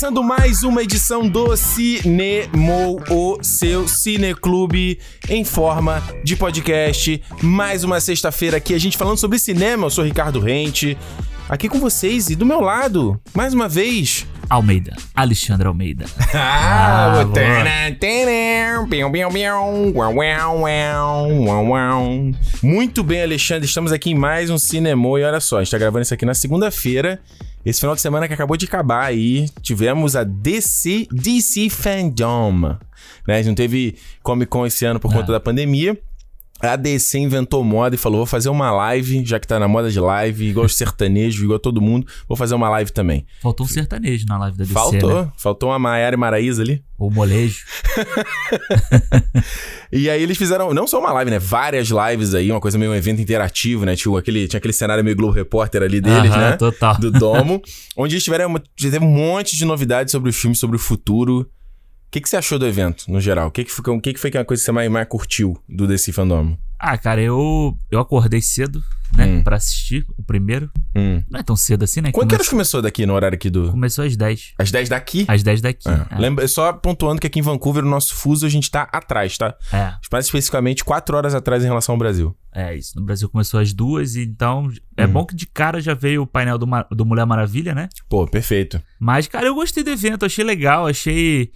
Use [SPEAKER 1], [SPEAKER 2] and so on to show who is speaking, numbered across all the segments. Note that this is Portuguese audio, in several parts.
[SPEAKER 1] começando mais uma edição do Cinemo, o seu cineclube em forma de podcast. Mais uma sexta-feira aqui, a gente falando sobre cinema. Eu sou Ricardo Rente, aqui com vocês e do meu lado, mais uma vez,
[SPEAKER 2] Almeida. Alexandre Almeida.
[SPEAKER 1] Ah,
[SPEAKER 2] Ah.
[SPEAKER 1] Muito bem, Alexandre. Estamos aqui em mais um Cinemô e olha só, a gente tá gravando isso aqui na segunda-feira. Esse final de semana que acabou de acabar aí, tivemos a DC, DC Fandom. Né? A gente não teve Comic Con esse ano por conta da pandemia. A DC inventou moda e falou: vou fazer uma live, já que tá na moda de live, igual os sertanejos, igual todo mundo, vou fazer uma live também.
[SPEAKER 2] Faltou um sertanejo na live da DC,
[SPEAKER 1] Faltou,
[SPEAKER 2] né?
[SPEAKER 1] faltou uma Maiara e Maraísa ali.
[SPEAKER 2] O molejo.
[SPEAKER 1] E aí eles fizeram, não só uma live, né? Várias lives aí, uma coisa meio um evento interativo, né? Tinha aquele, tinha aquele cenário meio Globo Repórter ali deles,
[SPEAKER 2] Aham,
[SPEAKER 1] né?
[SPEAKER 2] Total.
[SPEAKER 1] Do Domo. onde eles tiveram teve um monte de novidades sobre os filmes, sobre o futuro. O que, que você achou do evento, no geral? O que, que, foi, que, que foi que a coisa que você mais, mais curtiu do DC Fandom?
[SPEAKER 2] Ah, cara, eu, eu acordei cedo, né?
[SPEAKER 1] Hum.
[SPEAKER 2] Pra assistir o primeiro.
[SPEAKER 1] Hum.
[SPEAKER 2] Não é tão cedo assim, né?
[SPEAKER 1] Quando que horas
[SPEAKER 2] Come-
[SPEAKER 1] começou daqui, no horário aqui do...
[SPEAKER 2] Começou às 10.
[SPEAKER 1] Às 10 daqui?
[SPEAKER 2] Às 10 daqui.
[SPEAKER 1] É. Lembra, só pontuando que aqui em Vancouver, o nosso fuso, a gente tá atrás, tá?
[SPEAKER 2] É,
[SPEAKER 1] Mais especificamente, 4 horas atrás em relação ao Brasil.
[SPEAKER 2] é, isso. No Brasil começou às duas, e então é
[SPEAKER 1] Uhum.
[SPEAKER 2] bom que de cara já veio o painel do, do Mulher Maravilha, né?
[SPEAKER 1] Pô, perfeito.
[SPEAKER 2] Mas, cara, eu gostei do evento, achei legal, achei.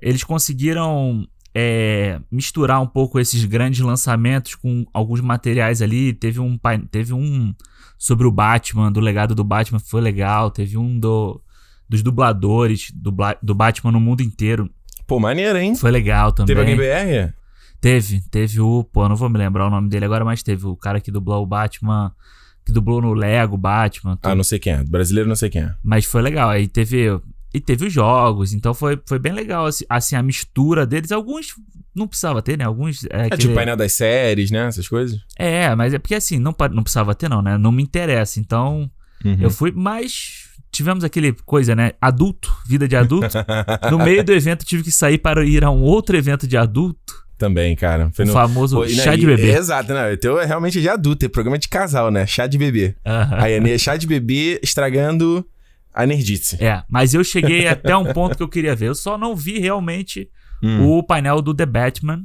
[SPEAKER 2] Eles conseguiram é, misturar um pouco esses grandes lançamentos com alguns materiais ali. Teve um, teve um sobre o Batman, do legado do Batman, foi legal. Teve um do, dos dubladores do, do Batman no mundo inteiro,
[SPEAKER 1] Pô, maneiro, hein?
[SPEAKER 2] foi legal também.
[SPEAKER 1] Teve alguém BR?
[SPEAKER 2] Teve, teve o. Pô, não vou me lembrar o nome dele agora, mas teve o cara que dublou o Batman, que dublou no Lego Batman. tudo.
[SPEAKER 1] Ah, não sei quem é. Brasileiro não sei quem é.
[SPEAKER 2] Mas foi legal. Aí teve. E teve os jogos, então foi, foi bem legal. Assim, assim, a mistura deles. Alguns não precisava ter, né? Alguns. É,
[SPEAKER 1] É tipo painel das séries, né? Essas coisas.
[SPEAKER 2] é, mas é porque assim, não, não precisava ter, não, né? Não me interessa. Então,
[SPEAKER 1] Uhum.
[SPEAKER 2] eu fui, mas. Tivemos aquele coisa, né? Adulto, vida de adulto. no meio do evento, tive que sair para ir a um outro evento de adulto.
[SPEAKER 1] Também, cara. Foi
[SPEAKER 2] O
[SPEAKER 1] no-
[SPEAKER 2] famoso
[SPEAKER 1] Pô, e, né,
[SPEAKER 2] chá de bebê.
[SPEAKER 1] Exato, não. O teu é realmente de adulto, é programa de casal, né? Chá de bebê.
[SPEAKER 2] Aham.
[SPEAKER 1] Aí é ne- chá de bebê estragando a nerdice.
[SPEAKER 2] É, mas eu cheguei até um ponto que eu queria ver. Eu só não vi realmente
[SPEAKER 1] Hum.
[SPEAKER 2] o painel do The Batman.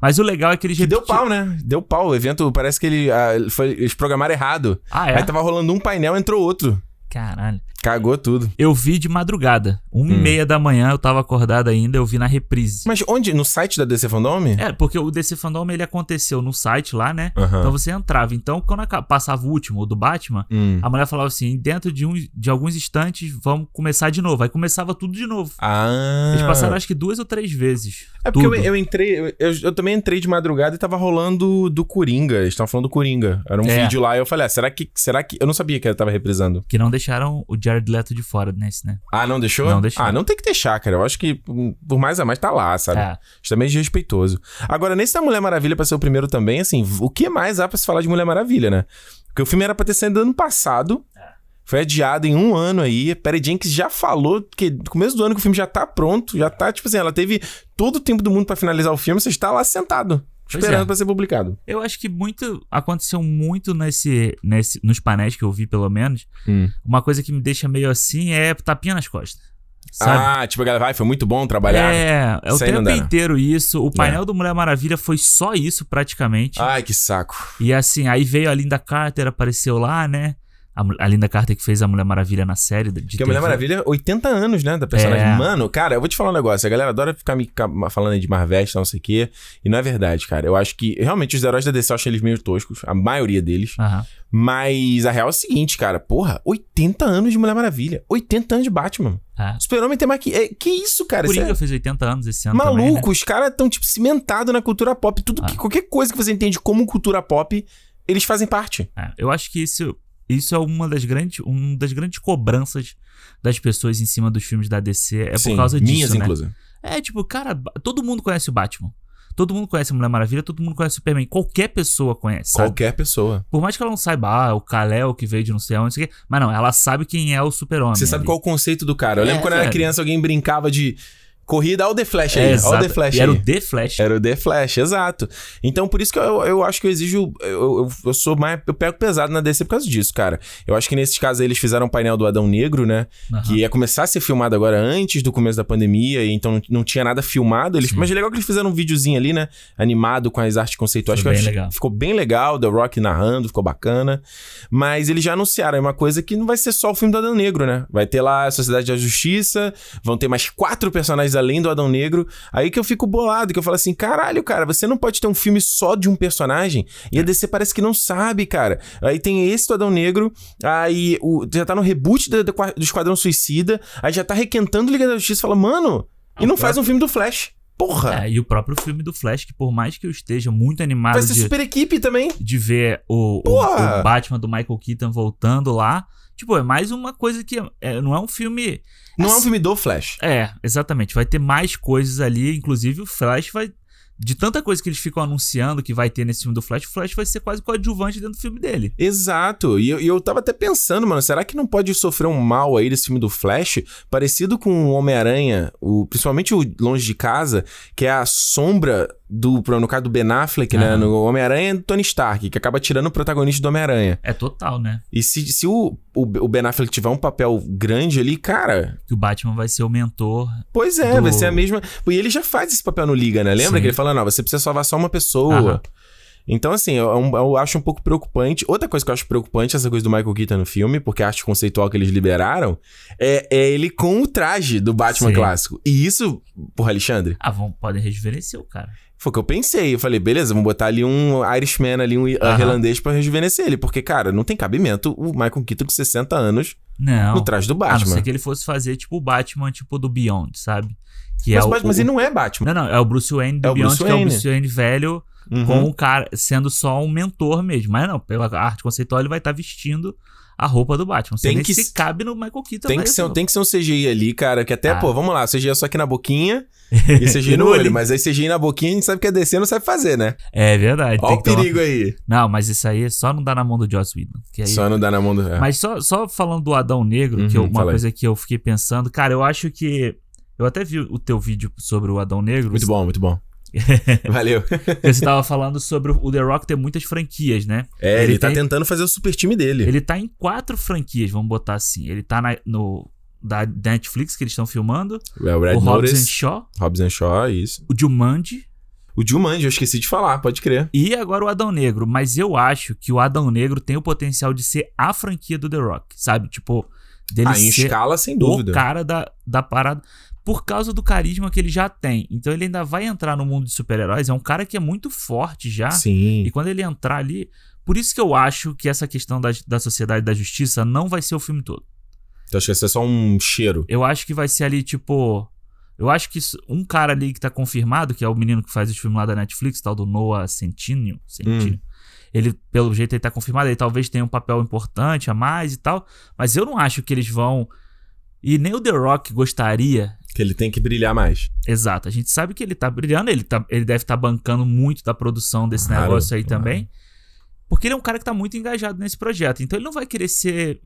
[SPEAKER 2] Mas o legal é que eles
[SPEAKER 1] Que deu pau, né? Deu pau. O evento parece que ele, ah, foi, eles programaram errado.
[SPEAKER 2] Ah, é?
[SPEAKER 1] Aí tava rolando um painel, entrou outro.
[SPEAKER 2] Caralho.
[SPEAKER 1] Cagou tudo.
[SPEAKER 2] Eu vi de madrugada. Uma e
[SPEAKER 1] Hum.
[SPEAKER 2] meia da manhã, eu tava acordado ainda, eu vi na reprise.
[SPEAKER 1] Mas onde? No site da DC Fandom?
[SPEAKER 2] É, porque o DC Fandom ele aconteceu no site lá, né?
[SPEAKER 1] Aham.
[SPEAKER 2] Então você entrava. Então, quando passava o último, o do Batman,
[SPEAKER 1] Hum.
[SPEAKER 2] a mulher falava assim: dentro de, um, de alguns instantes, vamos começar de novo. Aí começava tudo de novo.
[SPEAKER 1] Ah.
[SPEAKER 2] Eles passaram acho que duas ou três vezes.
[SPEAKER 1] É porque eu, eu entrei, eu, eu, também entrei de madrugada e tava rolando do Coringa. Eles estavam falando do Coringa. Era um
[SPEAKER 2] É.
[SPEAKER 1] vídeo lá e eu falei, ah, será que. Será que. Eu não sabia que ele tava reprisando.
[SPEAKER 2] Que não deixaram o Jared Leto de fora nesse, né?
[SPEAKER 1] Ah, não deixou?
[SPEAKER 2] Não deixou.
[SPEAKER 1] Ah, não tem que deixar, cara. Eu acho que por mais a mais tá lá, sabe?
[SPEAKER 2] É.
[SPEAKER 1] Isso também é desrespeitoso. Agora, nesse da Mulher Maravilha pra ser o primeiro também, assim, o que mais há pra se falar de Mulher Maravilha, né? Porque o filme era pra ter saído ano passado. Foi adiado em um ano aí. Perry Jenkins já falou que no começo do ano que o filme já tá pronto. Já tá, tipo assim, ela teve todo o tempo do mundo pra finalizar o filme. Você está lá sentado, esperando
[SPEAKER 2] é.
[SPEAKER 1] pra ser publicado.
[SPEAKER 2] Eu acho que muito. Aconteceu muito nesse, nesse. Nos painéis que eu vi, pelo menos. Uma coisa que me deixa meio assim é tapinha nas costas. Sabe?
[SPEAKER 1] Ah, tipo, a galera vai, foi muito bom trabalhar.
[SPEAKER 2] É, é o tempo inteiro isso. O painel
[SPEAKER 1] É.
[SPEAKER 2] do Mulher Maravilha foi só isso, praticamente.
[SPEAKER 1] Ai, que saco.
[SPEAKER 2] E assim, aí veio a Linda Carter, apareceu lá, né? A, Linda Carter que fez a Mulher Maravilha na série de
[SPEAKER 1] Porque a Mulher Maravilha, 80 anos, né, da personagem.
[SPEAKER 2] É.
[SPEAKER 1] Mano, cara, eu vou te falar um negócio. A galera adora ficar me falando de Marveste, não sei o quê. E não é verdade, cara. Eu acho que, realmente, os heróis da DC eu acho eles meio toscos. A maioria deles.
[SPEAKER 2] Aham.
[SPEAKER 1] Mas a real é o seguinte, cara. Porra, 80 anos de Mulher Maravilha. 80 anos de Batman.
[SPEAKER 2] É.
[SPEAKER 1] Super-Homem tem maqui... É, que isso, cara?
[SPEAKER 2] Coringa
[SPEAKER 1] é
[SPEAKER 2] fez 80 anos esse ano
[SPEAKER 1] maluco.
[SPEAKER 2] também, né?
[SPEAKER 1] Os caras estão, tipo, cimentados na cultura pop. Tudo que,
[SPEAKER 2] Ah.
[SPEAKER 1] qualquer coisa que você entende como cultura pop, eles fazem parte.
[SPEAKER 2] É, eu acho que isso, isso é uma das grandes, uma das grandes cobranças das pessoas em cima dos filmes da DC. É
[SPEAKER 1] Sim,
[SPEAKER 2] por causa disso,
[SPEAKER 1] minhas,
[SPEAKER 2] né?
[SPEAKER 1] inclusive.
[SPEAKER 2] É, tipo, cara, todo mundo conhece o Batman. Todo mundo conhece a Mulher Maravilha, todo mundo conhece o Superman. Qualquer pessoa conhece, sabe?
[SPEAKER 1] Qualquer pessoa.
[SPEAKER 2] Por mais que ela não saiba, ah, o Kal-El que veio de não sei onde, não sei o quê. Mas não, ela sabe quem é o super-homem.
[SPEAKER 1] Você sabe
[SPEAKER 2] ali.
[SPEAKER 1] qual é o conceito do cara. Eu
[SPEAKER 2] É,
[SPEAKER 1] lembro quando eu era criança, alguém brincava de. Corrida ao The Flash aí.
[SPEAKER 2] É,
[SPEAKER 1] ao. The Flash
[SPEAKER 2] E era
[SPEAKER 1] aí.
[SPEAKER 2] o The Flash.
[SPEAKER 1] Era o The Flash, exato. Então, por isso que eu, eu acho que eu exijo. Eu, eu, eu sou mais. Eu pego pesado na DC por causa disso, cara. Eu acho que nesses casos aí eles fizeram um painel do Adão Negro, né?
[SPEAKER 2] Aham.
[SPEAKER 1] Que ia começar a ser filmado agora antes do começo da pandemia, e então não, tinha nada filmado. Eles,
[SPEAKER 2] Sim.
[SPEAKER 1] mas é legal que eles fizeram um videozinho ali, né? Animado com as artes conceituais.
[SPEAKER 2] Foi bem legal.
[SPEAKER 1] Ficou bem legal, The Rock narrando, ficou bacana. Mas eles já anunciaram é uma coisa que não vai ser só o filme do Adão Negro, né? Vai ter lá a Sociedade da Justiça, vão ter mais quatro personagens além do Adão Negro. Aí que eu fico bolado, que eu falo assim, caralho, cara, você não pode ter um filme só de um personagem. E a DC parece que não sabe, cara. Aí tem esse do Adão Negro, aí o, já tá no reboot do, do, Esquadrão Suicida, aí já tá requentando Liga da Justiça e fala, mano, e não faz um filme do Flash. Porra!
[SPEAKER 2] É, e o próprio filme do Flash, que por mais que eu esteja muito animado
[SPEAKER 1] vai ser
[SPEAKER 2] de,
[SPEAKER 1] super equipe também.
[SPEAKER 2] de ver o, o, o Batman do Michael Keaton voltando lá, tipo, é mais uma coisa que é, não é um filme.
[SPEAKER 1] Não é um
[SPEAKER 2] assim,
[SPEAKER 1] filme do Flash.
[SPEAKER 2] É, exatamente. Vai ter mais coisas ali. Inclusive, o Flash vai. De tanta coisa que eles ficam anunciando que vai ter nesse filme do Flash, o Flash vai ser quase coadjuvante dentro do filme dele.
[SPEAKER 1] Exato. E eu, eu tava até pensando, mano, será que não pode sofrer um mal aí desse filme do Flash, parecido com o Homem-Aranha, o, principalmente o Longe de Casa, que é a sombra do, no caso do Ben Affleck, né? No Homem-Aranha do Tony Stark, que acaba tirando o protagonista do Homem-Aranha.
[SPEAKER 2] É total, né?
[SPEAKER 1] E se, se o, o, o Ben Affleck tiver um papel grande ali, cara,
[SPEAKER 2] Que o Batman vai ser o mentor.
[SPEAKER 1] pois é,
[SPEAKER 2] Do-
[SPEAKER 1] vai ser a mesma. E ele já faz esse papel no Liga, né? Lembra
[SPEAKER 2] Sim.
[SPEAKER 1] que ele fala, não, você precisa salvar só uma pessoa. Então, assim, eu, eu- eu acho um pouco preocupante. Outra coisa que eu acho preocupante, essa coisa do Michael Keaton no filme, porque a arte conceitual que eles liberaram é, é ele com o traje do Batman
[SPEAKER 2] Sim.
[SPEAKER 1] clássico. E isso, porra, Alexandre,
[SPEAKER 2] Ah, vão, podem rejuvenescer o cara.
[SPEAKER 1] Foi o que eu pensei. Eu falei, beleza, vamos botar ali um Irishman, ali um irlandês pra rejuvenescer ele. Porque, cara, não tem cabimento o Michael Keaton com 60 anos
[SPEAKER 2] Não.
[SPEAKER 1] no traje do
[SPEAKER 2] A não
[SPEAKER 1] Batman.
[SPEAKER 2] ser que ele fosse fazer, tipo, o Batman, tipo, do Beyond, sabe? Que
[SPEAKER 1] mas
[SPEAKER 2] é
[SPEAKER 1] o
[SPEAKER 2] o,
[SPEAKER 1] Batman, mas ele não é Batman.
[SPEAKER 2] Não, não, é o Bruce Wayne do
[SPEAKER 1] É
[SPEAKER 2] Beyond, que é o. Bruce Wayne velho
[SPEAKER 1] Uhum.
[SPEAKER 2] com o cara sendo só um mentor mesmo. Mas não, pela arte conceitual ele vai estar vestindo a roupa do Batman. Sei
[SPEAKER 1] Tem que
[SPEAKER 2] se cabe no Michael Keaton.
[SPEAKER 1] Tem que, ser, tem que ser um CGI ali, cara, que até,
[SPEAKER 2] Ah.
[SPEAKER 1] pô, vamos lá, CGI é só aqui na boquinha e CGI
[SPEAKER 2] E
[SPEAKER 1] no olho.
[SPEAKER 2] olho.
[SPEAKER 1] Mas aí CGI na boquinha a gente sabe que a DC não sabe fazer, né?
[SPEAKER 2] É verdade.
[SPEAKER 1] Olha o
[SPEAKER 2] tomar-
[SPEAKER 1] perigo aí.
[SPEAKER 2] Não, mas isso aí é só não dá na mão do Joss Whedon. Aí...
[SPEAKER 1] Só não dá na mão do. é.
[SPEAKER 2] Mas só, só falando do Adão Negro, que eu-
[SPEAKER 1] Uhum,
[SPEAKER 2] uma
[SPEAKER 1] aí.
[SPEAKER 2] coisa que eu fiquei pensando, cara, eu acho que. Eu até vi o teu vídeo sobre o Adão Negro.
[SPEAKER 1] Muito bom, muito bom. Valeu.
[SPEAKER 2] Você tava falando sobre o The Rock ter muitas franquias, né?
[SPEAKER 1] É, ele, tá
[SPEAKER 2] tem-
[SPEAKER 1] tentando fazer o super time dele.
[SPEAKER 2] Ele tá em quatro franquias, vamos botar assim. Ele tá na- no da Netflix que eles estão filmando,
[SPEAKER 1] É o
[SPEAKER 2] o Hobbs and Shaw,
[SPEAKER 1] Hobbs and Shaw, isso.
[SPEAKER 2] o Jumanji
[SPEAKER 1] O Jumanji, eu esqueci de falar, pode crer.
[SPEAKER 2] e agora o Adão Negro. Mas eu acho que o Adão Negro tem o potencial de ser a franquia do The Rock, sabe? Tipo, dele
[SPEAKER 1] ah, em escala, sem
[SPEAKER 2] o
[SPEAKER 1] dúvida.
[SPEAKER 2] cara da, da parada. Por causa do carisma que ele já tem. Então ele ainda vai entrar no mundo de super-heróis. É um cara que é muito forte já.
[SPEAKER 1] Sim.
[SPEAKER 2] E quando ele entrar ali. Por isso que eu acho que essa questão da, da sociedade da justiça não vai ser o filme todo.
[SPEAKER 1] Então acho que esse é só um cheiro.
[SPEAKER 2] Eu acho que vai ser ali, tipo. Eu acho que um cara ali que tá confirmado, que é o menino que faz os filmes lá da Netflix, tal do Noah Centineo. Centineo. Ele, pelo jeito, ele tá confirmado. Ele talvez tenha um papel importante a mais e tal. Mas eu não acho que eles vão. E nem o The Rock gostaria.
[SPEAKER 1] Que ele tem que brilhar mais.
[SPEAKER 2] Exato. A gente sabe que ele tá brilhando. Ele, tá, ele deve estar bancando muito da produção desse
[SPEAKER 1] Claro,
[SPEAKER 2] negócio aí
[SPEAKER 1] claro.
[SPEAKER 2] também. Porque ele é um cara que tá muito engajado nesse projeto. Então ele não vai querer ser.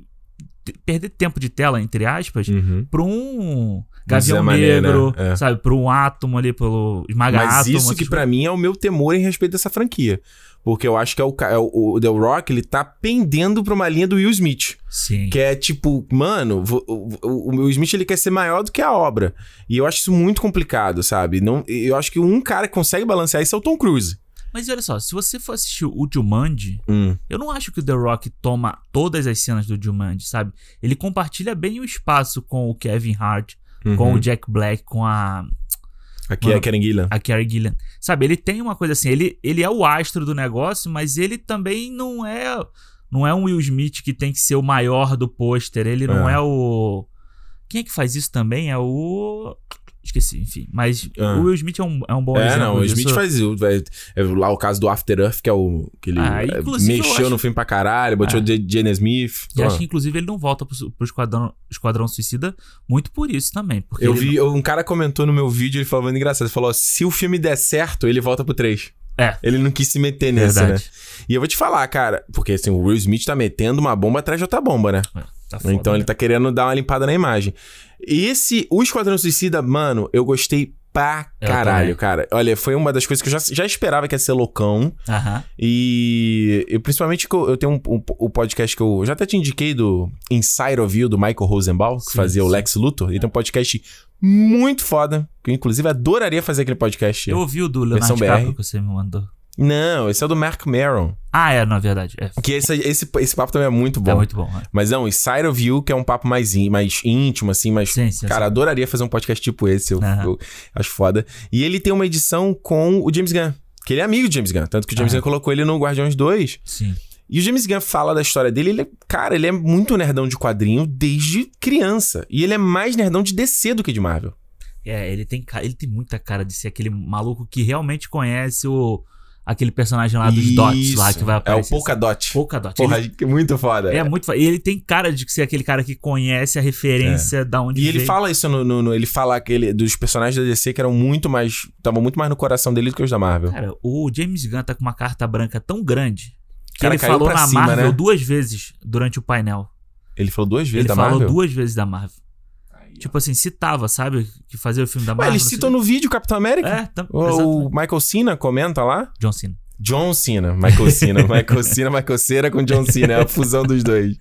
[SPEAKER 2] perder tempo de tela, entre aspas,
[SPEAKER 1] Uhum.
[SPEAKER 2] pra um Gavião
[SPEAKER 1] Zé Mané, né?
[SPEAKER 2] Negro,
[SPEAKER 1] É.
[SPEAKER 2] sabe? Pra um átomo ali, pelo Esmaga
[SPEAKER 1] Mas
[SPEAKER 2] Átomo,
[SPEAKER 1] isso que pra mim é o meu temor em respeito dessa franquia. Porque eu acho que é o, é o, o The Rock, ele tá pendendo pra uma linha do Will Smith.
[SPEAKER 2] Sim.
[SPEAKER 1] Que é tipo, mano, o, o Will Smith ele quer ser maior do que a obra. E eu acho isso muito complicado, sabe? Não, eu acho que um cara que consegue balancear isso é o Tom Cruise.
[SPEAKER 2] Mas olha só, se você for assistir o Jumanji,
[SPEAKER 1] Hum.
[SPEAKER 2] eu não acho que o The Rock toma todas as cenas do Jumanji, sabe? Ele compartilha bem o espaço com o Kevin Hart, com
[SPEAKER 1] Uhum.
[SPEAKER 2] o Jack Black, com a,
[SPEAKER 1] Aqui é
[SPEAKER 2] Mano,
[SPEAKER 1] a Karen Gillan.
[SPEAKER 2] a Carrie Gillian. Sabe, ele tem uma coisa assim, ele, ele é o astro do negócio, mas ele também não é não é um Will Smith que tem que ser o maior do pôster, ele não
[SPEAKER 1] É.
[SPEAKER 2] é o quem é que faz isso também? É o esqueci, enfim, mas
[SPEAKER 1] Ah.
[SPEAKER 2] o Will Smith é um, é um bom
[SPEAKER 1] É,
[SPEAKER 2] exemplo
[SPEAKER 1] não, o Smith
[SPEAKER 2] disso.
[SPEAKER 1] faz o- é, é lá o caso do After Earth, que é o que ele
[SPEAKER 2] Ah,
[SPEAKER 1] é, mexeu
[SPEAKER 2] acho-
[SPEAKER 1] no filme pra caralho, botou
[SPEAKER 2] Ah.
[SPEAKER 1] o Jenna Smith.
[SPEAKER 2] E acho que inclusive ele não volta pro, pro Esquadrão, Esquadrão Suicida muito por isso também, porque
[SPEAKER 1] eu
[SPEAKER 2] ele
[SPEAKER 1] vi, um cara comentou no meu vídeo, ele falou engraçado, ele falou, se o filme der certo, ele volta pro 3.
[SPEAKER 2] É.
[SPEAKER 1] Ele não quis se meter nessa, né?
[SPEAKER 2] Verdade.
[SPEAKER 1] E eu vou te falar, cara, porque assim, o Will Smith tá metendo uma bomba atrás de outra bomba, né?
[SPEAKER 2] É, tá foda,
[SPEAKER 1] então ele
[SPEAKER 2] né?
[SPEAKER 1] tá querendo dar uma limpada na imagem. Esse, o Esquadrão Suicida, mano, eu gostei pra caralho, cara. Olha, foi uma das coisas que eu já, já esperava que ia ser loucão.
[SPEAKER 2] Aham.
[SPEAKER 1] E, e principalmente que eu, eu tenho um, um, um podcast que eu já até te indiquei do Inside of You, do Michael Rosenbaum, que
[SPEAKER 2] Sim,
[SPEAKER 1] fazia o
[SPEAKER 2] sim.
[SPEAKER 1] Lex Luthor. Ele tem um podcast muito foda, que eu inclusive adoraria fazer aquele podcast.
[SPEAKER 2] Eu ouvi o do Leonardo
[SPEAKER 1] Versão
[SPEAKER 2] DiCaprio que você me mandou.
[SPEAKER 1] Não, esse é do Mark Maron.
[SPEAKER 2] Ah, é, na verdade. É,
[SPEAKER 1] Que esse, esse, esse papo também é muito bom.
[SPEAKER 2] é muito bom. é.
[SPEAKER 1] Mas não, Inside of You, que é um papo mais, ín- mais íntimo, assim, mais.
[SPEAKER 2] Sim, sim.
[SPEAKER 1] Cara,
[SPEAKER 2] sim.
[SPEAKER 1] adoraria fazer um podcast tipo esse. Eu,
[SPEAKER 2] Aham.
[SPEAKER 1] eu acho foda. E ele tem uma edição com o James Gunn. Que ele é amigo de James Gunn. Tanto que o James
[SPEAKER 2] Aham.
[SPEAKER 1] Gunn colocou ele no Guardiões 2.
[SPEAKER 2] Sim.
[SPEAKER 1] E o James Gunn fala da história dele. Ele é, cara, ele é muito nerdão de quadrinho desde criança. E ele é mais nerdão de DC do que de Marvel.
[SPEAKER 2] É, ele tem, ele tem muita cara de ser aquele maluco que realmente conhece o aquele personagem lá dos dots lá que vai
[SPEAKER 1] É o
[SPEAKER 2] aparecer.
[SPEAKER 1] Polkadot.
[SPEAKER 2] Polkadot.
[SPEAKER 1] Porra,
[SPEAKER 2] Ele-
[SPEAKER 1] que muito foda.
[SPEAKER 2] é muito fa- E ele tem cara de ser aquele cara que conhece a referência da onde
[SPEAKER 1] E ele fala isso no, no- no- ele fala aquele dos personagens da DC que eram muito mais, estavam muito mais no coração dele do que os da Marvel.
[SPEAKER 2] Cara, o James Gunn tá com uma carta branca tão grande que
[SPEAKER 1] Cara,
[SPEAKER 2] ele falou
[SPEAKER 1] pra
[SPEAKER 2] na
[SPEAKER 1] cima,
[SPEAKER 2] Marvel
[SPEAKER 1] né?
[SPEAKER 2] duas vezes durante o painel.
[SPEAKER 1] Ele falou duas vezes
[SPEAKER 2] ele
[SPEAKER 1] da
[SPEAKER 2] falou
[SPEAKER 1] Marvel.
[SPEAKER 2] duas vezes da Marvel. Tipo assim, citava, sabe? Que fazia o filme da
[SPEAKER 1] Ué,
[SPEAKER 2] Marvel.
[SPEAKER 1] ele
[SPEAKER 2] não
[SPEAKER 1] citou
[SPEAKER 2] sei-
[SPEAKER 1] no vídeo Capitão América.
[SPEAKER 2] É, tam...
[SPEAKER 1] O,
[SPEAKER 2] exatamente.
[SPEAKER 1] Michael Cena comenta lá.
[SPEAKER 2] John Cena.
[SPEAKER 1] John Cena, Michael Cena, Michael Cena, Michael Cera com John Cena, é a fusão dos dois.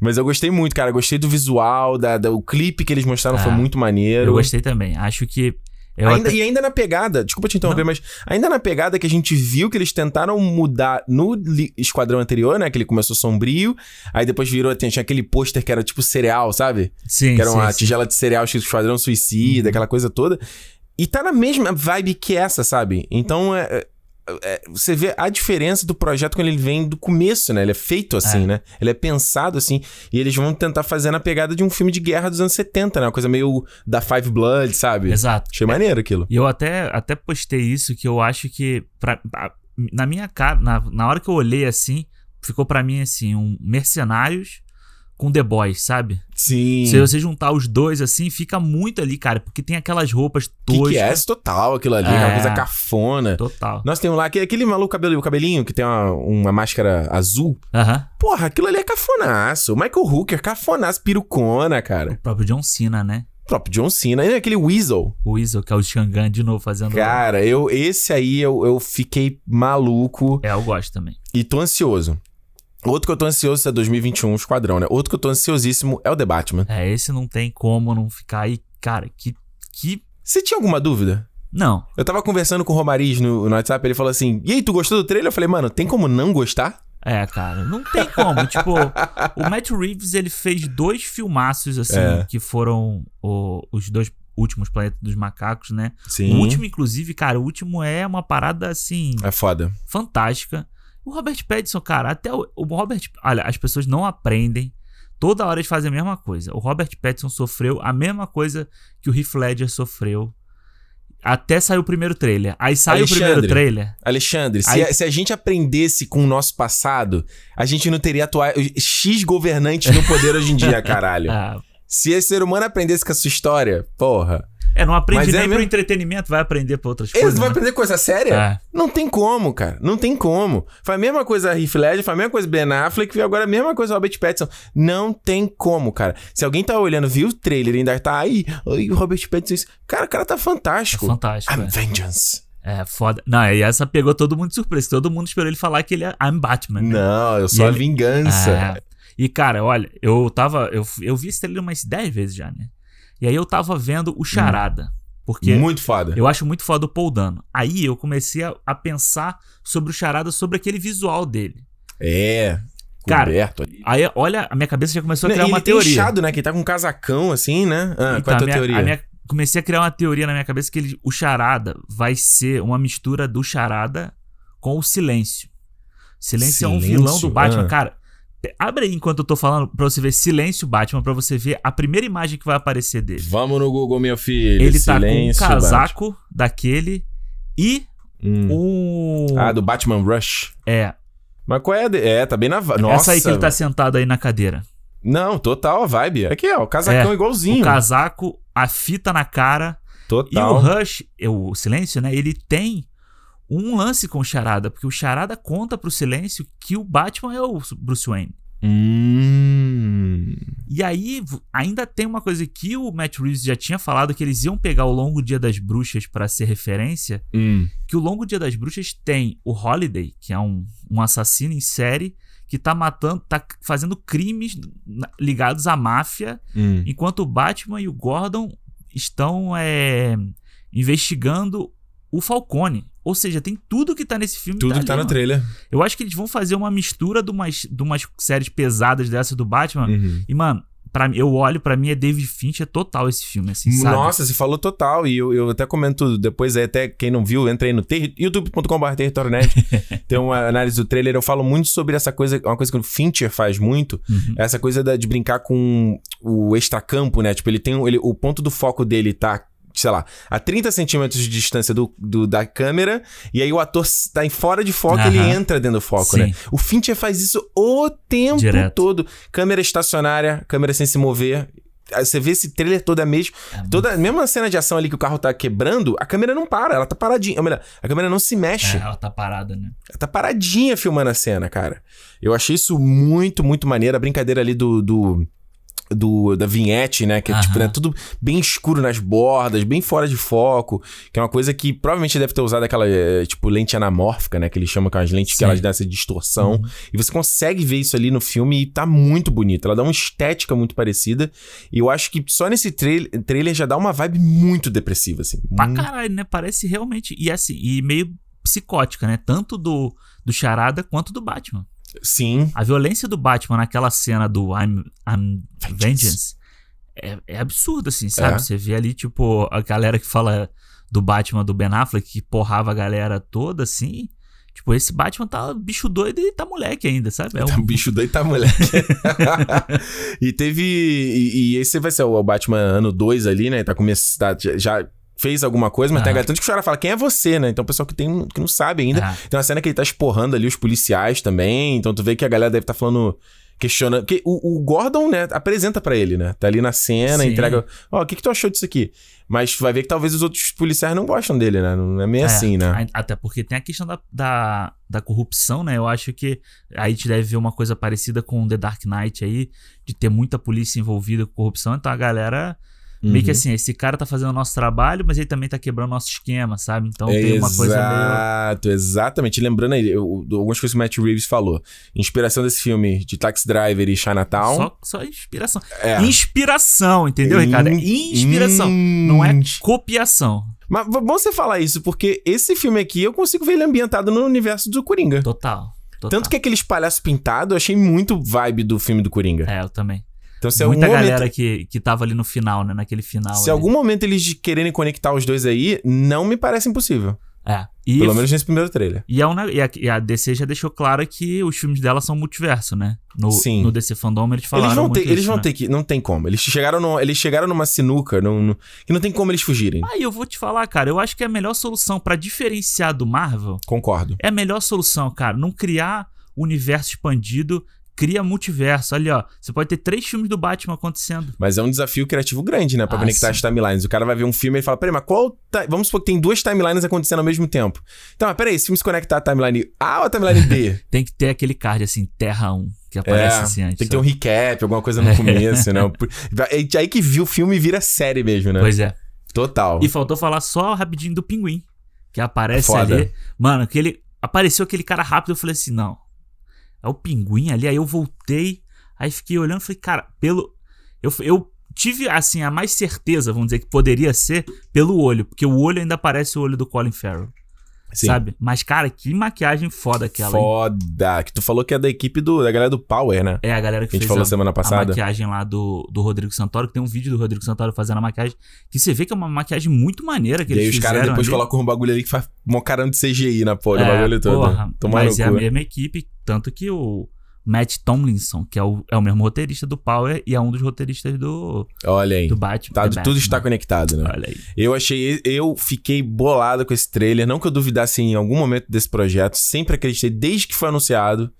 [SPEAKER 1] Mas eu gostei muito, cara, gostei do visual, da, da- o clipe que eles mostraram foi
[SPEAKER 2] Ah,
[SPEAKER 1] muito maneiro.
[SPEAKER 2] Eu gostei também. Acho que.
[SPEAKER 1] Ainda,
[SPEAKER 2] até-
[SPEAKER 1] E ainda na pegada, desculpa te interromper, mas ainda na pegada que a gente viu que eles tentaram mudar no esquadrão anterior, né? Que ele começou sombrio, aí depois virou, tinha aquele pôster que era tipo cereal, sabe?
[SPEAKER 2] Sim,
[SPEAKER 1] que era
[SPEAKER 2] sim,
[SPEAKER 1] uma
[SPEAKER 2] sim.
[SPEAKER 1] tigela de cereal escrito Esquadrão Suicida,
[SPEAKER 2] Uhum.
[SPEAKER 1] aquela coisa toda. E tá na mesma vibe que essa, sabe? Então é- é- você vê a diferença do projeto quando ele vem do começo, né? Ele é feito assim,
[SPEAKER 2] É.
[SPEAKER 1] né? Ele é pensado assim. E eles vão tentar fazer na pegada de um filme de guerra dos anos 70, né? Uma coisa meio da Five Blood, sabe?
[SPEAKER 2] Exato.
[SPEAKER 1] Achei maneiro aquilo.
[SPEAKER 2] E eu até, até postei isso, que eu acho que. Pra, na minha cara, na, na hora que eu olhei assim, ficou pra mim assim, um Mercenários com The Boys, sabe?
[SPEAKER 1] Sim.
[SPEAKER 2] Se você juntar os dois assim, fica muito ali, cara, porque tem aquelas roupas toscas.
[SPEAKER 1] que, que é total aquilo ali, aquela
[SPEAKER 2] É.
[SPEAKER 1] coisa cafona.
[SPEAKER 2] Total.
[SPEAKER 1] Nós temos lá aquele, aquele maluco cabelo, cabelinho que tem uma, uma máscara azul.
[SPEAKER 2] Aham.
[SPEAKER 1] Porra, aquilo ali é cafonaço. Michael Hooker, cafonaço, pirucona, cara.
[SPEAKER 2] O próprio John Cena, né?
[SPEAKER 1] O próprio John Cena. E aquele Weasel.
[SPEAKER 2] O Weasel, que é o Shangan de novo fazendo.
[SPEAKER 1] Cara, eu, esse aí eu, eu fiquei maluco
[SPEAKER 2] É, eu gosto também.
[SPEAKER 1] e tô ansioso. Outro que eu tô ansioso é 2021, o Esquadrão, né? Outro que eu tô ansiosíssimo é o The Batman.
[SPEAKER 2] É, esse não tem como não ficar aí. Cara, que. que...
[SPEAKER 1] Você tinha alguma dúvida?
[SPEAKER 2] Não.
[SPEAKER 1] Eu tava conversando com o Romariz no, no WhatsApp, ele falou assim: E aí, tu gostou do trailer? Eu falei, mano, tem como não gostar?
[SPEAKER 2] É, cara, não tem como. tipo, o Matt Reeves, ele fez dois filmaços, assim,
[SPEAKER 1] É.
[SPEAKER 2] que foram o- os dois últimos Planetas dos Macacos, né?
[SPEAKER 1] Sim.
[SPEAKER 2] O último, inclusive, cara, o último é uma parada, assim,
[SPEAKER 1] É foda.
[SPEAKER 2] fantástica. O Robert Pattinson, cara, até o, o Robert... Olha, as pessoas não aprendem. Toda hora eles fazem a mesma coisa. O Robert Pattinson sofreu a mesma coisa que o Heath Ledger sofreu. Até saiu o primeiro trailer. Aí sai o
[SPEAKER 1] Alexandre.
[SPEAKER 2] primeiro trailer.
[SPEAKER 1] Alexandre, se,
[SPEAKER 2] Aí-
[SPEAKER 1] a, se a gente aprendesse com o nosso passado, a gente não teria atuar, X governantes no poder hoje em dia, caralho.
[SPEAKER 2] Ah,
[SPEAKER 1] Se esse ser humano aprendesse com a sua história, porra.
[SPEAKER 2] É, não aprende
[SPEAKER 1] Mas é
[SPEAKER 2] nem pro
[SPEAKER 1] mesmo?
[SPEAKER 2] entretenimento, vai aprender pra outras
[SPEAKER 1] Ele
[SPEAKER 2] coisas.
[SPEAKER 1] vai
[SPEAKER 2] né?
[SPEAKER 1] aprender coisa séria?
[SPEAKER 2] É.
[SPEAKER 1] Não tem como, cara. Não tem como. Foi a mesma coisa a Heath Ledger, foi a mesma coisa Ben Affleck, e agora a mesma coisa o Robert Pattinson. Não tem como, cara. Se alguém tá olhando, viu o trailer e ainda tá aí, oi, o Robert Pattinson, isso- cara, o cara tá
[SPEAKER 2] É
[SPEAKER 1] fantástico.
[SPEAKER 2] fantástico.
[SPEAKER 1] I'm
[SPEAKER 2] É.
[SPEAKER 1] vengeance.
[SPEAKER 2] é foda. Não, e essa pegou todo mundo de surpresa. Todo mundo esperou ele falar que ele é I'm Batman. né?
[SPEAKER 1] Não, eu sou
[SPEAKER 2] E
[SPEAKER 1] a
[SPEAKER 2] ele-
[SPEAKER 1] vingança.
[SPEAKER 2] É. E, cara, olha, eu tava. Eu, eu vi esse trailer umas 10 vezes já, né? E aí eu tava vendo o Charada. Porque
[SPEAKER 1] Muito foda.
[SPEAKER 2] eu acho muito foda o Paul Dano. Aí eu comecei a, a pensar sobre o Charada, sobre aquele visual dele.
[SPEAKER 1] É.
[SPEAKER 2] Cara. Aí, olha, a minha cabeça já começou a criar uma
[SPEAKER 1] ele
[SPEAKER 2] teoria.
[SPEAKER 1] inchado, né? Que ele tá com um casacão, assim, né? Ah,
[SPEAKER 2] Então,
[SPEAKER 1] qual é a tua
[SPEAKER 2] minha-
[SPEAKER 1] teoria?
[SPEAKER 2] minha- comecei a criar uma teoria na minha cabeça que ele- o Charada vai ser uma mistura do Charada com o Silêncio. Silêncio, é um
[SPEAKER 1] Silêncio?
[SPEAKER 2] vilão do Batman.
[SPEAKER 1] Ah.
[SPEAKER 2] Cara, abre aí enquanto eu tô falando pra você ver Silêncio Batman, pra você ver a primeira imagem que vai aparecer dele.
[SPEAKER 1] Vamos no Google, meu filho.
[SPEAKER 2] Ele tá com um
[SPEAKER 1] Silêncio,
[SPEAKER 2] casaco daquele e
[SPEAKER 1] Batman. Hum.
[SPEAKER 2] um...
[SPEAKER 1] Ah, do Batman Rush.
[SPEAKER 2] É,
[SPEAKER 1] Mas qual é? a de- É, tá bem na. Nossa.
[SPEAKER 2] essa aí que ele tá sentado aí na cadeira.
[SPEAKER 1] Não, total a vibe. Aqui, ó, o casacão
[SPEAKER 2] É,
[SPEAKER 1] igualzinho.
[SPEAKER 2] O casaco, a fita na cara E
[SPEAKER 1] Total.
[SPEAKER 2] o Rush, o Silêncio, né? Ele tem um lance com o Charada, porque o Charada conta pro Silêncio que o Batman é o Bruce Wayne.
[SPEAKER 1] Hum.
[SPEAKER 2] E aí, ainda tem uma coisa que o Matt Reeves já tinha falado, que eles iam pegar o Longo Dia das Bruxas pra ser referência,
[SPEAKER 1] Hum.
[SPEAKER 2] que o Longo Dia das Bruxas tem o Holiday, que é um, um assassino em série, que tá matando, tá fazendo crimes ligados à máfia,
[SPEAKER 1] Hum.
[SPEAKER 2] enquanto o Batman e o Gordon estão é, investigando o Falcone. Ou seja, tem tudo que tá nesse filme.
[SPEAKER 1] Tudo que
[SPEAKER 2] ali,
[SPEAKER 1] tá no
[SPEAKER 2] mano.
[SPEAKER 1] trailer.
[SPEAKER 2] Eu acho que eles vão fazer uma mistura de umas, de umas séries pesadas dessa do Batman.
[SPEAKER 1] Uhum.
[SPEAKER 2] E, mano, mim- eu olho, pra mim é David Fincher total esse filme, assim, sabe?
[SPEAKER 1] Nossa, você falou total. E eu, eu até comento depois, aí, até quem não viu, entra aí no ter- youtube.com.br tem uma análise do trailer. Eu falo muito sobre essa coisa, uma coisa que o Fincher faz muito.
[SPEAKER 2] Uhum.
[SPEAKER 1] Essa coisa da- de brincar com o extracampo, né? Tipo, ele tem. Ele, o ponto do foco dele tá. Sei lá, a 30 centímetros de distância do, do- da câmera, e aí o ator tá em fora de foco,
[SPEAKER 2] Aham.
[SPEAKER 1] ele entra dentro do foco,
[SPEAKER 2] Sim.
[SPEAKER 1] né? O Fincher faz isso o tempo
[SPEAKER 2] Direto.
[SPEAKER 1] todo. Câmera estacionária, câmera sem se mover. Aí Você vê esse trailer todo é mesmo.
[SPEAKER 2] É
[SPEAKER 1] Toda, mesmo a cena de ação ali que o carro tá quebrando, a câmera não para, ela tá paradinha. Ou melhor, a câmera não se mexe.
[SPEAKER 2] É, ela tá parada, né?
[SPEAKER 1] Ela tá paradinha filmando a cena, cara. Eu achei isso muito, muito maneiro. A brincadeira ali do. do do, da vinhete, né? Que é, tipo, né, tudo bem escuro nas bordas, bem fora de foco. Que é uma coisa que provavelmente deve ter usado aquela, eh, tipo, lente anamórfica, né? Que eles chamam com as lentes que
[SPEAKER 2] Sim.
[SPEAKER 1] elas dão essa distorção.
[SPEAKER 2] Uhum.
[SPEAKER 1] E você consegue ver isso ali no filme e tá muito bonito. Ela dá uma estética muito parecida. E eu acho que só nesse trail- trailer já dá uma vibe muito depressiva, assim.
[SPEAKER 2] Pra
[SPEAKER 1] Muito-
[SPEAKER 2] caralho, né? Parece realmente. E assim, e meio psicótica, né? Tanto do, do Charada quanto do Batman.
[SPEAKER 1] Sim.
[SPEAKER 2] A violência do Batman naquela cena do I'm, I'm
[SPEAKER 1] Vengeance.
[SPEAKER 2] Vengeance é, é absurdo, assim, sabe?
[SPEAKER 1] É.
[SPEAKER 2] Você vê ali, tipo, a galera que fala do Batman do Ben Affleck, que porrava a galera toda, assim. Tipo, esse Batman tá bicho doido e tá moleque ainda, sabe? É
[SPEAKER 1] Tá
[SPEAKER 2] um-
[SPEAKER 1] um bicho doido, tá moleque. e teve. E, e esse vai ser o Batman ano 2 ali, né? Tá começando. Já, já fez alguma coisa, mas
[SPEAKER 2] Ah.
[SPEAKER 1] tem a galera tanto que o cara fala, quem é você, né? Então o pessoal que, tem, que não sabe ainda.
[SPEAKER 2] Ah,
[SPEAKER 1] Tem uma cena que ele tá esporrando ali os policiais também. Então tu vê que a galera deve estar falando. Questionando. Porque o, o Gordon, né, apresenta pra ele, né? Tá ali na cena,
[SPEAKER 2] Sim.
[SPEAKER 1] entrega. Ó, o que, que tu achou disso aqui? Mas vai ver que talvez os outros policiais não gostam dele, né? Não é meio
[SPEAKER 2] É,
[SPEAKER 1] assim, né?
[SPEAKER 2] a- Até porque tem a questão da, da, da corrupção, né? Eu acho que aí a gente deve ver uma coisa parecida com The Dark Knight aí, de ter muita polícia envolvida com corrupção. Então a galera. Meio que
[SPEAKER 1] Uhum.
[SPEAKER 2] assim, esse cara tá fazendo o nosso trabalho, mas ele também tá quebrando nosso esquema, sabe? Então tem uma coisa meio.
[SPEAKER 1] Exato, exatamente. Lembrando aí, eu- algumas coisas que o Matt Reeves falou. Inspiração desse filme de Taxi Driver e Chinatown.
[SPEAKER 2] Só, só inspiração.
[SPEAKER 1] é.
[SPEAKER 2] Inspiração, entendeu, Ricardo? É inspiração.
[SPEAKER 1] Hum.
[SPEAKER 2] Não é copiação.
[SPEAKER 1] Mas bom você falar isso, porque esse filme aqui eu consigo ver ele ambientado no universo do Coringa.
[SPEAKER 2] Total. total.
[SPEAKER 1] Tanto que aqueles palhaços pintados, eu achei muito vibe do filme do Coringa.
[SPEAKER 2] É, eu também.
[SPEAKER 1] Então, se
[SPEAKER 2] Muita
[SPEAKER 1] algum
[SPEAKER 2] galera
[SPEAKER 1] momento.
[SPEAKER 2] que, que tava ali no final, né? Naquele final.
[SPEAKER 1] Se
[SPEAKER 2] ali.
[SPEAKER 1] algum momento eles quererem conectar os dois aí, não me parece impossível.
[SPEAKER 2] É. E
[SPEAKER 1] Pelo menos nesse primeiro trailer.
[SPEAKER 2] E, é um e, a, e a DC já deixou claro que os filmes dela são multiverso, né? No,
[SPEAKER 1] Sim.
[SPEAKER 2] no DC Fandom eles falaram
[SPEAKER 1] Eles vão ter, eles
[SPEAKER 2] isso,
[SPEAKER 1] vão
[SPEAKER 2] né?
[SPEAKER 1] ter que. Não tem como. Eles chegaram, no, eles chegaram numa sinuca num, num- que não tem como eles fugirem.
[SPEAKER 2] Aí eu vou te falar, cara, eu acho que é a melhor solução pra diferenciar do Marvel
[SPEAKER 1] Concordo.
[SPEAKER 2] é a melhor solução, cara. Não criar universo expandido, cria multiverso. Ali, ó, você pode ter três filmes do Batman acontecendo.
[SPEAKER 1] Mas é um desafio criativo grande, né? Pra
[SPEAKER 2] Ah,
[SPEAKER 1] conectar
[SPEAKER 2] sim.
[SPEAKER 1] as timelines. O cara vai ver um filme e fala: peraí, mas qual. ti- Vamos supor que tem duas timelines acontecendo ao mesmo tempo. Então, mas peraí, esse filme se conecta à timeline A ou à timeline B?
[SPEAKER 2] Tem que ter aquele card assim, Terra 1, que aparece
[SPEAKER 1] é,
[SPEAKER 2] assim antes.
[SPEAKER 1] tem que ter um recap, alguma coisa no começo, né? Por- É aí que viu o filme vira série mesmo, né?
[SPEAKER 2] Pois é.
[SPEAKER 1] Total.
[SPEAKER 2] E faltou falar só rapidinho do Pinguim, que aparece
[SPEAKER 1] Foda.
[SPEAKER 2] ali. Mano, que ele apareceu aquele cara rápido, eu falei assim, não. É o Pinguim ali, aí eu voltei, aí fiquei olhando, falei, cara, pelo eu, eu tive assim a mais certeza, vamos dizer que poderia ser pelo olho, porque o olho ainda parece o olho do Colin Farrell,
[SPEAKER 1] Sim.
[SPEAKER 2] sabe? Mas cara, que maquiagem foda aquela. hein?
[SPEAKER 1] Foda. Que tu falou que é da equipe do, da galera do Power, né?
[SPEAKER 2] É a galera que,
[SPEAKER 1] Que a gente
[SPEAKER 2] fez
[SPEAKER 1] falou
[SPEAKER 2] a,
[SPEAKER 1] semana
[SPEAKER 2] a
[SPEAKER 1] passada.
[SPEAKER 2] maquiagem lá do, do Rodrigo Santoro, que tem um vídeo do Rodrigo Santoro fazendo a maquiagem, que você vê que é uma maquiagem muito maneira que
[SPEAKER 1] E aí
[SPEAKER 2] eles
[SPEAKER 1] os caras
[SPEAKER 2] fizeram
[SPEAKER 1] depois
[SPEAKER 2] ali.
[SPEAKER 1] colocam um bagulho ali que faz mó caramba de CGI na porra,
[SPEAKER 2] É,
[SPEAKER 1] bagulho todo.
[SPEAKER 2] porra, mas é a mesma equipe, tanto que o Matt Tomlinson, que é o, é o mesmo roteirista do Power e é um dos roteiristas do,
[SPEAKER 1] Olha aí.
[SPEAKER 2] do Batman.
[SPEAKER 1] Tá, tudo está conectado, né?
[SPEAKER 2] Olha aí.
[SPEAKER 1] Eu achei. Eu fiquei bolado com esse trailer. Não que eu duvidasse em algum momento desse projeto. Sempre acreditei, desde que foi anunciado.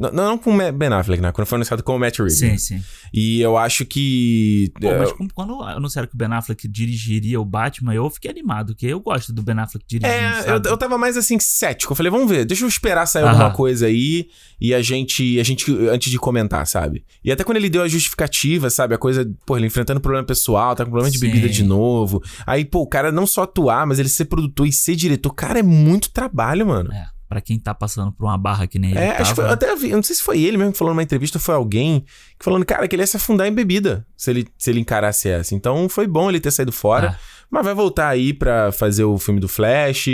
[SPEAKER 1] Não, não com o Ben Affleck, né? Quando foi anunciado com o Matt Reeves.
[SPEAKER 2] Sim, sim.
[SPEAKER 1] E eu acho que.
[SPEAKER 2] Pô,
[SPEAKER 1] é,
[SPEAKER 2] mas como- quando anunciaram que o Ben Affleck dirigiria o Batman, eu fiquei animado, porque eu gosto do Ben Affleck dirigindo,
[SPEAKER 1] É, eu,
[SPEAKER 2] sabe?
[SPEAKER 1] eu tava mais assim, cético. Eu falei, vamos ver, deixa eu esperar sair
[SPEAKER 2] Aham.
[SPEAKER 1] alguma coisa aí e a gente, a gente, antes de comentar, sabe? E até quando ele deu a justificativa, sabe? A coisa, pô, ele enfrentando problema pessoal, tá com problema de
[SPEAKER 2] Sim.
[SPEAKER 1] bebida de novo. Aí, pô, o cara não só atuar, mas ele ser produtor e ser diretor, cara, é muito trabalho, mano.
[SPEAKER 2] É, pra quem tá passando por uma barra que nem ele
[SPEAKER 1] É, acho que foi,
[SPEAKER 2] tava,
[SPEAKER 1] eu até vi, eu não sei se foi ele mesmo que falou numa entrevista, foi alguém que falando, cara, que ele ia se afundar em bebida se ele, se ele encarasse essa. Então foi bom ele ter saído fora.
[SPEAKER 2] É.
[SPEAKER 1] Mas vai voltar aí pra fazer o filme do Flash.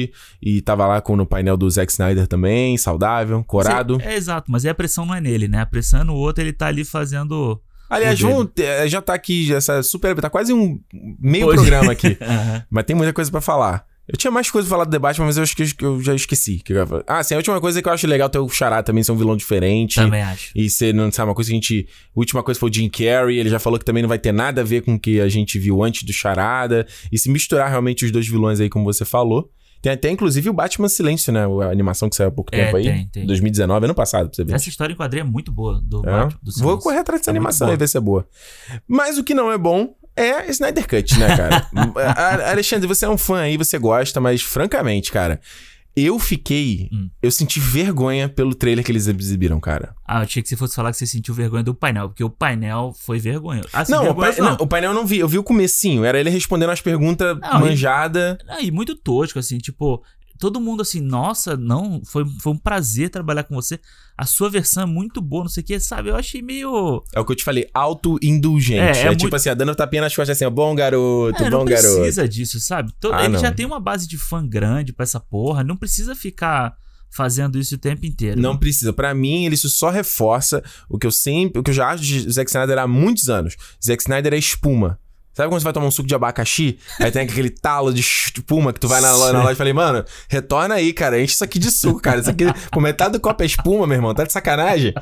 [SPEAKER 1] E tava lá com no painel do Zack Snyder também, saudável, corado.
[SPEAKER 2] É, exato, mas aí a pressão não é nele, né? A pressão é no outro, ele tá ali fazendo.
[SPEAKER 1] Aliás, vamos, já tá aqui, essa super. Tá quase um meio
[SPEAKER 2] Pois.
[SPEAKER 1] programa aqui.
[SPEAKER 2] Aham.
[SPEAKER 1] mas tem muita coisa pra falar. Eu tinha mais coisa pra falar do debate, mas eu acho que eu já esqueci. que eu. Ah, sim, a última coisa que eu acho legal ter o Chará também ser um vilão diferente.
[SPEAKER 2] Também acho.
[SPEAKER 1] E ser, não sabe, uma coisa que a gente. A última coisa foi o Jim Carrey, ele já falou que também não vai ter nada a ver com o que a gente viu antes do Charada. E se misturar realmente os dois vilões aí, como você falou. Tem até, inclusive, o Batman Silêncio, né? A animação que saiu há pouco
[SPEAKER 2] É,
[SPEAKER 1] tempo aí.
[SPEAKER 2] tem, tem.
[SPEAKER 1] 2019, ano passado, pra você ver.
[SPEAKER 2] Essa história em quadrinho é muito boa do
[SPEAKER 1] É.
[SPEAKER 2] Batman. Do
[SPEAKER 1] Vou correr atrás dessa
[SPEAKER 2] É
[SPEAKER 1] animação e ver se é boa. Mas o que não é bom é Snyder Cut, né, cara? Alexandre, você é um fã aí, você gosta, mas francamente, cara, eu fiquei.
[SPEAKER 2] Hum.
[SPEAKER 1] Eu senti vergonha pelo trailer que eles exibiram, cara.
[SPEAKER 2] Ah, eu achei que você fosse falar que você sentiu vergonha do painel, porque o painel foi vergonha. Assim,
[SPEAKER 1] Não, o,
[SPEAKER 2] vergonha
[SPEAKER 1] pai- não, o painel eu não vi, eu vi o comecinho. Era ele respondendo as perguntas
[SPEAKER 2] Não, e-
[SPEAKER 1] manjada.
[SPEAKER 2] Ah, e muito tosco, assim, tipo, todo mundo assim, nossa, não, foi, foi um prazer trabalhar com você. A sua versão é muito boa, não sei o que, sabe? Eu achei meio.
[SPEAKER 1] É o que eu te falei, auto-indulgente.
[SPEAKER 2] É,
[SPEAKER 1] É,
[SPEAKER 2] é
[SPEAKER 1] tipo
[SPEAKER 2] muito-
[SPEAKER 1] assim, a dando tapinha nas costas assim, bom garoto,
[SPEAKER 2] É,
[SPEAKER 1] bom
[SPEAKER 2] não
[SPEAKER 1] garoto.
[SPEAKER 2] precisa disso, sabe? To-
[SPEAKER 1] Ah,
[SPEAKER 2] ele
[SPEAKER 1] não.
[SPEAKER 2] já tem uma base de fã grande pra essa porra, não precisa ficar fazendo isso o tempo inteiro.
[SPEAKER 1] Não precisa. Pra mim, isso só reforça o que eu sempre, o que eu já acho de Zack Snyder há muitos anos. Zack Snyder é espuma. Sabe quando você vai tomar um suco de abacaxi? Aí tem aquele talo de espuma que tu vai na loja, na loja e falei, mano, retorna aí, cara. Enche isso aqui de suco, cara. Isso aqui, por metade do copo é espuma, meu irmão. Tá de sacanagem?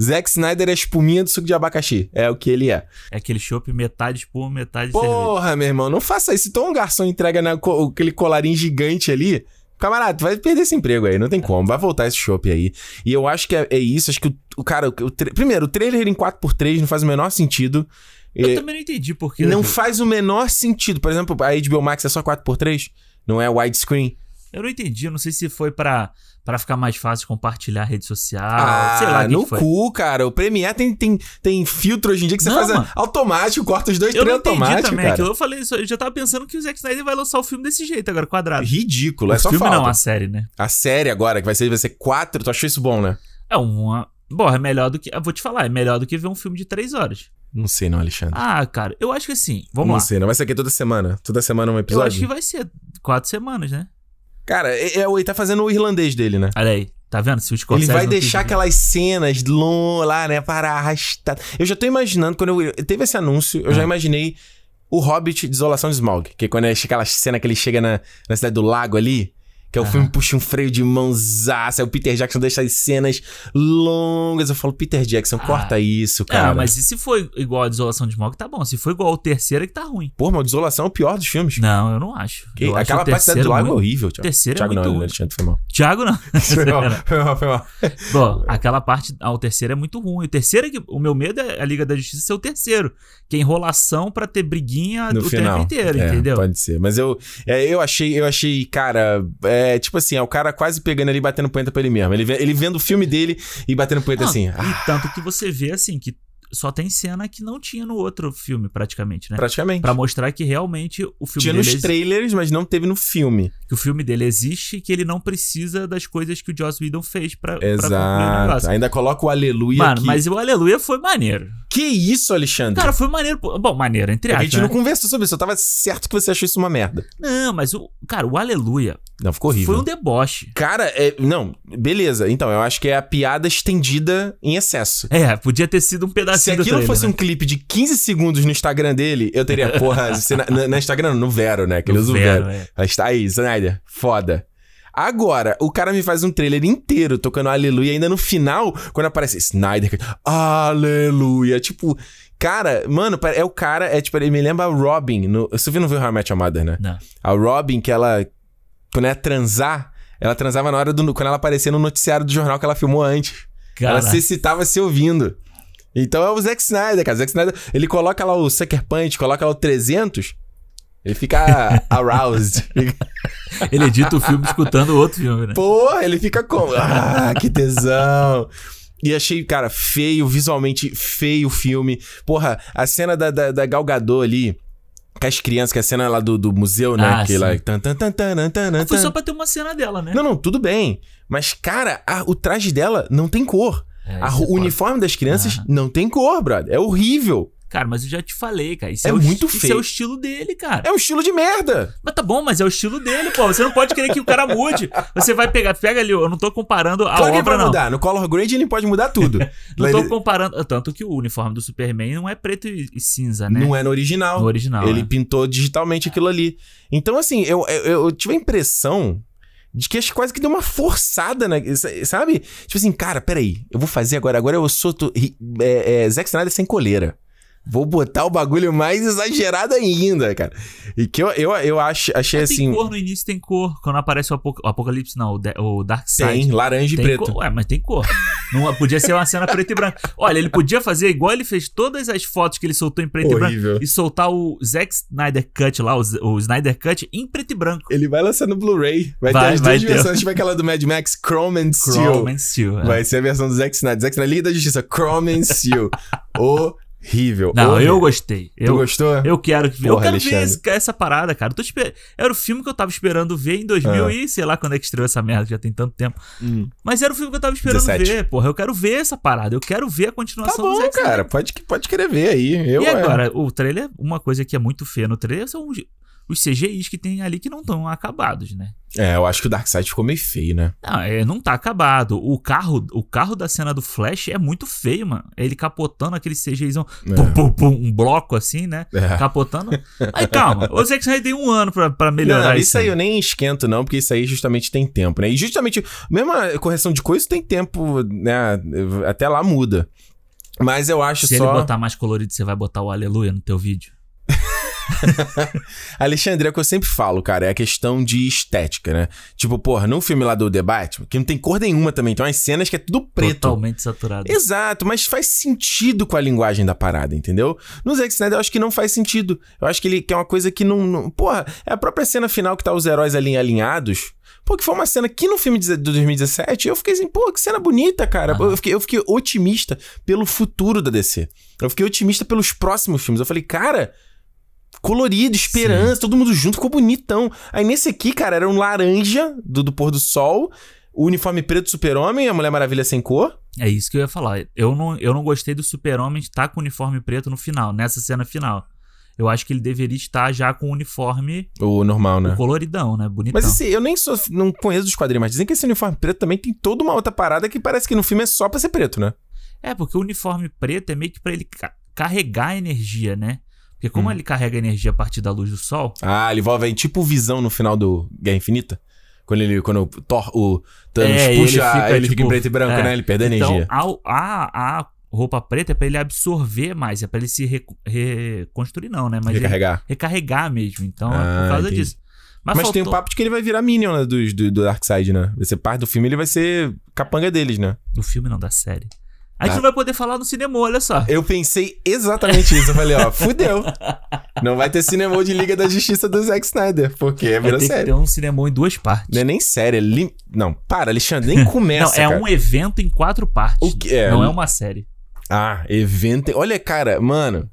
[SPEAKER 1] Zack Snyder é espuminha do suco de abacaxi. É o que ele é.
[SPEAKER 2] É aquele chopp metade espuma, metade cerveja.
[SPEAKER 1] Porra, meu irmão, não faça isso. Então um garçom entrega na co- aquele colarinho gigante ali. Camarada, tu vai perder esse emprego aí, não tem como. Vai voltar esse chopp aí. E eu acho que é, é isso. Acho que o, o cara. o tra- primeiro, o trailer em 4x3 não faz o menor sentido.
[SPEAKER 2] Eu
[SPEAKER 1] É,
[SPEAKER 2] também não entendi porque.
[SPEAKER 1] não faz o menor sentido. Por exemplo, a HBO Max é só 4x3? Não é widescreen?
[SPEAKER 2] Eu não entendi, eu não sei se foi pra, pra ficar mais fácil compartilhar a rede social,
[SPEAKER 1] Ah,
[SPEAKER 2] sei lá
[SPEAKER 1] no cu, cara. O Premiere tem, tem, tem filtro hoje em dia que você
[SPEAKER 2] Não,
[SPEAKER 1] faz
[SPEAKER 2] mano.
[SPEAKER 1] automático, corta os dois
[SPEAKER 2] Eu entendi
[SPEAKER 1] automático,
[SPEAKER 2] também
[SPEAKER 1] cara.
[SPEAKER 2] aquilo. Eu falei isso, eu já tava pensando que o Zack Snyder vai lançar o filme desse jeito agora, quadrado.
[SPEAKER 1] Ridículo,
[SPEAKER 2] o
[SPEAKER 1] é só
[SPEAKER 2] filme
[SPEAKER 1] falta.
[SPEAKER 2] não, a série, né?
[SPEAKER 1] A série agora, que vai ser, vai ser quatro, tu achou isso bom, né?
[SPEAKER 2] É uma. Bom, é melhor do que. Eu vou te falar, é melhor do que ver um filme de três horas.
[SPEAKER 1] Não sei não, Alexandre.
[SPEAKER 2] Ah, cara, eu acho que assim. Vamos
[SPEAKER 1] não
[SPEAKER 2] lá.
[SPEAKER 1] sei, não vai ser aqui toda semana? Toda semana um
[SPEAKER 2] Eu
[SPEAKER 1] episódio?
[SPEAKER 2] acho que vai ser quatro semanas, né?
[SPEAKER 1] Cara, é, é, ele tá fazendo o irlandês dele, né?
[SPEAKER 2] Olha aí, tá vendo? Se o
[SPEAKER 1] Ele vai
[SPEAKER 2] não
[SPEAKER 1] deixar aquelas cenas long, lá, né, para arrastar. Eu já tô imaginando, quando eu, teve esse anúncio, eu já
[SPEAKER 2] Ah.
[SPEAKER 1] imaginei o Hobbit Desolação de Smaug. Que é quando é aquela cena que ele chega na, na cidade do lago ali, que é o
[SPEAKER 2] Aham.
[SPEAKER 1] filme puxa um freio de mãozaça, aí o Peter Jackson deixa as cenas longas. Eu falo, Peter Jackson, corta isso, cara.
[SPEAKER 2] Ah, mas e se for igual a Desolação de Smog, tá bom. Se for igual o terceiro, é que tá ruim.
[SPEAKER 1] Pô, mas Desolação é o pior dos filmes.
[SPEAKER 2] Não, eu não acho.
[SPEAKER 1] Que-
[SPEAKER 2] Eu acho
[SPEAKER 1] aquela parte do lago é horrível,
[SPEAKER 2] O
[SPEAKER 1] Thiago.
[SPEAKER 2] terceiro é
[SPEAKER 1] Thiago
[SPEAKER 2] muito
[SPEAKER 1] não,
[SPEAKER 2] ruim.
[SPEAKER 1] Alexandre, foi mal.
[SPEAKER 2] Thiago não.
[SPEAKER 1] Foi mal, foi mal, foi mal.
[SPEAKER 2] Bom, aquela parte, ah, o terceiro é muito ruim. O terceiro é que. O meu medo é a Liga da Justiça ser o terceiro. Que é enrolação pra ter briguinha
[SPEAKER 1] no
[SPEAKER 2] o
[SPEAKER 1] final.
[SPEAKER 2] tempo inteiro,
[SPEAKER 1] É,
[SPEAKER 2] entendeu?
[SPEAKER 1] Pode ser. Mas eu, é, eu achei, eu achei, cara, é, tipo assim, é o cara quase pegando ali e batendo punheta pra ele mesmo. Ele, ele vendo o filme dele e batendo punheta
[SPEAKER 2] Não,
[SPEAKER 1] assim.
[SPEAKER 2] E
[SPEAKER 1] ah,
[SPEAKER 2] tanto que você vê assim, que só tem cena que não tinha no outro filme, praticamente, né?
[SPEAKER 1] praticamente.
[SPEAKER 2] Pra mostrar que realmente o filme
[SPEAKER 1] Tinha
[SPEAKER 2] dele
[SPEAKER 1] nos
[SPEAKER 2] exi-
[SPEAKER 1] trailers, mas não teve no filme.
[SPEAKER 2] que o filme dele existe e que ele não precisa das coisas que o Joss Whedon fez pra, pra concluir o
[SPEAKER 1] Exato.
[SPEAKER 2] negócio.
[SPEAKER 1] Ainda coloca o aleluia
[SPEAKER 2] Mano,
[SPEAKER 1] aqui.
[SPEAKER 2] mas o Aleluia foi maneiro.
[SPEAKER 1] Que isso, Alexandre?
[SPEAKER 2] Cara, foi maneiro. Bom, maneiro, entre
[SPEAKER 1] a
[SPEAKER 2] aspas.
[SPEAKER 1] gente não
[SPEAKER 2] né?
[SPEAKER 1] conversou sobre isso. Eu tava certo que você achou isso uma merda.
[SPEAKER 2] Não, mas o. Cara, o Aleluia
[SPEAKER 1] Não, ficou horrível.
[SPEAKER 2] foi um deboche.
[SPEAKER 1] Cara, é, não, beleza. Então, eu acho que é a piada estendida em excesso.
[SPEAKER 2] É, podia ter sido um
[SPEAKER 1] Se aquilo
[SPEAKER 2] trailer,
[SPEAKER 1] fosse
[SPEAKER 2] né?
[SPEAKER 1] um clipe de 15 segundos no Instagram dele, eu teria, porra, se na, na- Instagram, não, no Vero, né? Que ele usa o
[SPEAKER 2] Vero,
[SPEAKER 1] Vero.
[SPEAKER 2] é.
[SPEAKER 1] Aí está aí, Snyder, foda. Agora, o cara me faz um trailer inteiro tocando Aleluia, ainda no final, quando aparece Snyder, Aleluia. Tipo, cara, mano, é o cara, é tipo, ele me lembra a Robin. No, você viu no How I Met Your Mother, né?
[SPEAKER 2] Não.
[SPEAKER 1] A Robin, que ela, quando ela ia transar, ela transava na hora do. Quando ela aparecia no noticiário do jornal que ela filmou antes. Ela
[SPEAKER 2] Cara.
[SPEAKER 1] se excitava se ouvindo. Então é o Zack Snyder, cara. O Zack Snyder, ele coloca lá o Sucker Punch, coloca lá o 300, ele fica aroused.
[SPEAKER 2] Ele edita o filme escutando outro filme, né?
[SPEAKER 1] Porra, ele fica como? Ah, que tesão. E achei, cara, feio, visualmente feio o filme. Porra, a cena da, da, da Gal Gadot ali, com as crianças, que é a cena lá do, do museu, né?
[SPEAKER 2] Ah,
[SPEAKER 1] que
[SPEAKER 2] sim.
[SPEAKER 1] lá... Tan, tan, tan, tan, tan, tan,
[SPEAKER 2] Foi só pra ter uma cena dela, né?
[SPEAKER 1] Não, não, tudo bem. Mas, cara, a- o traje dela não tem cor.
[SPEAKER 2] É,
[SPEAKER 1] A-
[SPEAKER 2] isso é
[SPEAKER 1] o
[SPEAKER 2] foda.
[SPEAKER 1] uniforme das crianças não tem cor, brother. É horrível.
[SPEAKER 2] Cara, mas eu já te falei, cara. Isso
[SPEAKER 1] É
[SPEAKER 2] é,
[SPEAKER 1] muito
[SPEAKER 2] Isso
[SPEAKER 1] feio.
[SPEAKER 2] é o estilo dele, cara.
[SPEAKER 1] É um estilo de merda.
[SPEAKER 2] Mas tá bom, mas é o estilo dele, pô. Você não pode querer que o cara mude. Você vai pegar, pega ali, eu não tô comparando a
[SPEAKER 1] claro ele
[SPEAKER 2] obra,
[SPEAKER 1] pode
[SPEAKER 2] não.
[SPEAKER 1] mudar. No Color Grade ele pode mudar tudo.
[SPEAKER 2] Não tô comparando. Tanto que o uniforme do Superman não é preto e, cinza, né?
[SPEAKER 1] Não é no original.
[SPEAKER 2] No original.
[SPEAKER 1] Ele
[SPEAKER 2] né?
[SPEAKER 1] pintou digitalmente aquilo ali. Então, assim, eu, eu, eu tive a impressão de que acho quase que deu uma forçada, né? Sabe? Tipo assim, cara, peraí, eu vou fazer agora. Agora eu sou ri- é, é, Zack Snyder sem coleira. Vou botar o bagulho mais exagerado ainda, cara. E que eu, eu, eu ach, achei
[SPEAKER 2] Mas
[SPEAKER 1] assim.
[SPEAKER 2] Tem cor no início, tem cor. Quando aparece o, Apoc- o Apocalipse, não, o, De- o Dark Side.
[SPEAKER 1] Tem, laranja e
[SPEAKER 2] Tem
[SPEAKER 1] preto.
[SPEAKER 2] cor. Ué, mas tem cor. Não, podia ser uma cena preto e branco. Olha, ele podia fazer igual ele fez todas as fotos que ele soltou em preto
[SPEAKER 1] Horrível.
[SPEAKER 2] e branco. E soltar o Zack Snyder Cut lá, o, o Snyder Cut em preto e branco.
[SPEAKER 1] Ele vai lançar no Blu-ray. Vai,
[SPEAKER 2] Vai,
[SPEAKER 1] ter as duas
[SPEAKER 2] ter.
[SPEAKER 1] versões. Tipo aquela do Mad Max, Chrome and Steel.
[SPEAKER 2] Chrome and Steel. é.
[SPEAKER 1] Vai ser a versão do Zack Snyder. Zack Snyder, Liga da Justiça, Chrome and Steel. Horrível.
[SPEAKER 2] Não,
[SPEAKER 1] horrível.
[SPEAKER 2] eu gostei.
[SPEAKER 1] Tu
[SPEAKER 2] Eu,
[SPEAKER 1] gostou?
[SPEAKER 2] eu quero que eu
[SPEAKER 1] Porra,
[SPEAKER 2] quero
[SPEAKER 1] Alexandre.
[SPEAKER 2] ver esse- essa parada, cara. Esper... Era o filme que eu tava esperando ver em 2000
[SPEAKER 1] Ah.
[SPEAKER 2] e sei lá quando é que estreou essa merda, já tem tanto tempo.
[SPEAKER 1] Hum.
[SPEAKER 2] Mas era o filme que eu tava esperando
[SPEAKER 1] 17.
[SPEAKER 2] ver, porra. Eu quero ver essa parada. Eu quero ver a
[SPEAKER 1] Tá
[SPEAKER 2] continuação do
[SPEAKER 1] bom, cara. Pode, pode querer ver aí. Eu,
[SPEAKER 2] e
[SPEAKER 1] é.
[SPEAKER 2] agora, o trailer, uma coisa que é muito feia no trailer são os, os CGIs que tem ali que não estão acabados, né?
[SPEAKER 1] É, eu acho que o Darkseid ficou meio feio, né?
[SPEAKER 2] Não, é, não tá acabado. O carro, o carro da cena do Flash é muito feio, mano. Ele capotando aquele CGIzão,
[SPEAKER 1] É.
[SPEAKER 2] pum, pum, pum, um bloco assim, né?
[SPEAKER 1] É.
[SPEAKER 2] Capotando. Aí calma, o Zack Snyder tem um ano pra, pra melhorar
[SPEAKER 1] não,
[SPEAKER 2] isso.
[SPEAKER 1] isso aí eu nem esquento, não, porque isso aí justamente tem tempo, né? E justamente, mesmo a correção de coisa tem tempo, né? Até lá muda. Mas eu acho
[SPEAKER 2] Se
[SPEAKER 1] só.
[SPEAKER 2] ele botar mais colorido, você vai botar o aleluia no teu vídeo.
[SPEAKER 1] Alexandre, é o que eu sempre falo, cara, é a questão de estética, né? Tipo, porra, no filme lá do The Batman, que não tem cor nenhuma também, tem umas cenas que é tudo preto.
[SPEAKER 2] Totalmente saturado.
[SPEAKER 1] Exato, mas faz sentido com a linguagem da parada, entendeu? No Zack Snyder eu acho que não faz sentido. Eu acho que ele que é uma coisa que não, não- Porra, é a própria cena final que tá os heróis ali alinhados. Pô, que foi uma cena que no filme de de 2017 eu fiquei assim, pô, que cena bonita, cara.
[SPEAKER 2] Aham.
[SPEAKER 1] Eu, fiquei, eu fiquei otimista pelo futuro da DC. Eu fiquei otimista pelos próximos filmes. Eu falei, cara, colorido, esperança, todo mundo junto, ficou bonitão. Aí nesse aqui, cara, era um laranja do, do pôr do sol, o uniforme preto do super-homem, a Mulher Maravilha sem cor.
[SPEAKER 2] É isso que eu ia falar. Eu não, eu não gostei do Super-Homem estar com o uniforme preto no final, nessa cena final. Eu acho que ele deveria estar já com o uniforme
[SPEAKER 1] O normal, né?
[SPEAKER 2] o coloridão, né? Bonitão.
[SPEAKER 1] Mas assim, eu nem sou, não conheço dos quadrinhos, mas dizem que esse uniforme preto também tem toda uma outra parada que parece que no filme é só pra ser preto, né?
[SPEAKER 2] É, porque o uniforme preto é meio que pra ele ca- carregar energia, né? Porque como
[SPEAKER 1] Hum.
[SPEAKER 2] ele carrega energia a partir da luz do sol,
[SPEAKER 1] Ah, ele envolve aí tipo visão no final do Guerra Infinita. Quando ele, quando o Thor, o Thanos
[SPEAKER 2] É,
[SPEAKER 1] puxa,
[SPEAKER 2] ele fica,
[SPEAKER 1] ele fica em
[SPEAKER 2] tipo,
[SPEAKER 1] preto e branco,
[SPEAKER 2] é.
[SPEAKER 1] né? Ele perde a
[SPEAKER 2] então
[SPEAKER 1] energia.
[SPEAKER 2] a, a, a roupa preta é pra ele absorver mais, é pra ele se reco- reconstruir, não, né? Mas ele
[SPEAKER 1] Recarregar.
[SPEAKER 2] recarregar mesmo. Então é
[SPEAKER 1] Ah,
[SPEAKER 2] por causa
[SPEAKER 1] entendi.
[SPEAKER 2] disso.
[SPEAKER 1] Mas,
[SPEAKER 2] Mas,
[SPEAKER 1] tem o papo de que ele vai virar Minion né, do, do, do Darkseid, né? Vai ser parte do filme, ele vai ser capanga deles, né?
[SPEAKER 2] Do filme não, da série. A gente
[SPEAKER 1] Tá.
[SPEAKER 2] não vai poder falar no cinema, olha só.
[SPEAKER 1] Eu pensei exatamente isso. Eu falei, ó, fudeu. Não vai ter cinema de Liga da Justiça do Zack Snyder, porque é virou
[SPEAKER 2] que
[SPEAKER 1] série.
[SPEAKER 2] ter um cinema em duas partes.
[SPEAKER 1] Não é nem série, é lim... Não, para, Alexandre, nem começa,
[SPEAKER 2] não, é
[SPEAKER 1] cara.
[SPEAKER 2] um evento em quatro partes.
[SPEAKER 1] É?
[SPEAKER 2] Não é uma série.
[SPEAKER 1] Ah, evento... Olha, cara, mano...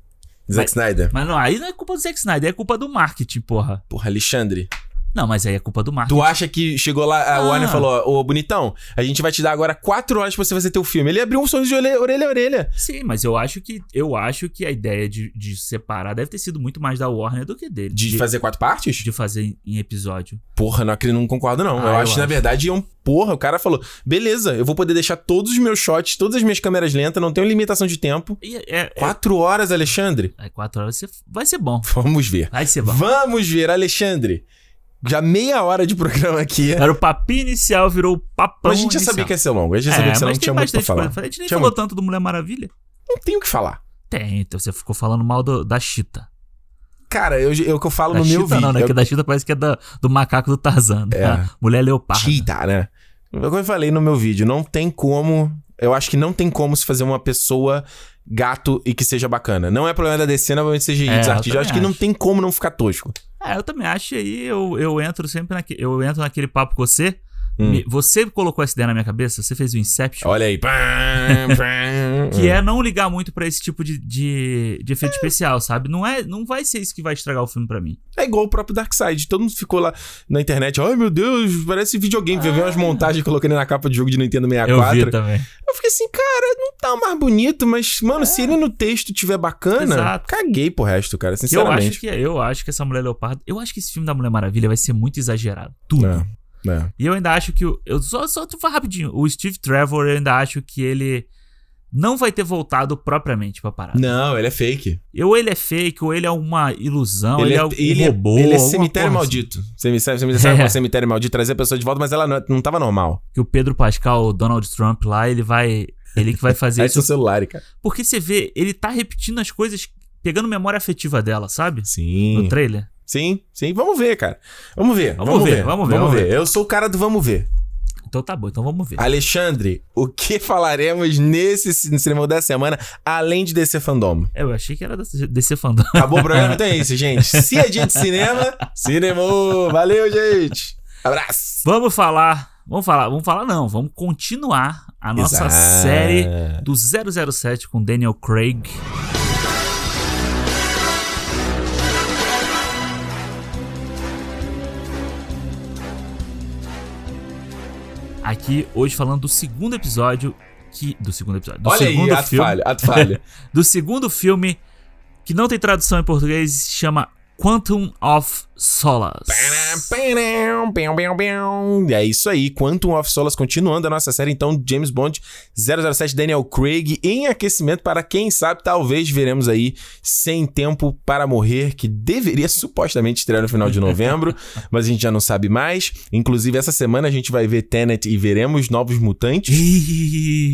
[SPEAKER 1] Zack
[SPEAKER 2] Mas-
[SPEAKER 1] Snyder.
[SPEAKER 2] Mas não, aí não é culpa do Zack Snyder, é culpa do marketing, porra.
[SPEAKER 1] Porra, Alexandre.
[SPEAKER 2] Não, mas aí é culpa do marketing.
[SPEAKER 1] Tu acha que chegou lá, a
[SPEAKER 2] Ah.
[SPEAKER 1] Warner falou, ô, bonitão, a gente vai te dar agora quatro horas pra você fazer teu filme. Ele abriu um sorriso de orelha orelha a orelha.
[SPEAKER 2] Sim, mas eu acho que eu acho que a ideia de, de separar deve ter sido muito mais da Warner do que dele.
[SPEAKER 1] De, fazer quatro partes?
[SPEAKER 2] de fazer em, episódio.
[SPEAKER 1] Porra, não, não concordo, não.
[SPEAKER 2] Ah,
[SPEAKER 1] eu,
[SPEAKER 2] eu
[SPEAKER 1] acho que, na verdade, iam. Porra, o cara falou: beleza, eu vou poder deixar todos os meus shots, todas as minhas câmeras lentas, não tenho limitação de tempo.
[SPEAKER 2] E é, é,
[SPEAKER 1] Quatro horas, Alexandre?
[SPEAKER 2] é quatro horas vai ser, vai ser bom.
[SPEAKER 1] Vamos ver.
[SPEAKER 2] Vai ser bom.
[SPEAKER 1] Vamos ver, Alexandre. Já meia hora de programa aqui.
[SPEAKER 2] Era o papinho inicial, virou o papão
[SPEAKER 1] Mas a gente já
[SPEAKER 2] inicial.
[SPEAKER 1] sabia que ia ser longo. A gente já sabia
[SPEAKER 2] É,
[SPEAKER 1] que você não tinha muito pra falar.
[SPEAKER 2] coisa. A gente nem
[SPEAKER 1] Tinha
[SPEAKER 2] falou
[SPEAKER 1] muito.
[SPEAKER 2] tanto do Mulher Maravilha.
[SPEAKER 1] Não tem o que falar.
[SPEAKER 2] Tem, então você ficou falando mal do- da Chita.
[SPEAKER 1] Cara, eu, eu, que eu falo
[SPEAKER 2] Da
[SPEAKER 1] no meu
[SPEAKER 2] Chita
[SPEAKER 1] vídeo.
[SPEAKER 2] não, né?
[SPEAKER 1] eu-
[SPEAKER 2] Que da Chita parece que é da- do macaco do Tarzan.
[SPEAKER 1] É.
[SPEAKER 2] da Mulher Leopardo.
[SPEAKER 1] Cheetah, né? Como eu falei no meu vídeo, não tem como eu acho que não tem como se fazer uma pessoa gato e que seja bacana. Não é problema da DC, de CGI,
[SPEAKER 2] É,
[SPEAKER 1] dos
[SPEAKER 2] eu
[SPEAKER 1] acho que
[SPEAKER 2] também
[SPEAKER 1] não tem como não ficar tosco.
[SPEAKER 2] É, eu também acho. E aí eu, eu entro sempre naquele. Eu entro naquele papo com você.
[SPEAKER 1] Hum.
[SPEAKER 2] Você colocou essa ideia na minha cabeça, você fez o Inception.
[SPEAKER 1] Olha aí.
[SPEAKER 2] Que é não ligar muito pra esse tipo de, de, de efeito especial, sabe? Não, é, não vai ser isso que vai estragar o filme pra mim.
[SPEAKER 1] É igual o próprio Darkseid. Todo mundo ficou lá na internet. Ai, meu Deus, parece videogame. Eu vi umas montagens colocando ele na capa de jogo de Nintendo
[SPEAKER 2] Eu
[SPEAKER 1] 64.
[SPEAKER 2] vi também.
[SPEAKER 1] Eu fiquei assim, cara, não tá mais bonito, mas, mano, se ele no texto tiver bacana,
[SPEAKER 2] Exato.
[SPEAKER 1] caguei pro resto, cara,
[SPEAKER 2] Que eu
[SPEAKER 1] sinceramente.
[SPEAKER 2] acho que é, eu acho que essa Mulher Leopardo. Eu acho que esse filme da Mulher Maravilha vai ser muito exagerado. Tudo.
[SPEAKER 1] É, é.
[SPEAKER 2] E eu ainda acho que. o- Eu só, só rapidinho. O Steve Trevor, eu ainda acho que ele não vai ter voltado propriamente pra parada.
[SPEAKER 1] Não, ele é fake.
[SPEAKER 2] Ou ele é fake, ou ele é uma ilusão, ele, é, um
[SPEAKER 1] ele é-
[SPEAKER 2] robô.
[SPEAKER 1] ele é cemitério
[SPEAKER 2] porra
[SPEAKER 1] maldito. Cemitério, cemitério,
[SPEAKER 2] É.
[SPEAKER 1] cemitério maldito, trazer a pessoa de volta, mas ela não, não tava normal.
[SPEAKER 2] assim. Que o Pedro Pascal, o Donald Trump lá, ele vai. Ele que vai fazer isso.
[SPEAKER 1] seu celular, cara.
[SPEAKER 2] Porque você vê, ele tá repetindo as coisas, pegando memória afetiva dela, sabe?
[SPEAKER 1] Sim.
[SPEAKER 2] No trailer.
[SPEAKER 1] Sim, sim. Vamos ver, cara. Vamos ver.
[SPEAKER 2] Vamos ver, vamos ver,
[SPEAKER 1] Vamos
[SPEAKER 2] vamos
[SPEAKER 1] ver. Eu sou o cara do vamos ver.
[SPEAKER 2] Então tá bom, então vamos ver.
[SPEAKER 1] Alexandre, o que falaremos nesse ci- cinema da semana, além de descer fandom?
[SPEAKER 2] Eu achei que era desse fandom.
[SPEAKER 1] Acabou o programa, então é isso, gente. Se é dia de cinema, cinema. Valeu, gente. Abraço.
[SPEAKER 2] Vamos falar. Vamos falar, vamos falar não, vamos continuar a nossa
[SPEAKER 1] Exato.
[SPEAKER 2] série do 007 com Daniel Craig. Aqui hoje falando do segundo episódio que do segundo episódio, do
[SPEAKER 1] Olha aí,
[SPEAKER 2] segundo
[SPEAKER 1] ato
[SPEAKER 2] filme,
[SPEAKER 1] falho, ato falho.
[SPEAKER 2] do segundo filme que não tem tradução em português, se chama Quantum of Solace.
[SPEAKER 1] E é isso aí, Quantum of Solace continuando a nossa série, então, James Bond 007 Daniel Craig em aquecimento para quem sabe, talvez veremos aí Sem Tempo para Morrer, que deveria supostamente estrear no final de novembro, mas a gente já não sabe mais. Inclusive, essa semana a gente vai ver Tenet e veremos Novos Mutantes.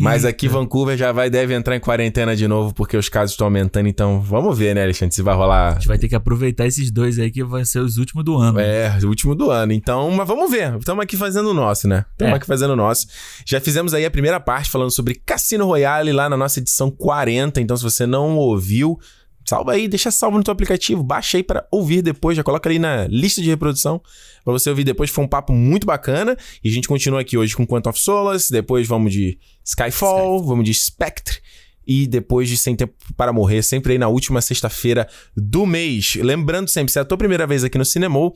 [SPEAKER 1] Mas aqui Vancouver já vai deve entrar em quarentena de novo porque os casos estão aumentando, então vamos ver, né, Alexandre, se vai rolar
[SPEAKER 2] A gente vai ter que aproveitar esses dois aí que vão ser os últimos do ano.
[SPEAKER 1] É, o último do ano. Então, mas vamos ver. Estamos aqui fazendo o nosso, né? Estamos
[SPEAKER 2] É.
[SPEAKER 1] aqui fazendo o nosso. Já fizemos aí a primeira parte falando sobre Cassino Royale lá na nossa edição 40. Então, se você não ouviu, salva aí, deixa salvo no teu aplicativo, baixa aí para ouvir depois, já coloca ali na lista de reprodução para você ouvir depois. Foi um papo muito bacana. E a gente continua aqui hoje com Quantum of Solace, depois vamos de Skyfall, vamos de Spectre. E depois de Sem Tempo para Morrer, sempre aí na última sexta-feira do mês. Lembrando sempre, se é a tua primeira vez aqui no Cinemol,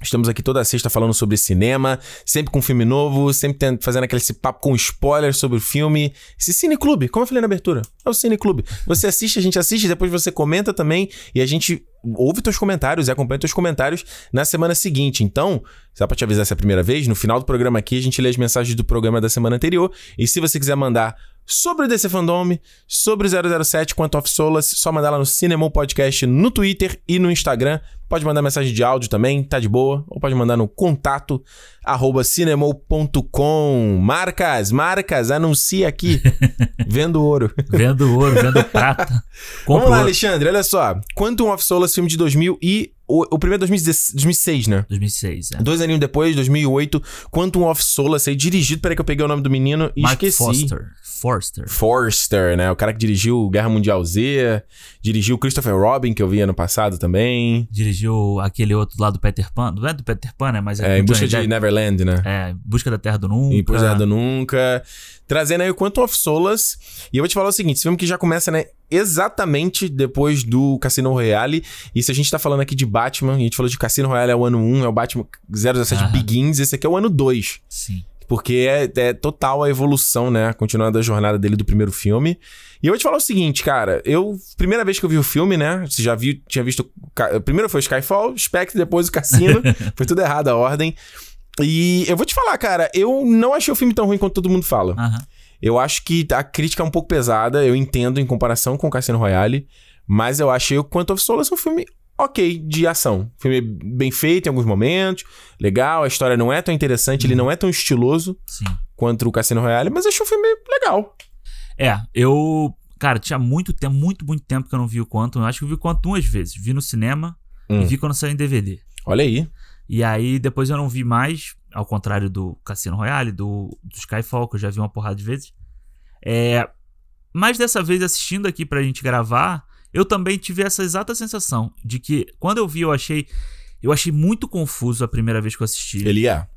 [SPEAKER 1] Estamos aqui toda sexta falando sobre cinema, sempre com filme novo, sempre tendo- fazendo aquele esse papo com spoilers sobre o filme. Esse cineclube, como eu falei na abertura, é o cineclube. Você assiste, a gente assiste, depois você comenta também e a gente ouve teus comentários e acompanha teus comentários na semana seguinte. Então, só pra te avisar essa primeira vez, no final do programa aqui a gente lê as mensagens do programa da semana anterior e se você quiser mandar sobre o DC Fandom, sobre o 007 Quantum of Solace, só mandar lá no Cinemol Podcast no Twitter e no Instagram. Pode mandar mensagem de áudio também, tá de boa. Ou pode mandar no contato arroba cinemol.com. Marcas, marcas, anuncia aqui. Vendo ouro.
[SPEAKER 2] Vendo ouro, vendo prata.
[SPEAKER 1] Vamos lá. Alexandre, olha só. Quantum of Solace, filme de 2000 e... O, o primeiro é 2016 2006, né?
[SPEAKER 2] 2006, é.
[SPEAKER 1] Dois aninhos depois, 2008, Quantum of Solace, aí dirigido, peraí que eu peguei o nome do menino e
[SPEAKER 2] Mark
[SPEAKER 1] esqueci.
[SPEAKER 2] Foster. Forster.
[SPEAKER 1] Forster, né? O cara que dirigiu Guerra Mundial Z, dirigiu Christopher Robin, que eu vi ano passado também.
[SPEAKER 2] Dirigiu aquele outro lá do Peter Pan. Não é do Peter Pan, né? Mas é,
[SPEAKER 1] É, em busca de. Neverland, né?
[SPEAKER 2] É, Busca da Terra do Nunca.
[SPEAKER 1] Em Busca do Nunca. Trazendo aí o Quantum of Solace. E eu vou te falar o seguinte: esse filme que já começa, né? Exatamente depois do Cassino Royale. E se a gente tá falando aqui de Batman, a gente falou de Cassino Royale é o ano 1, é o Batman 017
[SPEAKER 2] Aham.
[SPEAKER 1] Begins, esse aqui é o ano 2.
[SPEAKER 2] Sim.
[SPEAKER 1] Porque é, é total a evolução, né? A continuada da jornada dele do primeiro filme. E eu vou te falar o seguinte, cara. Eu. Primeira vez que eu vi o filme, né? Você já viu, tinha visto. Primeiro foi Skyfall, Spectre, depois o Cassino. foi tudo errado a ordem. E eu vou te falar, cara, eu não achei o filme tão ruim quanto todo mundo fala.
[SPEAKER 2] Aham.
[SPEAKER 1] Eu acho que a crítica é um pouco pesada, eu entendo em comparação com o Cassino Royale, mas eu achei o Quantum of Solace um filme ok de ação. Filme bem feito em alguns momentos, legal, a história não é tão interessante, ele não é tão estiloso
[SPEAKER 2] Sim.
[SPEAKER 1] quanto o Cassino Royale, mas achei um filme legal.
[SPEAKER 2] É, eu. Cara, tinha muito tempo, muito, muito tempo que eu não vi o Quantum. Eu acho que eu vi o Quantum duas vezes. Vi no cinema
[SPEAKER 1] Hum.
[SPEAKER 2] e vi quando saiu em DVD.
[SPEAKER 1] Olha aí.
[SPEAKER 2] E aí depois eu não vi mais, ao contrário do Cassino Royale, do, do Skyfall, que eu já vi uma porrada de vezes. É, mas dessa vez, assistindo aqui pra gente gravar, eu também tive essa exata sensação de que quando eu vi, eu achei. Eu achei muito confuso a primeira vez que eu assisti.
[SPEAKER 1] Ele é.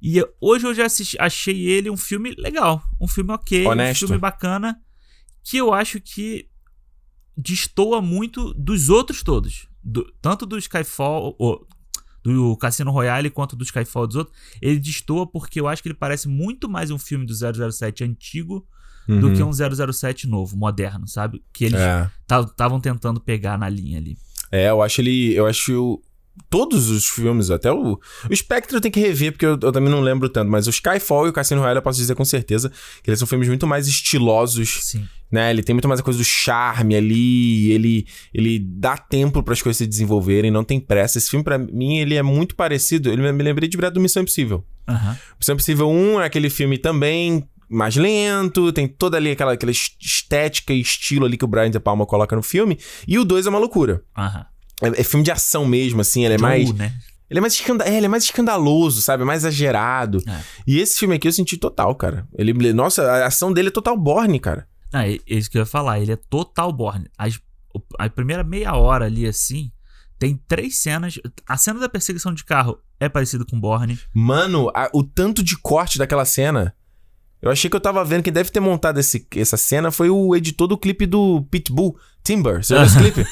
[SPEAKER 2] E eu- hoje eu já assisti, achei ele um filme legal. Um filme ok,
[SPEAKER 1] Honesto.
[SPEAKER 2] um filme bacana. Que eu acho que destoa muito dos outros todos. Do- tanto do Skyfall, ou, do Cassino Royale, quanto do Skyfall dos outros. Ele destoa porque eu acho que ele parece muito mais um filme do 007 antigo do
[SPEAKER 1] Uhum.
[SPEAKER 2] que um 007 novo, moderno, sabe? Que eles
[SPEAKER 1] É.
[SPEAKER 2] estavam tentando pegar na linha ali.
[SPEAKER 1] É, eu acho ele. Eu acho. Todos os filmes, até o. O Spectre eu tenho que rever, porque eu, eu também não lembro tanto, mas o Skyfall e o Cassino Royale eu posso dizer com certeza que eles são filmes muito mais estilosos,
[SPEAKER 2] Sim.
[SPEAKER 1] né? Ele tem muito mais a coisa do charme ali, ele, ele dá tempo para as coisas se desenvolverem, não tem pressa. Esse filme, pra mim, ele é muito parecido. Ele me lembrei de verdade do Missão Impossível.
[SPEAKER 2] Aham.
[SPEAKER 1] Missão Impossível 1 é aquele filme também mais lento, tem toda ali aquela, aquela est- estética e estilo ali que o Brian De Palma coloca no filme. E o 2 é uma loucura.
[SPEAKER 2] Aham.
[SPEAKER 1] É, é filme de ação mesmo, assim, ele é
[SPEAKER 2] Joe,
[SPEAKER 1] mais.
[SPEAKER 2] né?
[SPEAKER 1] Ele é mais, escanda... é, ele é mais escandaloso, sabe? Mais exagerado.
[SPEAKER 2] É.
[SPEAKER 1] E esse filme aqui eu senti total, cara. Ele, nossa, a ação dele é total Borne, cara.
[SPEAKER 2] Ah, é é isso que eu ia falar. Ele é total Borne. As, a primeira meia hora ali, assim, tem três cenas. A cena da perseguição de carro é parecida com Borne.
[SPEAKER 1] Mano, a- o tanto de corte daquela cena. Eu achei que eu tava vendo que deve ter montado esse, essa cena foi o editor do clipe do Pitbull, Timber. Você viu esse clipe?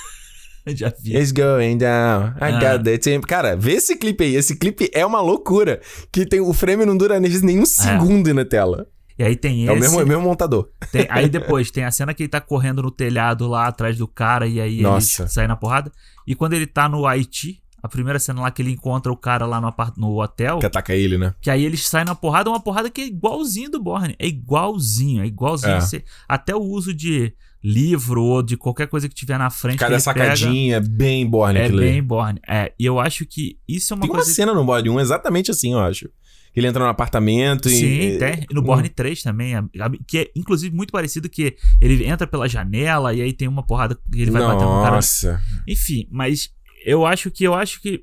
[SPEAKER 2] Já vi.
[SPEAKER 1] It's going down. I
[SPEAKER 2] Ah.
[SPEAKER 1] got the. Cara, vê esse clipe aí. Esse clipe é uma loucura. Que tem o frame não dura vezes nenhum segundo na tela.
[SPEAKER 2] E aí tem
[SPEAKER 1] É, o
[SPEAKER 2] esse.
[SPEAKER 1] mesmo, é o mesmo montador.
[SPEAKER 2] tem- aí depois tem a cena que ele tá correndo no telhado lá atrás do cara e aí
[SPEAKER 1] Nossa.
[SPEAKER 2] ele sai na porrada. E quando ele tá no Haiti, a primeira cena lá que ele encontra o cara lá no, no hotel.
[SPEAKER 1] Que ataca ele, né?
[SPEAKER 2] Que aí eles saem na porrada, uma porrada que é igualzinho do Borne. É igualzinho, é igualzinho.
[SPEAKER 1] É.
[SPEAKER 2] Você- até o uso de livro ou de qualquer coisa que tiver na frente. que
[SPEAKER 1] Cada sacadinha é bem Borne
[SPEAKER 2] Pega, é bem. Borne. É, e eu acho que isso é uma
[SPEAKER 1] Tem uma
[SPEAKER 2] coisa.
[SPEAKER 1] cena no Borne 1 exatamente assim, eu acho. Que ele entra no apartamento e...
[SPEAKER 2] Sim, tem. E no
[SPEAKER 1] Hum.
[SPEAKER 2] Borne 3 também. Que é, inclusive, muito parecido que ele entra pela janela e aí tem uma porrada que ele vai bater no cara.
[SPEAKER 1] Nossa.
[SPEAKER 2] Enfim, mas eu acho que eu acho que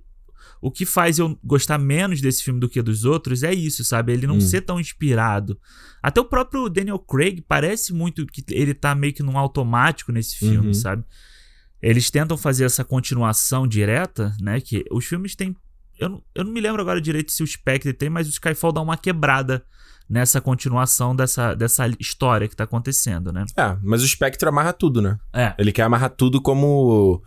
[SPEAKER 2] o que faz eu gostar menos desse filme do que dos outros é isso, sabe? Ele não
[SPEAKER 1] Hum.
[SPEAKER 2] ser tão inspirado. Até o próprio Daniel Craig parece muito que ele tá meio que num automático nesse filme,
[SPEAKER 1] Uhum.
[SPEAKER 2] sabe? Eles tentam fazer essa continuação direta, né? Que os filmes têm. Eu não, eu não me lembro agora direito se o Spectre tem, mas o Skyfall dá uma quebrada nessa continuação dessa, dessa história que tá acontecendo, né?
[SPEAKER 1] É, mas o Spectre amarra tudo, né?
[SPEAKER 2] É.
[SPEAKER 1] Ele quer amarrar tudo como...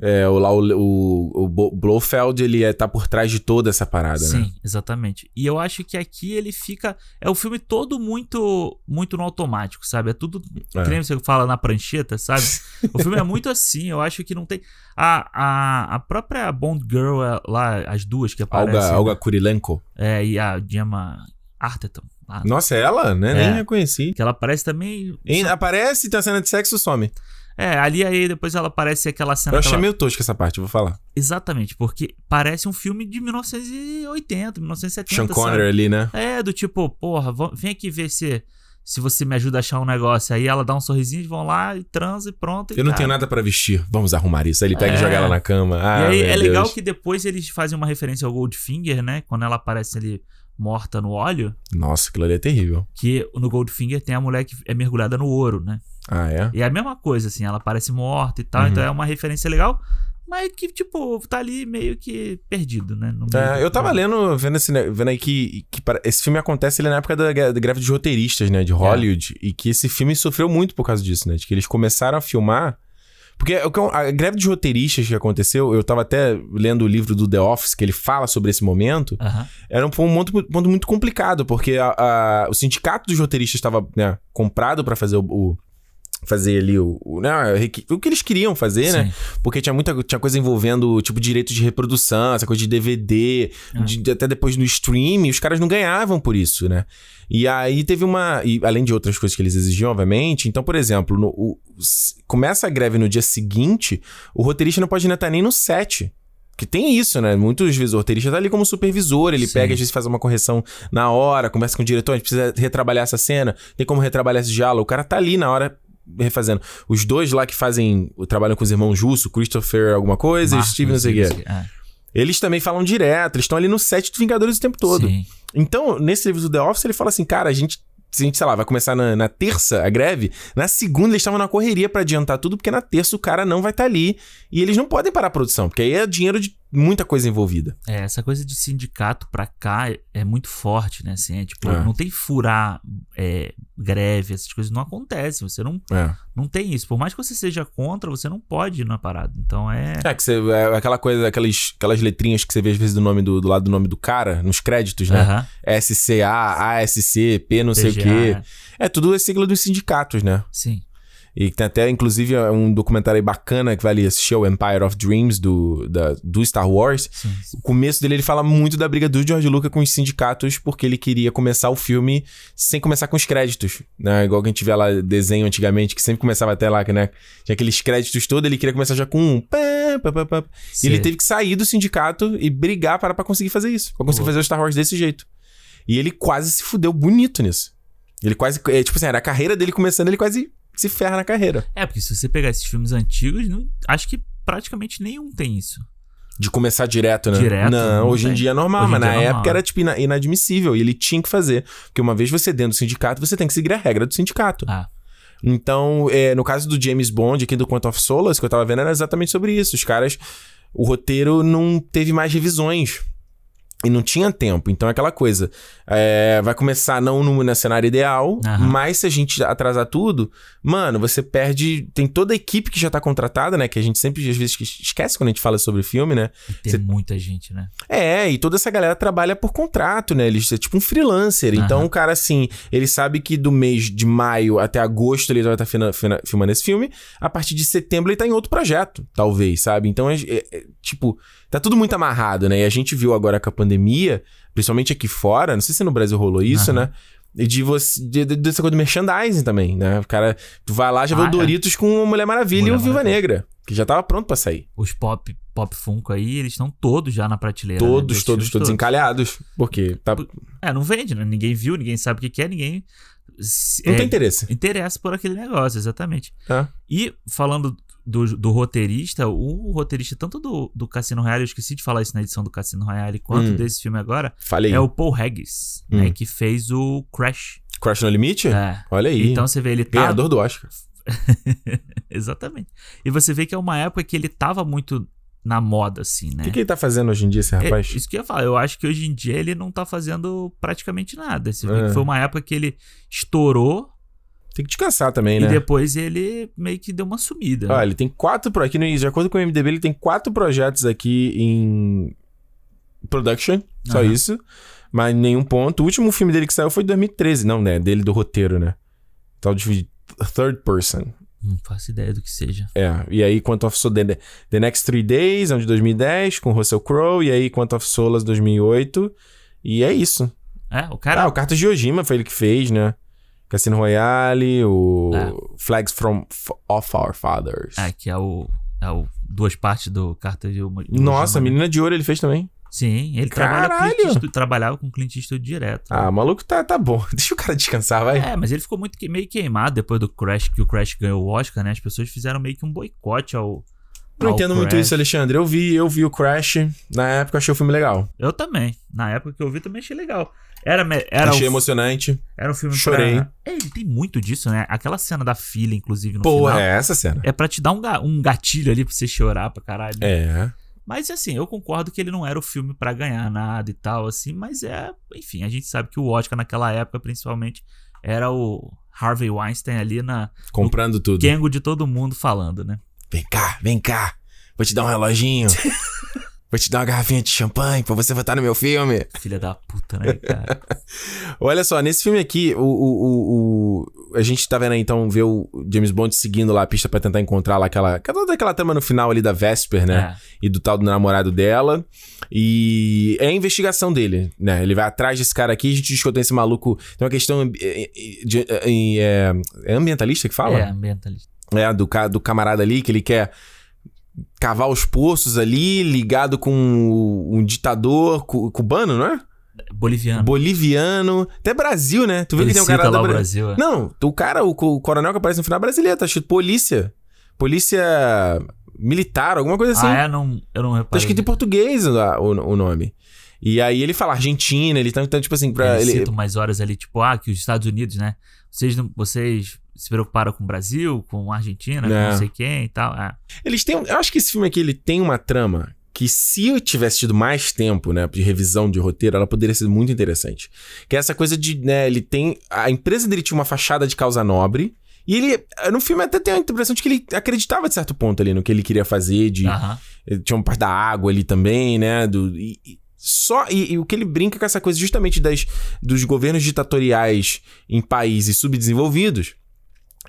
[SPEAKER 1] É, o, lá, o, o, o Blofeld, ele é, tá por trás de toda essa parada,
[SPEAKER 2] Sim,
[SPEAKER 1] né?
[SPEAKER 2] exatamente. E eu acho que aqui ele fica. É o filme todo muito muito no automático, sabe? É tudo.
[SPEAKER 1] É.
[SPEAKER 2] Que nem você fala na prancheta, sabe? o filme é muito assim. Eu acho que não tem. A, a, a própria Bond Girl é lá, as duas que aparecem.
[SPEAKER 1] Olga, Olga Kurilenko.
[SPEAKER 2] É, e a Gemma Arterton. Lá,
[SPEAKER 1] Nossa, é ela? Né?
[SPEAKER 2] É.
[SPEAKER 1] Nem reconheci.
[SPEAKER 2] Que ela aparece também.
[SPEAKER 1] E aparece, tem a cena de sexo, some.
[SPEAKER 2] É, ali aí depois ela aparece aquela cena.
[SPEAKER 1] Eu achei
[SPEAKER 2] ela-
[SPEAKER 1] meio tosca essa parte, vou falar.
[SPEAKER 2] Exatamente, porque parece um filme de 1980, 1970.
[SPEAKER 1] Sean
[SPEAKER 2] sabe?
[SPEAKER 1] Connery ali, né?
[SPEAKER 2] É, do tipo, porra, vem aqui ver se, se você me ajuda a achar um negócio. Aí ela dá um sorrisinho, eles vão lá e transa e pronto. e
[SPEAKER 1] Eu não
[SPEAKER 2] cara.
[SPEAKER 1] tenho nada pra vestir. Vamos arrumar isso. Aí ele pega e
[SPEAKER 2] É.
[SPEAKER 1] joga ela na cama. Ah,
[SPEAKER 2] e aí é legal
[SPEAKER 1] Deus.
[SPEAKER 2] que depois eles fazem uma referência ao Goldfinger, né? Quando ela aparece ali morta no óleo,
[SPEAKER 1] Nossa, aquilo ali é terrível.
[SPEAKER 2] que no Goldfinger tem a mulher que é mergulhada no ouro, né?
[SPEAKER 1] Ah, é?
[SPEAKER 2] E é a mesma coisa, assim, ela parece morta e tal,
[SPEAKER 1] Uhum.
[SPEAKER 2] então é uma referência legal, mas que, tipo, tá ali meio que perdido, né?
[SPEAKER 1] É, eu tava lendo, vendo, esse, vendo aí que, que para- esse filme acontece na época da, da greve de roteiristas, né? De Hollywood. E que esse filme sofreu muito por causa disso, né? De que eles começaram a filmar. Porque eu- a greve de roteiristas que aconteceu, eu tava até lendo o livro do The Office, que ele fala sobre esse momento.
[SPEAKER 2] Aham.
[SPEAKER 1] Era um, ponto, ponto muito complicado, porque a- a- o sindicato dos roteiristas estava né, comprado pra fazer o. o- fazer ali o, o, né, o que eles queriam fazer, né?
[SPEAKER 2] Sim.
[SPEAKER 1] Porque tinha muita tinha coisa envolvendo, tipo, direito de reprodução, essa coisa de DVD,
[SPEAKER 2] Ah.
[SPEAKER 1] de- até depois no streaming, os caras não ganhavam por isso, né? E aí teve uma. E além de outras coisas que eles exigiam, obviamente. Então, por exemplo, no- o- começa a greve no dia seguinte, o roteirista não pode ainda estar nem no set. Que tem isso, né? Muitas vezes o roteirista tá ali como supervisor, ele
[SPEAKER 2] Sim.
[SPEAKER 1] pega, às vezes faz uma correção na hora, conversa com o diretor, a gente precisa retrabalhar essa cena, tem como retrabalhar esse diálogo. O cara tá ali na hora refazendo. Os dois lá que fazem, trabalham com os irmãos Jusso, Christopher alguma coisa e
[SPEAKER 2] Marcos,
[SPEAKER 1] Steven não sei o quê.
[SPEAKER 2] é.
[SPEAKER 1] Eles também falam direto, eles estão ali no set dos Vingadores o tempo todo.
[SPEAKER 2] Sim.
[SPEAKER 1] Então, nesse livro do The Office, ele fala assim, cara, a gente se a gente, sei lá, vai começar na, na terça a greve, na segunda eles estavam na correria pra adiantar tudo, porque na terça o cara não vai estar ali e eles não podem parar a produção, porque aí é dinheiro de muita coisa envolvida.
[SPEAKER 2] É, essa coisa de sindicato pra cá é- é muito forte, né? Assim, é tipo,
[SPEAKER 1] É.
[SPEAKER 2] não tem furar é, greve, essas coisas não acontecem. Você não,
[SPEAKER 1] É.
[SPEAKER 2] não tem isso. Por mais que você seja contra, você não pode ir na parada. Então é.
[SPEAKER 1] É, que você, é aquela coisa, aquelas, aquelas letrinhas que você vê às vezes do nome do, do lado do nome do cara, nos créditos, né? SCA, ASC, P não sei o
[SPEAKER 2] PGA,
[SPEAKER 1] quê. É tudo a sigla dos sindicatos, né?
[SPEAKER 2] Sim.
[SPEAKER 1] E tem até, inclusive, um documentário aí bacana que vale assistir, é o Empire of Dreams, do, da- do Star Wars.
[SPEAKER 2] Sim.
[SPEAKER 1] O começo dele, ele fala muito da briga do George Lucas com os sindicatos, porque ele queria começar o filme sem começar com os créditos, né? Igual que a gente vê lá desenho antigamente, que sempre começava até lá, que, né? Tinha aqueles créditos todos, ele queria começar já com um... pá, pá, pá. E ele teve que sair do sindicato e brigar para, pra conseguir fazer isso. Pra conseguir
[SPEAKER 2] Pô.
[SPEAKER 1] fazer o Star Wars desse jeito. E ele quase se fudeu bonito nisso. Ele quase... é, tipo assim, era a carreira dele começando, ele quase se ferra na carreira.
[SPEAKER 2] É, porque se você pegar esses filmes antigos, não- acho que praticamente nenhum tem isso.
[SPEAKER 1] De começar direto, né?
[SPEAKER 2] Direto,
[SPEAKER 1] Não,
[SPEAKER 2] não
[SPEAKER 1] hoje em
[SPEAKER 2] tem.
[SPEAKER 1] dia é normal,
[SPEAKER 2] Hoje em
[SPEAKER 1] mas na
[SPEAKER 2] é normal,
[SPEAKER 1] época
[SPEAKER 2] é.
[SPEAKER 1] era, tipo, ina- inadmissível. E ele tinha que fazer. Porque uma vez você dentro do sindicato, você tem que seguir a regra do sindicato.
[SPEAKER 2] Ah,
[SPEAKER 1] Então, é, no caso do James Bond, aqui do Quantum of Solace, que eu tava vendo, era exatamente sobre isso. Os caras... O roteiro não teve mais revisões. E não tinha tempo. Então é aquela coisa. é, vai começar não no, no cenário ideal,
[SPEAKER 2] Aham.
[SPEAKER 1] mas se a gente atrasar tudo, mano, você perde. Tem toda a equipe que já tá contratada, né? Que a gente sempre, às vezes, esquece quando a gente fala sobre filme, né?
[SPEAKER 2] tem
[SPEAKER 1] Cê-
[SPEAKER 2] muita gente, né?
[SPEAKER 1] É, e toda essa galera trabalha por contrato, né? Eles é tipo um freelancer. Então
[SPEAKER 2] Aham.
[SPEAKER 1] o cara, assim, ele sabe que do mês de maio até agosto ele vai estar fina- fina- filmando esse filme. A partir de setembro ele tá em outro projeto, talvez, sabe? Então, é, é- é, tipo, tá tudo muito amarrado, né? E a gente viu agora com a pandemia, principalmente aqui fora, não sei se no Brasil rolou isso,
[SPEAKER 2] Aham.
[SPEAKER 1] né? E de você. De, de- dessa coisa do merchandising também, né? O cara, tu vai lá, já vê
[SPEAKER 2] Ah,
[SPEAKER 1] o
[SPEAKER 2] é.
[SPEAKER 1] Doritos com a Mulher Maravilha
[SPEAKER 2] Mulher
[SPEAKER 1] e o
[SPEAKER 2] Maravilha.
[SPEAKER 1] Negra, que já tava pronto pra sair.
[SPEAKER 2] Os pop, pop Funko aí, eles estão todos já na prateleira. né?
[SPEAKER 1] Todos,
[SPEAKER 2] Desses
[SPEAKER 1] todos,
[SPEAKER 2] filmes
[SPEAKER 1] todos encalhados. Porque tá,
[SPEAKER 2] É, não vende, né? Ninguém viu, ninguém sabe o que é, ninguém.
[SPEAKER 1] não
[SPEAKER 2] é,
[SPEAKER 1] tem interesse.
[SPEAKER 2] interessa por aquele negócio, exatamente.
[SPEAKER 1] É.
[SPEAKER 2] E falando do, do roteirista, o roteirista tanto do, do Cassino Royale, eu esqueci de falar isso na edição do Cassino Royale, quanto
[SPEAKER 1] Hum.
[SPEAKER 2] desse filme agora,
[SPEAKER 1] Falei.
[SPEAKER 2] é o Paul Haggis,
[SPEAKER 1] Hum.
[SPEAKER 2] né? Que fez o Crash.
[SPEAKER 1] Crash no Limite?
[SPEAKER 2] É.
[SPEAKER 1] Olha aí.
[SPEAKER 2] Então você vê, ele tá.
[SPEAKER 1] Ganhador do Oscar.
[SPEAKER 2] Exatamente. E você vê que é uma época que ele tava muito na moda, assim, né?
[SPEAKER 1] O que, que ele tá fazendo hoje em dia, esse
[SPEAKER 2] É,
[SPEAKER 1] rapaz?
[SPEAKER 2] isso que eu ia falar. Eu acho que hoje em dia ele não tá fazendo praticamente nada. Você vê
[SPEAKER 1] É.
[SPEAKER 2] que foi uma época que ele estourou
[SPEAKER 1] Tem que descansar também,
[SPEAKER 2] e
[SPEAKER 1] né?
[SPEAKER 2] depois ele meio que deu uma sumida.
[SPEAKER 1] Olha, ele tem quatro. Pro... Aqui no, de acordo com o MDB, ele tem quatro projetos aqui em production. Só
[SPEAKER 2] Aham.
[SPEAKER 1] isso. Mas nenhum ponto. O último filme dele que saiu foi em 2013. Não, né? Dele do roteiro, né? Tal de third person.
[SPEAKER 2] Não faço ideia do que seja.
[SPEAKER 1] É, e aí Quantum of Solace, The, The Next Three Days, é um de 2010, com Russell Crowe, e aí Quantum of Solace 2008, e é isso.
[SPEAKER 2] É, o cara.
[SPEAKER 1] Ah, o Cartas de Ojima foi ele que fez, né? Cassino Royale, o
[SPEAKER 2] É.
[SPEAKER 1] Flags from F- of Our Fathers.
[SPEAKER 2] É, que é o. É o duas partes do Carta de uma.
[SPEAKER 1] Nossa,
[SPEAKER 2] né?
[SPEAKER 1] Menina de Ouro ele fez também.
[SPEAKER 2] Sim, ele trabalha com Eastwood, trabalhava com Clint Eastwood direto.
[SPEAKER 1] Ah, o maluco tá, tá bom. Deixa o cara descansar, vai.
[SPEAKER 2] É, mas ele ficou muito meio queimado depois do Crash, que o Crash ganhou o Oscar, né? As pessoas fizeram meio que um boicote ao.
[SPEAKER 1] Não entendo muito
[SPEAKER 2] Crash.
[SPEAKER 1] isso, Alexandre. Eu vi, eu vi o Crash. Na época eu achei o filme legal.
[SPEAKER 2] Eu também. Na época que eu vi, também achei legal. Era, era,
[SPEAKER 1] achei
[SPEAKER 2] um,
[SPEAKER 1] emocionante.
[SPEAKER 2] era um filme
[SPEAKER 1] Chorei.
[SPEAKER 2] pra... É, ele tem muito disso, né? Aquela cena da filha, inclusive, no
[SPEAKER 1] Pô,
[SPEAKER 2] final.
[SPEAKER 1] é essa cena.
[SPEAKER 2] É pra te dar um, um gatilho ali pra você chorar pra caralho.
[SPEAKER 1] É.
[SPEAKER 2] Mas assim, eu concordo que ele não era o filme pra ganhar nada e tal, assim, mas é. Enfim, a gente sabe que o Oscar naquela época, principalmente, era o Harvey Weinstein ali na
[SPEAKER 1] Comprando tudo.
[SPEAKER 2] Kengo de todo mundo falando, né?
[SPEAKER 1] Vem cá, vem cá. Vou te dar um reloginho. Vou te dar uma garrafinha de champanhe pra você votar no meu filme.
[SPEAKER 2] Filha da puta, né, cara?
[SPEAKER 1] Olha só, nesse filme aqui, o, o, o, o- a gente tá vendo aí, então, ver o James Bond seguindo lá a pista pra tentar encontrar lá aquela... Toda aquela trama no final ali da Vesper, né?
[SPEAKER 2] É.
[SPEAKER 1] E do tal do namorado dela. E é a investigação dele, né? Ele vai atrás desse cara aqui, a gente escuta esse maluco... Tem uma questão... eh, eh, de- eh, É, é ambientalista que fala?
[SPEAKER 2] É, ambientalista.
[SPEAKER 1] É, do, do camarada ali, que ele quer cavar os poços ali, ligado com um ditador cu- cubano, não é?
[SPEAKER 2] Boliviano.
[SPEAKER 1] Boliviano. Até Brasil, né? Tu viu
[SPEAKER 2] Ele
[SPEAKER 1] que tem um cara
[SPEAKER 2] lá
[SPEAKER 1] do
[SPEAKER 2] Brasil. é.
[SPEAKER 1] Não, o cara, o, o coronel que aparece no final é brasileiro, tá escrito polícia. Polícia militar, alguma coisa assim.
[SPEAKER 2] ah, é? Não, eu não
[SPEAKER 1] Tá
[SPEAKER 2] reparei.
[SPEAKER 1] escrito em português o, o, nome. E aí ele fala Argentina, ele tá, então, tipo assim, pra.
[SPEAKER 2] Ele,
[SPEAKER 1] Ele,
[SPEAKER 2] umas horas ali, tipo, ah, que os Estados Unidos, né? Vocês, não- vocês se preocuparam com o Brasil, com a Argentina, com
[SPEAKER 1] É.
[SPEAKER 2] não sei quem e tal. É.
[SPEAKER 1] eles têm. Eu acho que esse filme aqui ele tem uma trama que, se eu tivesse tido mais tempo, né, de revisão de roteiro, ela poderia ser muito interessante. Que é essa coisa de, né, ele tem. A empresa dele tinha uma fachada de causa nobre. E ele, no filme, até tem a impressão de que ele acreditava de certo ponto ali no que ele queria fazer, de, Tinha uma parte da água ali também, né? Do, e, e só e, e o que ele brinca com essa coisa justamente das, dos governos ditatoriais em países subdesenvolvidos.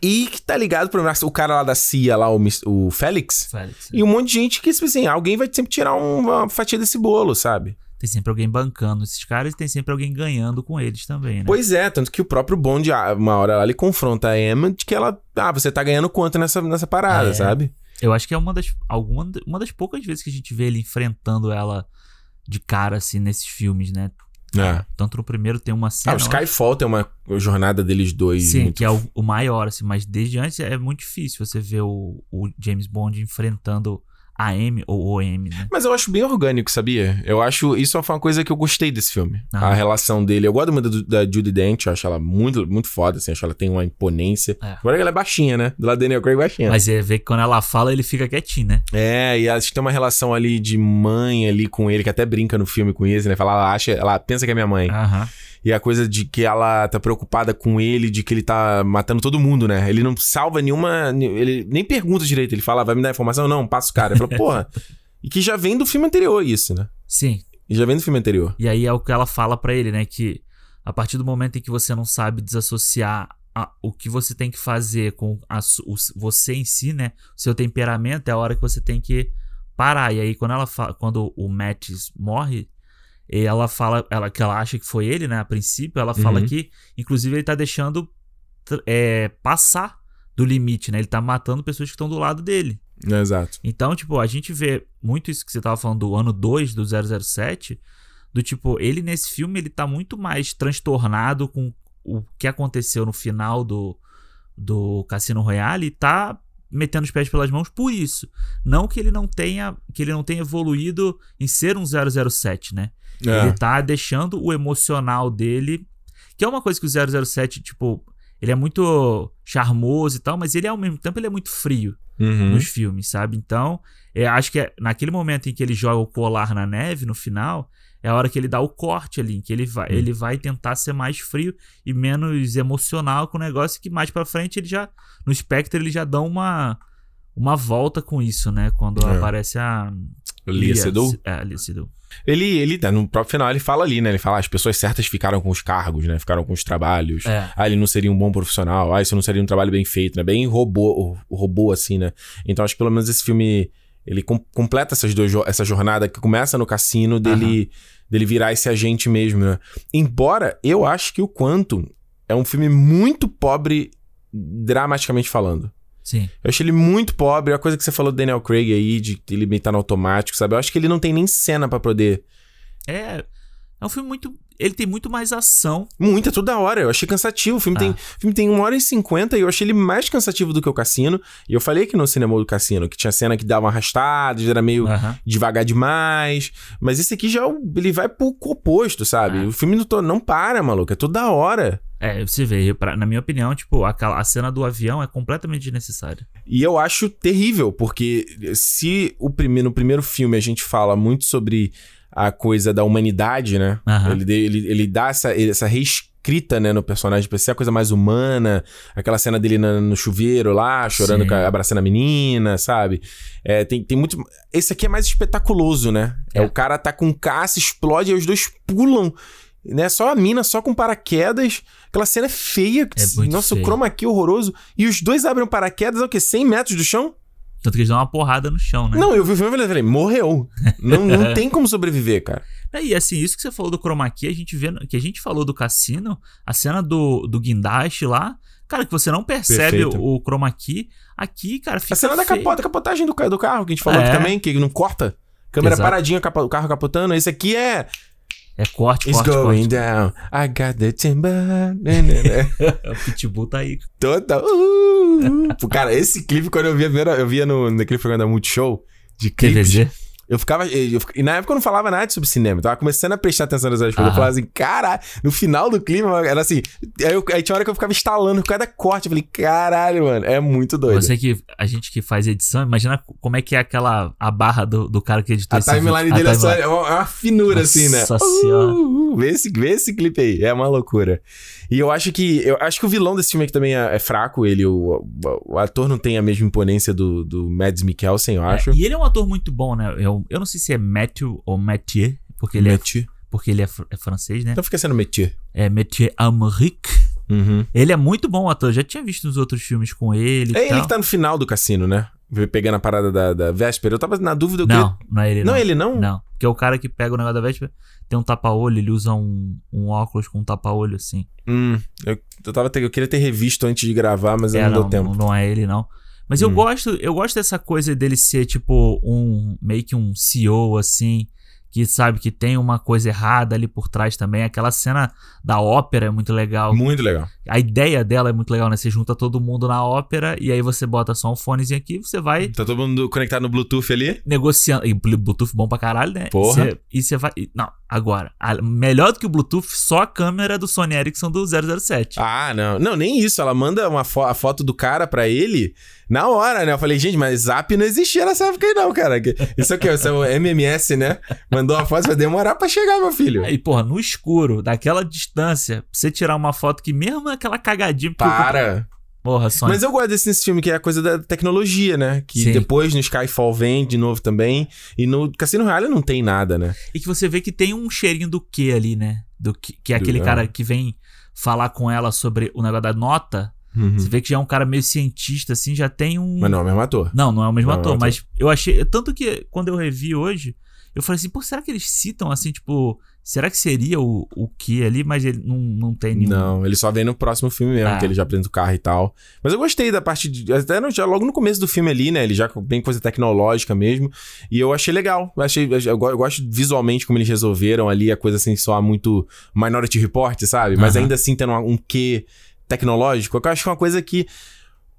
[SPEAKER 1] E que tá ligado pro o cara lá da CIA, lá, o, o Félix.
[SPEAKER 2] Félix.
[SPEAKER 1] E um monte de gente que, tipo assim, alguém vai sempre tirar um- uma fatia desse bolo, sabe?
[SPEAKER 2] Tem sempre alguém bancando esses caras e tem sempre alguém ganhando com eles também, né?
[SPEAKER 1] Pois é, tanto que o próprio Bond, ah, uma hora lá, ele confronta a Emma de que ela, ah, você tá ganhando quanto nessa, nessa parada,
[SPEAKER 2] É.
[SPEAKER 1] sabe?
[SPEAKER 2] Eu acho que é uma das, alguma, uma das poucas vezes que a gente vê ele enfrentando ela de cara, assim, nesses filmes, né?
[SPEAKER 1] É.
[SPEAKER 2] Tanto no primeiro tem uma
[SPEAKER 1] Ah,
[SPEAKER 2] cena.
[SPEAKER 1] o Skyfall tem uma jornada deles dois.
[SPEAKER 2] Sim,
[SPEAKER 1] muito
[SPEAKER 2] que é o, o maior, assim, mas desde antes é muito difícil você ver o, o James Bond enfrentando a M ou o M, né?
[SPEAKER 1] Mas eu acho bem orgânico, sabia? Eu acho. Isso foi uma coisa que eu gostei desse filme.
[SPEAKER 2] Ah.
[SPEAKER 1] A relação dele. Eu gosto muito da, da Judy Dent, eu acho ela muito, muito foda, assim. Acho que ela tem uma imponência.
[SPEAKER 2] É.
[SPEAKER 1] Agora ela é baixinha, né? Do lado da Daniel Craig baixinha.
[SPEAKER 2] Mas você vê que quando ela fala, ele fica quietinho, né?
[SPEAKER 1] É, e acho que tem uma relação ali de mãe ali com ele, que até brinca no filme com isso, né? Fala, ela acha, ela pensa que é minha mãe.
[SPEAKER 2] Aham.
[SPEAKER 1] E a coisa de que ela tá preocupada com ele, de que ele tá matando todo mundo, né? Ele não salva nenhuma. Ele nem pergunta direito. Ele fala, vai me dar informação? Não, passa o cara. Ele fala, porra. E que já vem do filme anterior, isso, né?
[SPEAKER 2] Sim.
[SPEAKER 1] E já vem do filme anterior.
[SPEAKER 2] E aí é o que ela fala pra ele, né? Que a partir do momento em que você não sabe desassociar a- o que você tem que fazer com a o você em si, né? O seu temperamento é a hora que você tem que parar. E aí quando ela quando o Mattis morre, e ela fala, ela que ela acha que foi ele, né? A princípio, ela fala
[SPEAKER 1] Uhum.
[SPEAKER 2] que, inclusive, ele tá deixando é, passar do limite, né? Ele tá matando pessoas que estão do lado dele.
[SPEAKER 1] Exato.
[SPEAKER 2] Então, tipo, a gente vê muito isso que você tava falando do ano 2 do 007, do tipo, ele nesse filme ele tá muito mais transtornado com o que aconteceu no final do, do Cassino Royale e tá metendo os pés pelas mãos por isso. Não que ele não tenha que ele não tenha evoluído em ser um 007, né?
[SPEAKER 1] É.
[SPEAKER 2] Ele tá deixando o emocional dele, que é uma coisa que o 007, tipo, ele é muito charmoso e tal, mas ele ao mesmo tempo ele é muito frio
[SPEAKER 1] Uhum.
[SPEAKER 2] nos filmes, sabe? Então, eu acho que é naquele momento em que ele joga o colar na neve, no final, é a hora que ele dá o corte ali, em que ele vai, ele vai tentar ser mais frio e menos emocional com o negócio que mais pra frente ele já no Spectre ele já dá uma uma volta com isso, né? Quando
[SPEAKER 1] É.
[SPEAKER 2] aparece a
[SPEAKER 1] Lia Sedou?
[SPEAKER 2] É, Lia Sedou.
[SPEAKER 1] Ele, ele, tá, no próprio final, ele fala ali, né? Ele fala, as pessoas certas ficaram com os cargos, né? Ficaram com os trabalhos.
[SPEAKER 2] É.
[SPEAKER 1] Ah, ele não seria um bom profissional. Ah, isso não seria um trabalho bem feito, né? Bem robô, robô assim, né? Então acho que pelo menos esse filme ele com- completa essas duas, essa jornada que começa no cassino dele, dele virar esse agente mesmo, né? Embora eu acho que o Quantum é um filme muito pobre dramaticamente falando.
[SPEAKER 2] Sim.
[SPEAKER 1] Eu achei ele muito pobre. A coisa que você falou do Daniel Craig aí, de ele meio tá no automático, sabe? Eu acho que ele não tem nem cena pra poder.
[SPEAKER 2] É é um filme muito ele tem muito mais ação.
[SPEAKER 1] Muita, toda hora. Eu achei cansativo. O filme,
[SPEAKER 2] Ah.
[SPEAKER 1] tem, o filme tem uma hora e cinquenta e eu achei ele mais cansativo do que o Cassino. E eu falei aqui no cinema do Cassino que tinha cena que dava uma arrastada, era meio devagar demais. Mas esse aqui já é ele vai pro oposto, sabe?
[SPEAKER 2] Ah.
[SPEAKER 1] O filme não, não para, maluco. É toda hora.
[SPEAKER 2] É, você vê, pra- na minha opinião, tipo, aquela, a cena do avião é completamente desnecessária.
[SPEAKER 1] E eu acho terrível, porque se o prime no primeiro filme a gente fala muito sobre a coisa da humanidade, né?
[SPEAKER 2] Aham.
[SPEAKER 1] Ele, ele, ele dá essa, essa reescrita, né, no personagem pra ser a coisa mais humana. Aquela cena dele na- no chuveiro lá, chorando,
[SPEAKER 2] Sim.
[SPEAKER 1] abraçando a menina, sabe? É, tem, tem muito. Esse aqui é mais espetaculoso, né? É.
[SPEAKER 2] É.
[SPEAKER 1] o cara tá com caça, explode, aí os dois pulam. Né? Só a mina, só com paraquedas. Aquela cena é feia.
[SPEAKER 2] É muito
[SPEAKER 1] Nossa, o
[SPEAKER 2] feio.
[SPEAKER 1] chroma aqui horroroso. E os dois abrem paraquedas, é o quê? 100 metros do chão?
[SPEAKER 2] Tanto que eles dão uma porrada no chão, né?
[SPEAKER 1] Não, eu vi o filme e falei, morreu. Não, não tem como sobreviver, cara.
[SPEAKER 2] E assim, isso que você falou do chroma key, a gente vê, que a gente falou do cassino, a cena do, do guindaste lá, cara, que você não percebe
[SPEAKER 1] Perfeito.
[SPEAKER 2] o, o chroma key, aqui, cara, fica
[SPEAKER 1] A cena da
[SPEAKER 2] feio.
[SPEAKER 1] capota, capotagem do, do carro, que a gente falou
[SPEAKER 2] É.
[SPEAKER 1] aqui também, que não corta. Câmera
[SPEAKER 2] Exato.
[SPEAKER 1] paradinha, capa- o carro capotando. Esse aqui é.
[SPEAKER 2] É corte,
[SPEAKER 1] It's
[SPEAKER 2] corte,
[SPEAKER 1] going
[SPEAKER 2] corte.
[SPEAKER 1] down. I got the timber. Né, né, né.
[SPEAKER 2] o Pitbull tá aí.
[SPEAKER 1] Total. Uh, uh. Pô, Cara, esse clipe, quando eu via, eu via no, naquele programa da Multishow, de clipes.
[SPEAKER 2] TVZ.
[SPEAKER 1] Eu ficava. Eu, e na época eu não falava nada sobre cinema. Eu tava começando a prestar atenção nas coisas. Eu falava assim, caralho, no final do clima, era assim. Aí, eu, aí tinha hora que eu ficava instalando cada corte. Eu falei, caralho, mano, é muito doido.
[SPEAKER 2] Você que. A gente que faz edição, imagina como é que é aquela. A barra do, do cara que editou
[SPEAKER 1] a
[SPEAKER 2] esse
[SPEAKER 1] timeline
[SPEAKER 2] vídeo.
[SPEAKER 1] dele
[SPEAKER 2] A
[SPEAKER 1] é, só, é uma, é finura, assim, né?
[SPEAKER 2] Nossa senhora.
[SPEAKER 1] Uh, uh, vê, esse, vê esse clipe aí. É uma loucura. E eu acho que. Eu acho que o vilão desse filme aqui também é, é fraco. Ele, o, o, o ator não tem a mesma imponência do, do Mads Mikkelsen, eu acho.
[SPEAKER 2] É, e ele é um ator muito bom, né? Eu, eu não sei se é Matthew ou Mathieu, porque ele, é,
[SPEAKER 1] Métier.
[SPEAKER 2] porque ele é, fr- é francês, né?
[SPEAKER 1] Então fica sendo métier.
[SPEAKER 2] É Mathieu Amérique.
[SPEAKER 1] Uhum.
[SPEAKER 2] Ele é muito bom ator. Já tinha visto nos outros filmes com ele.
[SPEAKER 1] É ele
[SPEAKER 2] tal.
[SPEAKER 1] que tá no final do cassino, né? Pegando a parada da, da véspera. Eu tava na dúvida. Eu
[SPEAKER 2] Não, não é ele.
[SPEAKER 1] queria...
[SPEAKER 2] Não,
[SPEAKER 1] não, ele não?
[SPEAKER 2] Não, porque é o cara que pega o negócio da véspera, tem um tapa-olho, ele usa um, um óculos com um tapa-olho assim.
[SPEAKER 1] Hum, eu, eu, tava, eu queria ter revisto antes de gravar, mas
[SPEAKER 2] É,
[SPEAKER 1] não,
[SPEAKER 2] não,
[SPEAKER 1] deu tempo.
[SPEAKER 2] não é ele, não. Mas eu
[SPEAKER 1] Hum.
[SPEAKER 2] gosto, eu gosto dessa coisa dele ser, tipo, um. meio que um CEO, assim. Que sabe que tem uma coisa errada ali por trás também. Aquela cena da ópera é muito legal.
[SPEAKER 1] Muito legal.
[SPEAKER 2] A ideia dela é muito legal, né? Você junta todo mundo na ópera e aí você bota só um fonezinho aqui e você vai
[SPEAKER 1] Tá todo mundo conectado no Bluetooth ali?
[SPEAKER 2] negociando. E Bluetooth bom pra caralho, né?
[SPEAKER 1] Porra.
[SPEAKER 2] Você- e você vai. Não, agora. a- melhor do que o Bluetooth, só a câmera do Sony Ericsson do 007.
[SPEAKER 1] Ah, não. Não, nem isso. Ela manda uma fo- a foto do cara pra ele na hora, né? Eu falei, gente, mas Zap não existia nessa época aí não, cara. Isso aqui, isso é o MMS, né? Mandou a foto, vai demorar pra chegar, meu filho.
[SPEAKER 2] E, porra, no escuro, daquela distância, pra você tirar uma foto que mesmo aquela cagadinha.
[SPEAKER 1] Para.
[SPEAKER 2] Porra.
[SPEAKER 1] Mas eu gosto desse nesse filme, que é a coisa da tecnologia, né? Que
[SPEAKER 2] Sim.
[SPEAKER 1] depois no Skyfall vem de novo também. E no Cassino Royale não tem nada, né?
[SPEAKER 2] E que você vê que tem um cheirinho do que ali, né? Do que, que é
[SPEAKER 1] Do-
[SPEAKER 2] aquele
[SPEAKER 1] é.
[SPEAKER 2] cara que vem falar com ela sobre o negócio da nota.
[SPEAKER 1] Uhum.
[SPEAKER 2] Você vê que já é um cara meio cientista, assim, já tem um.
[SPEAKER 1] Mas não é o mesmo ator.
[SPEAKER 2] Não, não é o mesmo
[SPEAKER 1] é o
[SPEAKER 2] ator,
[SPEAKER 1] ator.
[SPEAKER 2] mas eu achei. Tanto que quando eu revi hoje, eu falei assim, pô, será que eles citam assim, tipo, será que seria o, o que ali? Mas ele não, não tem nenhum.
[SPEAKER 1] Não, ele só vem no próximo filme mesmo,
[SPEAKER 2] Ah.
[SPEAKER 1] que ele já apresenta o carro e tal. Mas eu gostei da parte de. Até no- já logo no começo do filme ali, né? Ele já bem coisa tecnológica mesmo. E eu achei legal. Eu, achei, eu, go- eu gosto visualmente como eles resolveram ali a coisa assim, soar muito Minority Report, sabe? Mas
[SPEAKER 2] Aham.
[SPEAKER 1] ainda assim tendo um, um quê tecnológico, que eu acho que é uma coisa que.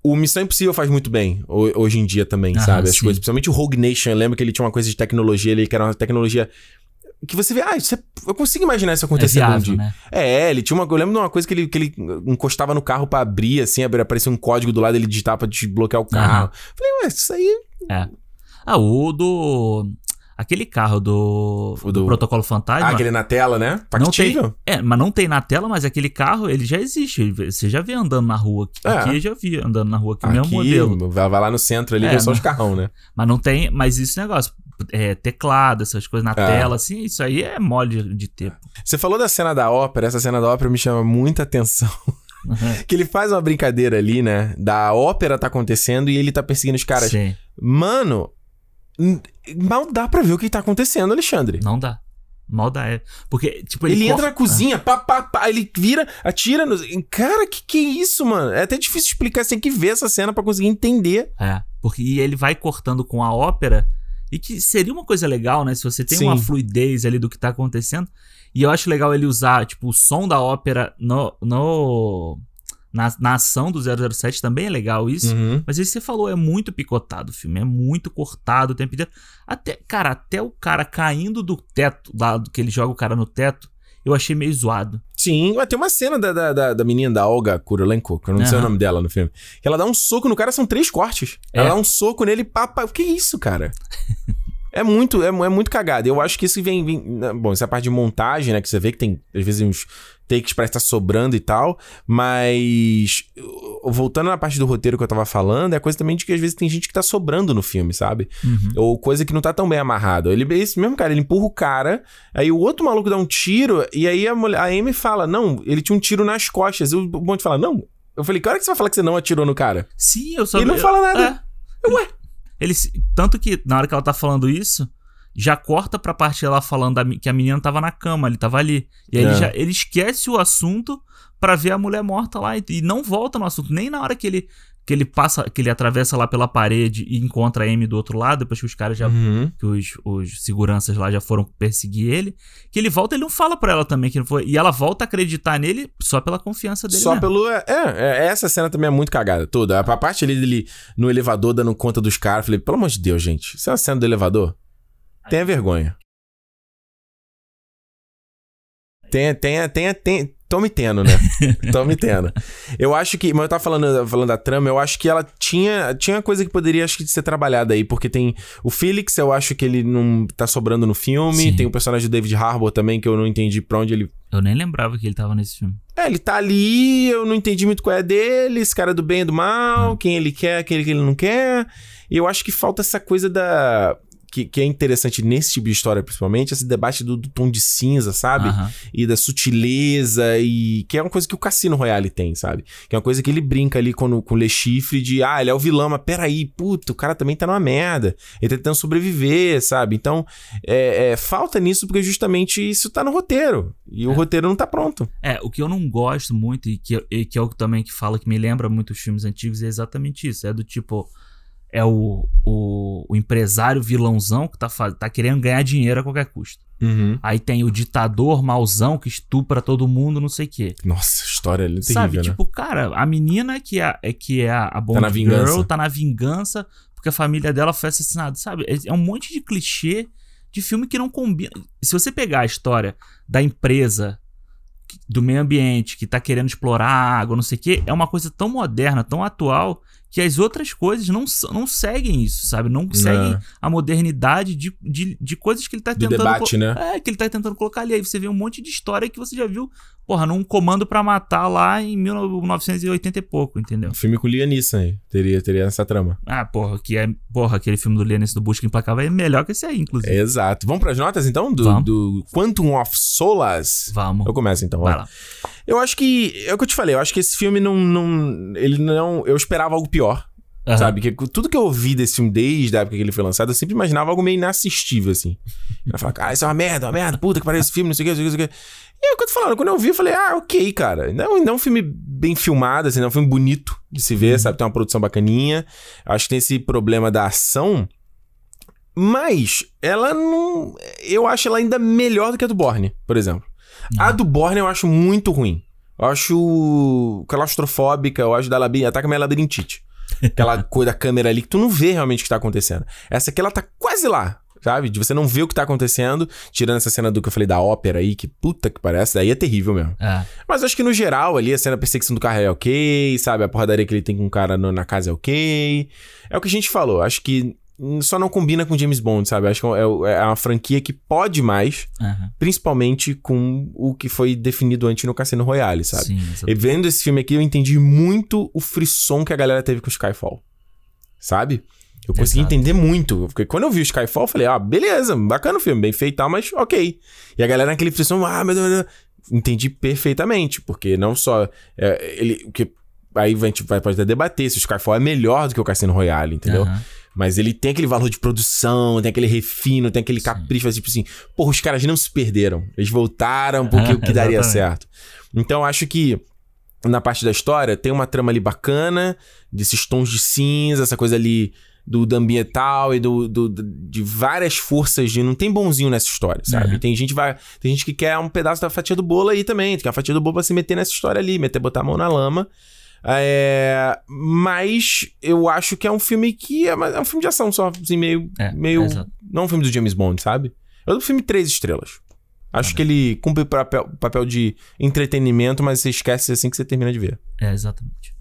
[SPEAKER 1] O Missão Impossível faz muito bem ho- hoje em dia também,
[SPEAKER 2] Aham,
[SPEAKER 1] sabe? As
[SPEAKER 2] sim.
[SPEAKER 1] coisas, principalmente o Rogue Nation, eu lembro que ele tinha uma coisa de tecnologia ali, que era uma tecnologia que você vê, ah, isso é- eu consigo imaginar isso
[SPEAKER 2] É
[SPEAKER 1] acontecendo um
[SPEAKER 2] viável,
[SPEAKER 1] dia.
[SPEAKER 2] né?
[SPEAKER 1] É, ele tinha uma. Eu lembro de uma coisa que ele, que ele encostava no carro pra abrir, assim, aparecia um código do lado, ele digitava pra desbloquear o carro.
[SPEAKER 2] Aham.
[SPEAKER 1] Falei, ué, isso aí.
[SPEAKER 2] Ah, o do. Aquele carro do.
[SPEAKER 1] O
[SPEAKER 2] do,
[SPEAKER 1] do-
[SPEAKER 2] Protocolo Fantasma.
[SPEAKER 1] Ah, aquele na tela, né?
[SPEAKER 2] Não tem, é, mas não tem na tela, mas aquele carro, ele já existe. Você já vê andando na rua. Aqui,
[SPEAKER 1] É.
[SPEAKER 2] aqui eu já vi andando na rua, aqui, o mesmo
[SPEAKER 1] Aqui,
[SPEAKER 2] modelo.
[SPEAKER 1] vai, lá no centro ali,
[SPEAKER 2] É,
[SPEAKER 1] vê só
[SPEAKER 2] não-
[SPEAKER 1] os carrão, né?
[SPEAKER 2] Mas não tem. Mas esse negócio, é, teclado, essas coisas na
[SPEAKER 1] É.
[SPEAKER 2] tela, assim, isso aí é mole de, de ter. pô.
[SPEAKER 1] Você falou da cena da ópera, essa cena da ópera me chama muita atenção. que ele faz uma brincadeira ali, né? Da ópera tá acontecendo e ele tá perseguindo os caras.
[SPEAKER 2] Sim,
[SPEAKER 1] Mano, mal dá pra ver o que tá acontecendo, Alexandre.
[SPEAKER 2] não dá. Mal dá. É. Porque, tipo,
[SPEAKER 1] Ele,
[SPEAKER 2] ele.
[SPEAKER 1] entra
[SPEAKER 2] corta-
[SPEAKER 1] na cozinha, pá, pá, pá, ele vira, atira nos. Cara, que que é isso, mano? É até difícil explicar, você tem que ver essa cena pra conseguir entender.
[SPEAKER 2] É, porque ele vai cortando com a ópera. E que seria uma coisa legal, né? Se você tem
[SPEAKER 1] Sim.
[SPEAKER 2] uma fluidez ali do que tá acontecendo. E eu acho legal ele usar, tipo, o som da ópera no. no na, na ação do 007 também é legal isso.
[SPEAKER 1] Uhum.
[SPEAKER 2] Mas isso que você falou, é muito picotado o filme, é muito cortado o tempo inteiro. Até, cara, até o cara caindo do teto, lá que ele joga o cara no teto, eu achei meio zoado.
[SPEAKER 1] Sim, tem uma cena da, da, da, da menina da Olga Kurolenko, que eu não sei o nome dela no filme. Que ela dá um soco no cara, são três cortes.
[SPEAKER 2] É.
[SPEAKER 1] Ela dá um soco nele, pá, pá. Que isso, cara? É muito, é, é muito cagado. Eu acho que isso vem, vem- né, Bom, essa parte de montagem, né? Que você vê que tem, às vezes, uns takes parece estar sobrando e tal. Mas. uh, Voltando na parte do roteiro que eu tava falando, é a coisa também de que às vezes tem gente que tá sobrando no filme, sabe?
[SPEAKER 2] Uhum.
[SPEAKER 1] Ou coisa que não tá tão bem amarrada. Ele, esse mesmo cara, ele empurra o cara, aí o outro maluco dá um tiro, e aí a, mulher, a Amy fala: Não, ele tinha um tiro nas costas. E o Bond fala: Não. Eu falei: Que hora que você vai falar que você não atirou no cara?
[SPEAKER 2] Sim, eu só
[SPEAKER 1] Ele não
[SPEAKER 2] eu-
[SPEAKER 1] fala nada.
[SPEAKER 2] É. Ué. Ele, tanto que na hora que ela tá falando isso, já corta pra parte dela falando da que a menina tava na cama, ele tava ali. E aí
[SPEAKER 1] É.
[SPEAKER 2] ele, já, ele esquece o assunto pra ver a mulher morta lá e, e não volta no assunto. Nem na hora que ele, que ele passa, que ele atravessa lá pela parede e encontra a Amy do outro lado, depois que os caras já.
[SPEAKER 1] Uhum.
[SPEAKER 2] Que os, os seguranças lá já foram perseguir ele. Que ele volta, ele não fala pra ela também que não foi. E ela volta a acreditar nele só pela confiança dele.
[SPEAKER 1] Só
[SPEAKER 2] mesmo.
[SPEAKER 1] pelo. É, é, essa cena também é muito cagada, toda. A parte ali dele no elevador dando conta dos caras. Falei, pelo amor de Deus, gente. Isso é uma cena do elevador? Tenha vergonha. Tenha, tenha, tenha, tenha. Tome tendo, né? Tome tendo. Eu acho que. Mas eu tava falando, falando da trama, eu acho que ela tinha, tinha coisa que poderia, acho que, ser trabalhada aí, porque tem. O Felix, eu acho que ele não tá sobrando no filme.
[SPEAKER 2] Sim.
[SPEAKER 1] Tem o personagem do David Harbour também, que eu não entendi pra onde ele.
[SPEAKER 2] Eu nem lembrava que ele tava nesse filme.
[SPEAKER 1] É, ele tá ali, eu não entendi muito qual é dele, esse cara é do bem e do mal,
[SPEAKER 2] Ah.
[SPEAKER 1] quem ele quer, quem ele, quem ele não quer. E eu acho que falta essa coisa da. Que, que é interessante nesse tipo de história, principalmente, esse debate do, do tom de cinza, sabe?
[SPEAKER 2] Aham.
[SPEAKER 1] e da sutileza e que é uma coisa que o Cassino Royale tem, sabe? Que é uma coisa que ele brinca ali com, com o Le Chiffre de, ah, ele é o vilão, mas peraí, puto, o cara também tá numa merda. Ele tá tentando sobreviver, sabe? Então, é, é, falta nisso porque justamente isso tá no roteiro. E o roteiro não tá pronto.
[SPEAKER 2] É, o que eu não gosto muito, e que, e que é o que também que fala que me lembra muito os filmes antigos, é exatamente isso. É do tipo. É o, o, o empresário vilãozão que tá, tá querendo ganhar dinheiro a qualquer custo.
[SPEAKER 1] Uhum.
[SPEAKER 2] Aí tem o ditador mauzão que estupra todo mundo, não sei o quê.
[SPEAKER 1] Nossa, história ali é terrível,
[SPEAKER 2] Sabe,
[SPEAKER 1] né?
[SPEAKER 2] tipo, cara, a menina que é, é que é a Bond
[SPEAKER 1] na vingança.
[SPEAKER 2] Girl tá na vingança porque a família dela foi assassinada, sabe? É, é um monte de clichê de filme que não combina. Se você pegar a história da empresa do meio ambiente que tá querendo explorar a água, não sei o quê, é uma coisa tão moderna, tão atual, que as outras coisas não, não seguem isso, sabe? Não seguem a modernidade de, de, de coisas que ele tá
[SPEAKER 1] Do
[SPEAKER 2] tentando.
[SPEAKER 1] debate,
[SPEAKER 2] co-
[SPEAKER 1] né?
[SPEAKER 2] É, que ele tá tentando colocar ali. Aí você vê um monte de história que você já viu, porra, num comando pra matar lá em 1980 e pouco, entendeu?
[SPEAKER 1] Um filme com Liam Neeson aí. Teria, teria essa trama.
[SPEAKER 2] Ah, porra, que é. Porra, aquele filme do Lianis do Busca Implacável é melhor que esse aí, inclusive.
[SPEAKER 1] Exato. Vamos pras notas, então? Do,
[SPEAKER 2] Vamos.
[SPEAKER 1] do Quantum of Solace?
[SPEAKER 2] Vamos.
[SPEAKER 1] Eu começo, então.
[SPEAKER 2] Vai
[SPEAKER 1] ó.
[SPEAKER 2] lá.
[SPEAKER 1] Eu acho que. É o que eu te falei. Eu acho que esse filme não. não ele não. Eu esperava algo pior.
[SPEAKER 2] Aham.
[SPEAKER 1] Sabe? Que tudo que eu ouvi desse filme desde a época que ele foi lançado, eu sempre imaginava algo meio inassistível, assim. Eu falava, cara, isso é uma merda, uma merda, puta que pariu esse filme, não sei o que, não sei o que, não sei o que. E é o que eu tô falando, quando eu vi, eu falei, ah, ok, cara. Não, não é um filme bem filmado, assim, não é um filme bonito de se ver, sabe? Tem uma produção bacaninha. Eu acho que tem esse problema da ação. Mas ela não. Eu acho ela ainda melhor do que a do Borne, por exemplo. A do Borne eu acho muito ruim. Eu acho claustrofóbica, eu acho da labi... ataca minha labirintite. Aquela coisa da câmera ali que tu não vê realmente o que tá acontecendo. Essa aqui ela tá quase lá, sabe? De você não ver o que tá acontecendo, tirando essa cena do que eu falei da ópera aí, que puta que parece, daí é terrível mesmo.
[SPEAKER 2] É.
[SPEAKER 1] Mas acho que no geral ali, a cena da perseguição do carro é ok, sabe? A porradaria que ele tem com o cara no- na casa é ok. É o que a gente falou, acho que só não combina com James Bond, sabe? Acho que é, é uma franquia que pode mais,
[SPEAKER 2] Aham.
[SPEAKER 1] principalmente com o que foi definido antes no Cassino Royale, sabe?
[SPEAKER 2] Sim, exatamente.
[SPEAKER 1] E vendo esse filme aqui, eu entendi muito o frisson que a galera teve com o Skyfall. Sabe? Eu consegui
[SPEAKER 2] Exato.
[SPEAKER 1] entender muito. Porque quando eu vi o Skyfall, eu falei, ah, beleza, bacana o filme, bem feito e tal, mas ok. E a galera naquele frisson, ah, meu Deus, meu Deus. Entendi perfeitamente, porque não só. é, ele. Que, aí a gente vai, pode até debater se o Skyfall é melhor do que o Cassino Royale, entendeu?
[SPEAKER 2] Aham.
[SPEAKER 1] Mas ele tem aquele valor de produção, tem aquele refino, tem aquele capricho, tipo assim, porra, os caras não se perderam. Eles voltaram porque o que daria
[SPEAKER 2] Exatamente.
[SPEAKER 1] certo. Então eu acho que na parte da história tem uma trama ali bacana, desses tons de cinza, essa coisa ali do, do ambiental e do, do- de várias forças de. Não tem bonzinho nessa história, sabe?
[SPEAKER 2] Uhum.
[SPEAKER 1] Tem gente vai, tem gente que quer um pedaço da fatia do bolo aí também, tem a fatia do bolo pra se meter nessa história ali, meter, botar a mão na lama. É, mas eu acho que é um filme que é, é um filme de ação só, assim, meio.
[SPEAKER 2] É,
[SPEAKER 1] meio não um filme do James Bond, sabe? É um filme três estrelas. Acho que ele cumpre o papel, papel de entretenimento, mas você esquece assim que você termina de ver.
[SPEAKER 2] É, exatamente.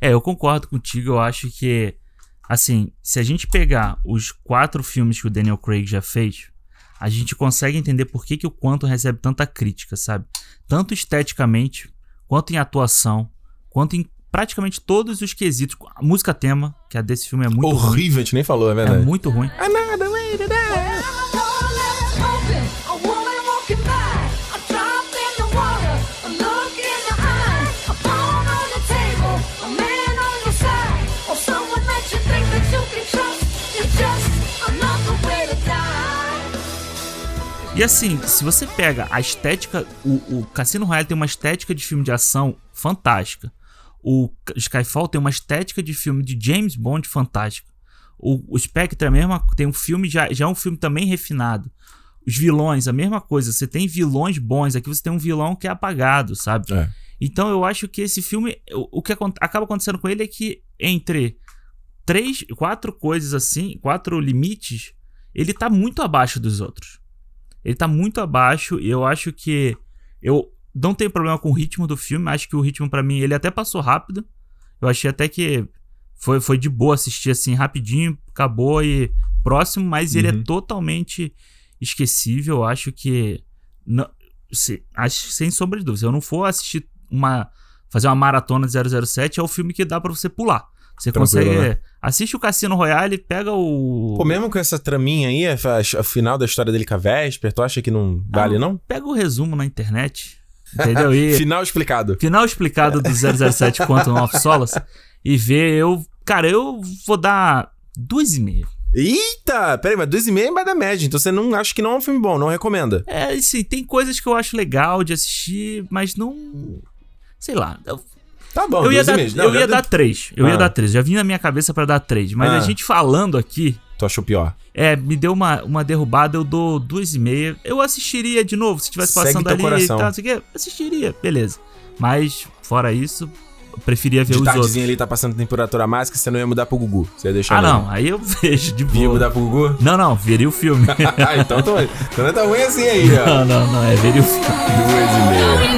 [SPEAKER 2] É, eu concordo contigo. Eu acho que, assim, se a gente pegar os quatro filmes que o Daniel Craig já fez, a gente consegue entender por que, que o Quantum recebe tanta crítica, sabe? Tanto esteticamente, quanto em atuação, quanto em praticamente todos os quesitos. A música tema, que a desse filme é muito ruim.
[SPEAKER 1] Horrível, a gente nem falou, é
[SPEAKER 2] É
[SPEAKER 1] verdade.
[SPEAKER 2] muito ruim.
[SPEAKER 1] Another way to die.
[SPEAKER 2] E assim, se você pega a estética, o, o Cassino Royale tem uma estética de filme de ação fantástica. O Skyfall tem uma estética de filme de James Bond fantástica. O, o Spectre é a mesma, tem um filme já, já é um filme também refinado. Os vilões, a mesma coisa. Você tem vilões bons, aqui você tem um vilão que é apagado, sabe?
[SPEAKER 1] É.
[SPEAKER 2] Então eu acho que esse filme, o, o que acaba acontecendo com ele é que entre três, quatro coisas assim, quatro limites, ele tá muito abaixo dos outros. Ele tá muito abaixo e eu acho que eu não tenho problema com o ritmo do filme, acho que o ritmo para mim ele até passou rápido. Eu achei até que foi, foi de boa assistir assim rapidinho, acabou e próximo, mas ele é
[SPEAKER 1] Uhum.
[SPEAKER 2] totalmente esquecível. Eu acho que não, se, acho, sem sombra de dúvida, se eu não for assistir uma fazer uma maratona de 007, é o filme que dá pra você pular. Você
[SPEAKER 1] Tranquilo,
[SPEAKER 2] consegue
[SPEAKER 1] né?
[SPEAKER 2] assiste o Cassino Royale, pega o
[SPEAKER 1] Pô, mesmo com essa traminha aí, a, a- a final da história dele com a Vesper, tu acha que não vale, não?
[SPEAKER 2] pega o resumo na internet, entendeu? E
[SPEAKER 1] Final explicado.
[SPEAKER 2] final explicado do 007 Quantum of Solace e ver eu, cara, eu vou dar duas e meia.
[SPEAKER 1] Eita! Peraí, mas dois e meio é embaixo da média, então você não acha que não é um filme bom, não recomenda.
[SPEAKER 2] É, assim, tem coisas que eu acho legal de assistir, mas não sei lá, eu,
[SPEAKER 1] Tá bom,
[SPEAKER 2] eu ia dar.
[SPEAKER 1] Não,
[SPEAKER 2] eu ia
[SPEAKER 1] deu-
[SPEAKER 2] dar três. Eu ia
[SPEAKER 1] Ah.
[SPEAKER 2] dar três. Já vinha na minha cabeça pra dar três. Mas
[SPEAKER 1] Ah.
[SPEAKER 2] a gente falando aqui,
[SPEAKER 1] Tu achou pior.
[SPEAKER 2] é, me deu uma, uma derrubada, eu dou duas e meia. Eu assistiria de novo, se tivesse
[SPEAKER 1] Segue
[SPEAKER 2] passando ali
[SPEAKER 1] coração.
[SPEAKER 2] e tal, não sei o quê. Assistiria, beleza. Mas, fora isso, eu preferia ver
[SPEAKER 1] De
[SPEAKER 2] os outros.
[SPEAKER 1] ali tá passando temperatura máxima, você não ia mudar pro Gugu. Você ia deixar
[SPEAKER 2] Ah, não. Aí eu vejo de
[SPEAKER 1] Ia
[SPEAKER 2] boa.
[SPEAKER 1] mudar pro Gugu?
[SPEAKER 2] Não, não, veria o filme.
[SPEAKER 1] ah, então, tô, então não tá ruim assim aí, ó.
[SPEAKER 2] não, não, não, é veria o filme.
[SPEAKER 1] Duas e meia.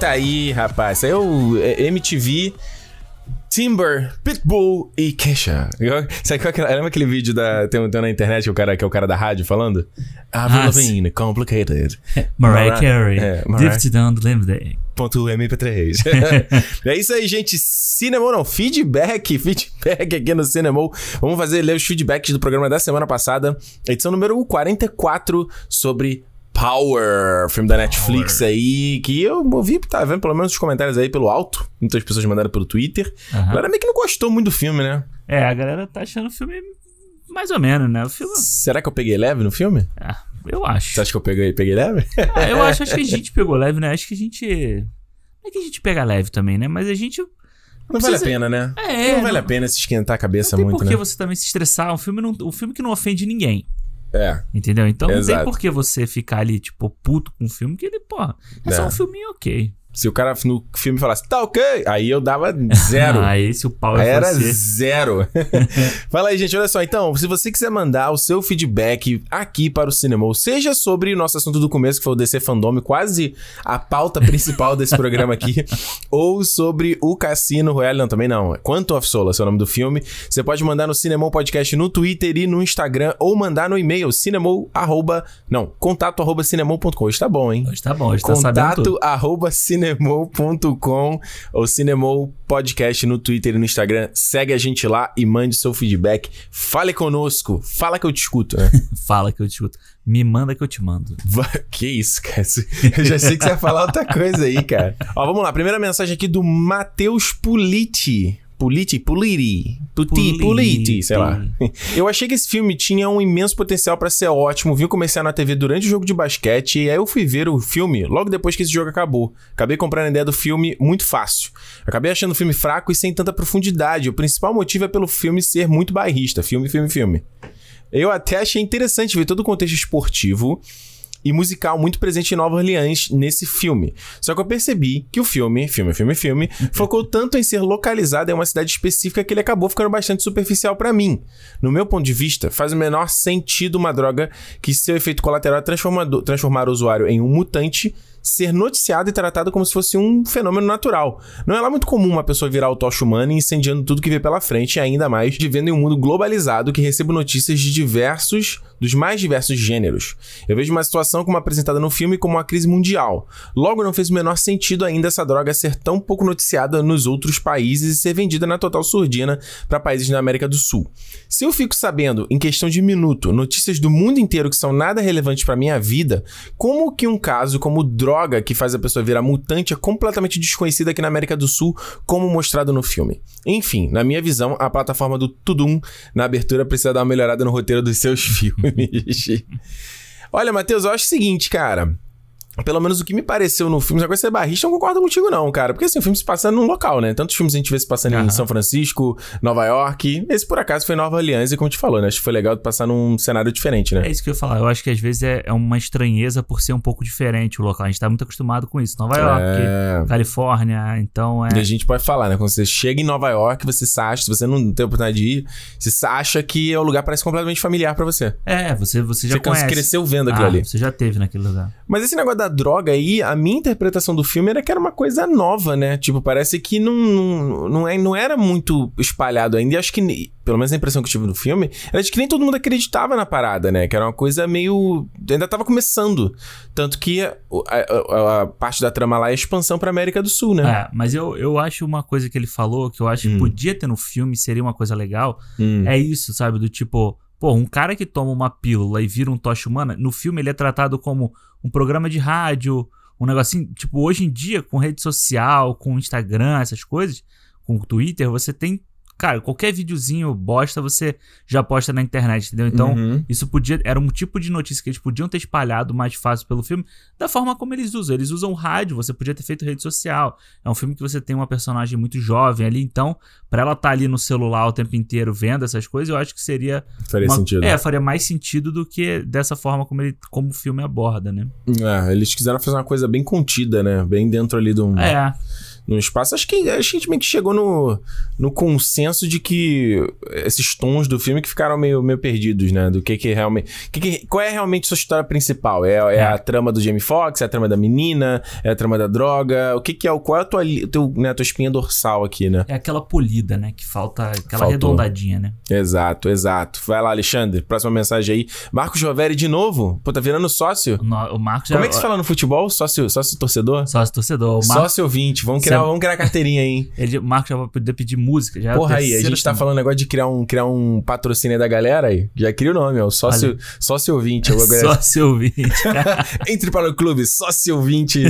[SPEAKER 1] Tá aí, rapaz. Isso aí é o é, MTV, Timber, Pitbull e Kesha. Sabe qual é lembra aquele vídeo da, tem, tem na internet que, o cara, que é o cara da rádio falando? Avril
[SPEAKER 2] Ah,
[SPEAKER 1] Lavigne, complicated.
[SPEAKER 2] Mariah Carey.
[SPEAKER 1] É,
[SPEAKER 2] Drifted on the Limb
[SPEAKER 1] Ponto MP3. é isso aí, gente. Cinema não, feedback, feedback aqui no Cinema. Vamos fazer ler os feedbacks do programa da semana passada, edição número 44 sobre Power, filme da Netflix aí, que eu ouvi, tá vendo pelo menos os comentários aí pelo alto. Muitas pessoas mandaram pelo Twitter. A
[SPEAKER 2] Aham.
[SPEAKER 1] galera meio que não gostou muito do filme, né?
[SPEAKER 2] É, a galera tá achando o filme mais ou menos, né? O filme.
[SPEAKER 1] Será que eu peguei leve no filme?
[SPEAKER 2] Ah, eu acho.
[SPEAKER 1] Você acha que eu peguei, peguei leve?
[SPEAKER 2] Ah, eu acho, acho que a gente pegou leve, né? Acho que a gente. Não é que a gente pega leve também, né? Mas a gente.
[SPEAKER 1] Não vale a
[SPEAKER 2] precisa-
[SPEAKER 1] pena, né?
[SPEAKER 2] É,
[SPEAKER 1] não vale
[SPEAKER 2] não-
[SPEAKER 1] a pena se esquentar a cabeça
[SPEAKER 2] Não tem
[SPEAKER 1] muito,
[SPEAKER 2] por que
[SPEAKER 1] né?
[SPEAKER 2] você também se estressar. Um filme, não, um filme que não ofende ninguém.
[SPEAKER 1] É.
[SPEAKER 2] Entendeu? Então não
[SPEAKER 1] Exato.
[SPEAKER 2] tem por que você ficar ali, tipo, puto com o filme, que ele, porra, é, só
[SPEAKER 1] É.
[SPEAKER 2] um filminho ok.
[SPEAKER 1] Se o cara no filme falasse, tá ok, aí eu dava zero.
[SPEAKER 2] Ah, esse o pau
[SPEAKER 1] Aí
[SPEAKER 2] é
[SPEAKER 1] era
[SPEAKER 2] você.
[SPEAKER 1] zero. Fala aí, gente. Olha só. Então, se você quiser mandar o seu feedback aqui para o Cinema, seja sobre o nosso assunto do começo, que foi o DC Fandom, quase a pauta principal desse programa aqui, ou sobre o Cassino Royale, não, também não. Quanto of Solace é o nome do filme. Você pode mandar no Cinemol Podcast no Twitter e no Instagram, ou mandar no e-mail cinemol, arroba, não, contato arroba cinemol.com. Hoje tá bom, hein?
[SPEAKER 2] Hoje tá bom, hoje tá sabendo
[SPEAKER 1] Contato arroba cinemol.com ou Cinemol Podcast no Twitter e no Instagram. Segue a gente lá e mande seu feedback. Fale conosco. Fala que eu te escuto, né?
[SPEAKER 2] Fala que eu te escuto. Me manda que eu te mando.
[SPEAKER 1] Que isso, cara. Eu já sei que você vai falar outra coisa aí, cara. Ó, vamos lá. Primeira mensagem aqui do Matheus Puliti. Puliti? Puliti? Puti?
[SPEAKER 2] Puliti.
[SPEAKER 1] Sei lá. Eu achei que esse filme tinha um imenso potencial pra ser ótimo. Vi começar na TV durante o jogo de basquete e aí eu fui ver o filme logo depois que esse jogo acabou. Acabei comprando a ideia do filme muito fácil. Acabei achando o filme fraco e sem tanta profundidade. O principal motivo é pelo filme ser muito bairrista. Filme, filme, filme. Eu até achei interessante ver todo o contexto esportivo e musical muito presente em Nova Orleans nesse filme. Só que eu percebi que o filme, filme, filme, filme, focou tanto em ser localizado em uma cidade específica que ele acabou ficando bastante superficial pra mim. No meu ponto de vista, faz o menor sentido uma droga que seu efeito colateral é transformar o usuário em um mutante ser noticiado e tratado como se fosse um fenômeno natural. Não é lá muito comum uma pessoa virar o tocha humana e incendiando tudo que vê pela frente, ainda mais vivendo em um mundo globalizado que recebo notícias de diversos, dos mais diversos gêneros. Eu vejo uma situação como apresentada no filme como uma crise mundial. Logo, não fez o menor sentido ainda essa droga ser tão pouco noticiada nos outros países e ser vendida na total surdina para países da América do Sul. Se eu fico sabendo, em questão de minuto, notícias do mundo inteiro que são nada relevantes para minha vida, como que um caso como droga droga que faz a pessoa virar mutante é completamente desconhecida aqui na América do Sul, como mostrado no filme. Enfim, na minha visão, a plataforma do Tudum na abertura precisa dar uma melhorada no roteiro dos seus filmes. Olha, Matheus, eu acho o seguinte, cara. Pelo menos o que me pareceu no filme, agora você é barrista, eu não concordo contigo, não, cara. Porque assim, o filme se passa num local, né? Tantos filmes a gente vê se passando em
[SPEAKER 2] Aham.
[SPEAKER 1] São Francisco, Nova York. Esse, por acaso, foi em Nova Orleans, e como te falou, né? Acho que foi legal de passar num cenário diferente, né?
[SPEAKER 2] É isso que eu ia falar. Eu acho que às vezes é, é uma estranheza por ser um pouco diferente o local. A gente tá muito acostumado com isso. Nova York,
[SPEAKER 1] É.
[SPEAKER 2] Califórnia, então é.
[SPEAKER 1] E a gente pode falar, né? Quando você chega em Nova York, você se acha, se você não tem oportunidade de ir, você acha que o lugar parece completamente familiar pra você.
[SPEAKER 2] É, você, você já
[SPEAKER 1] Você
[SPEAKER 2] conhece.
[SPEAKER 1] cresceu vendo aquilo
[SPEAKER 2] Ah,
[SPEAKER 1] ali.
[SPEAKER 2] Você já teve naquele lugar.
[SPEAKER 1] Mas esse negócio da droga aí, a minha interpretação do filme era que era uma coisa nova, né? Tipo, parece que não, não, não, é, não era muito espalhado ainda. E acho que, pelo menos a impressão que eu tive do filme, era de que nem todo mundo acreditava na parada, né? Que era uma coisa meio. Ainda tava começando. Tanto que a, a- a- parte da trama lá é a expansão pra América do Sul, né?
[SPEAKER 2] É, mas eu, eu acho uma coisa que ele falou que eu acho que
[SPEAKER 1] Hum.
[SPEAKER 2] podia ter no filme, seria uma coisa legal.
[SPEAKER 1] Hum.
[SPEAKER 2] É isso, sabe? Do tipo, pô, um cara que toma uma pílula e vira um tocha humana, no filme ele é tratado como um programa de rádio, um negocinho. Tipo, hoje em dia, com rede social, com Instagram, essas coisas, com Twitter, você tem. Cara, qualquer videozinho bosta você já posta na internet, entendeu? Então,
[SPEAKER 1] Uhum.
[SPEAKER 2] isso podia. Era um tipo de notícia que eles podiam ter espalhado mais fácil pelo filme, da forma como eles usam. Eles usam rádio, você podia ter feito rede social. É um filme que você tem uma personagem muito jovem ali, então, pra ela estar ali no celular o tempo inteiro vendo essas coisas, eu acho que seria.
[SPEAKER 1] Faria
[SPEAKER 2] uma-
[SPEAKER 1] sentido.
[SPEAKER 2] É, faria mais sentido do que dessa forma como, ele, como o filme aborda, né?
[SPEAKER 1] É, eles quiseram fazer uma coisa bem contida, né? Bem dentro ali de um,
[SPEAKER 2] É,
[SPEAKER 1] no espaço. Acho que, acho que a gente meio que chegou no, no consenso de que esses tons do filme que ficaram meio, meio perdidos, né? Do que que realmente... Que que- qual é realmente sua história principal? É, é
[SPEAKER 2] É.
[SPEAKER 1] a trama do Jamie Foxx? É a trama da menina? É a trama da droga? O que que é o... Qual é a tua, teu, né, tua espinha dorsal aqui, né?
[SPEAKER 2] é aquela polida, né? Que falta aquela
[SPEAKER 1] Faltou.
[SPEAKER 2] arredondadinha, né?
[SPEAKER 1] Exato, exato. Vai lá, Alexandre. Próxima mensagem aí. Marcos Roveri de novo? Pô, tá virando sócio?
[SPEAKER 2] O, no- o Marcos já.
[SPEAKER 1] Como é que se fala no futebol? Sócio, sócio torcedor?
[SPEAKER 2] Sócio torcedor. Marcos,
[SPEAKER 1] Sócio ouvinte. Vamos criar,
[SPEAKER 2] Você-
[SPEAKER 1] vamos criar carteirinha aí, hein?
[SPEAKER 2] ele, o Marcos já vai poder pedir música. Já é
[SPEAKER 1] Porra aí, a gente tá falando negócio de criar um, criar um patrocínio da galera aí. Já cria o nome, ó. Sócio, sócio ouvinte.
[SPEAKER 2] Sócio ouvinte.
[SPEAKER 1] Entre para o clube, sócio ouvinte.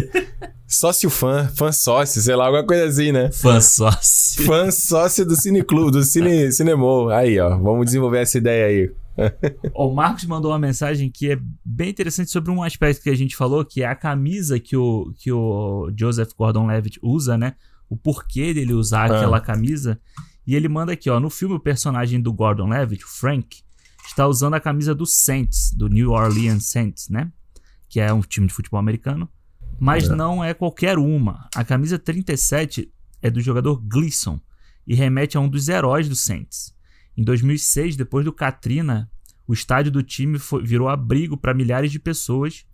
[SPEAKER 1] sócio fã, fã sócio, sei lá, alguma coisa assim, né?
[SPEAKER 2] Fã sócio.
[SPEAKER 1] Fã sócio do Cine Clube, do Cine Cinemol. Aí, ó. Vamos desenvolver essa ideia aí.
[SPEAKER 2] O Marcos mandou uma mensagem que é bem interessante sobre um aspecto que a gente falou, que é a camisa que o, que o Joseph Gordon-Levitt usa, né? O porquê dele usar
[SPEAKER 1] Ah.
[SPEAKER 2] aquela camisa. E ele manda aqui, ó. No filme, o personagem do Gordon-Levitt, o Frank, está usando a camisa do Saints, do New Orleans Saints, né? Que é um time de futebol americano. Mas
[SPEAKER 1] É.
[SPEAKER 2] não é qualquer uma. A camisa 37 é do jogador Gleason e remete a um dos heróis do Saints. Em 2006, depois do Katrina, o estádio do time foi- virou abrigo para milhares de pessoas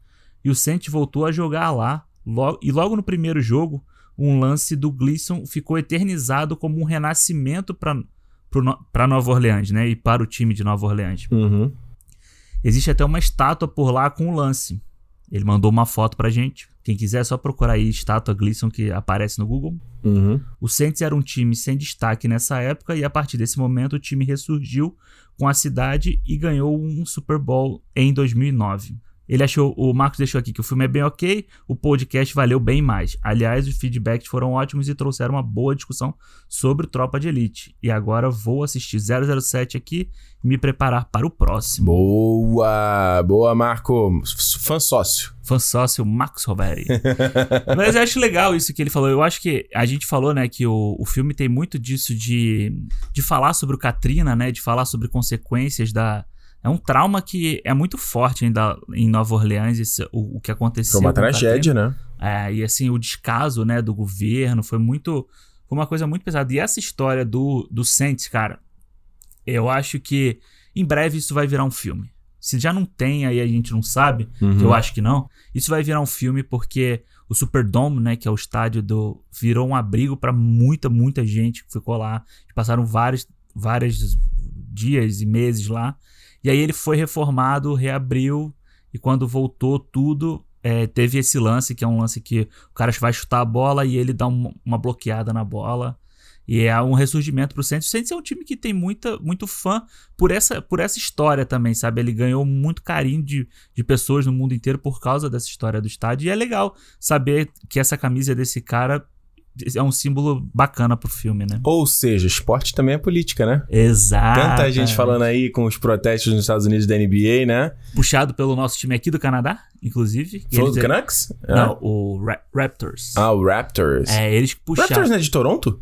[SPEAKER 2] e o Saints voltou a jogar lá. Lo- e logo no primeiro jogo, um lance do Gleason ficou eternizado como um renascimento para Nova Orleans, né? E para o time de Nova Orleans.
[SPEAKER 1] Uhum.
[SPEAKER 2] Existe até uma estátua por lá com o lance. Ele mandou uma foto pra gente. Quem quiser é só procurar aí estátua Gleason que aparece no Google.
[SPEAKER 1] Uhum.
[SPEAKER 2] O Saints era um time sem destaque nessa época e a partir desse momento o time ressurgiu com a cidade e ganhou um Super Bowl em 2009. Ele achou, o Marcos deixou aqui que o filme é bem ok, o podcast valeu bem mais. Aliás, os feedbacks foram ótimos e trouxeram uma boa discussão sobre Tropa de Elite. E agora vou assistir 007 aqui e me preparar para o próximo.
[SPEAKER 1] Boa! Boa, Marco. Fã sócio.
[SPEAKER 2] Fã sócio Max Roveri. Mas eu acho legal isso que ele falou. Eu acho que a gente falou, né, que o, o filme tem muito disso de, de falar sobre o Katrina, né, de falar sobre consequências da. É um trauma que é muito forte ainda em Nova Orleans, esse- o, o que aconteceu.
[SPEAKER 1] Foi uma tragédia, né?
[SPEAKER 2] É, e assim, o descaso, né, do governo foi muito. Foi uma coisa muito pesada. E essa história do, do Saints, cara, eu acho que em breve isso vai virar um filme. Se já não tem, aí a gente não sabe,
[SPEAKER 1] Uhum.
[SPEAKER 2] eu acho que não, isso vai virar um filme porque o Superdome, né, que é o estádio do. virou um abrigo pra muita, muita gente que ficou lá. Passaram vários, vários dias e meses lá. E aí ele foi reformado, reabriu, e quando voltou tudo, é, teve esse lance, que é um lance que o cara vai chutar a bola e ele dá um- uma bloqueada na bola. E é um ressurgimento pro Saints. O Saints é um time que tem muita, muito fã por essa, por essa história também, sabe? Ele ganhou muito carinho de, de pessoas no mundo inteiro por causa dessa história do estádio. E é legal saber que essa camisa desse cara é um símbolo bacana pro filme, né?
[SPEAKER 1] Ou seja, esporte também é política, né?
[SPEAKER 2] Exato.
[SPEAKER 1] Tanta gente falando aí com os protestos nos Estados Unidos da NBA, né?
[SPEAKER 2] Puxado pelo nosso time aqui do Canadá, inclusive.
[SPEAKER 1] Falou do
[SPEAKER 2] eles-
[SPEAKER 1] Canucks?
[SPEAKER 2] Não, o Ra- Raptors.
[SPEAKER 1] Ah, o Raptors.
[SPEAKER 2] É, eles puxaram.
[SPEAKER 1] Raptors não é de Toronto?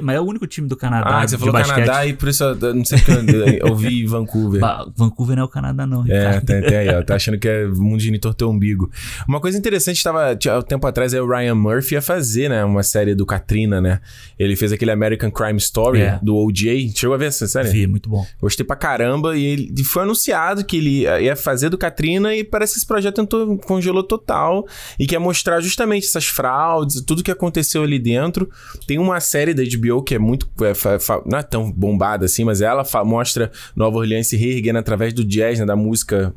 [SPEAKER 2] Mas é o único time do Canadá
[SPEAKER 1] Ah, você falou
[SPEAKER 2] basquete.
[SPEAKER 1] Canadá e por isso eu não sei porque eu, ouvi Vancouver.
[SPEAKER 2] Ba- Vancouver não é o Canadá, não,
[SPEAKER 1] É,
[SPEAKER 2] Ricardo.
[SPEAKER 1] tem, tem aí, ó. Tá achando que é mundo de Nitor teu umbigo. Uma coisa interessante, tava. Um tempo atrás aí o Ryan Murphy ia fazer, né? Uma série do Katrina, né? Ele fez aquele American Crime Story
[SPEAKER 2] É.
[SPEAKER 1] do OJ. Chegou a ver essa série?
[SPEAKER 2] Vi, muito bom.
[SPEAKER 1] Gostei pra caramba. E ele e foi anunciado que ele ia fazer do Katrina e parece que esse projeto entrou- congelou total. E quer mostrar justamente essas fraudes, tudo que aconteceu ali dentro. Tem uma série da HBO que é muito. é, fa- fa- não é tão bombada assim, mas ela fa- mostra Nova Orleans se reerguendo através do jazz, né? Da música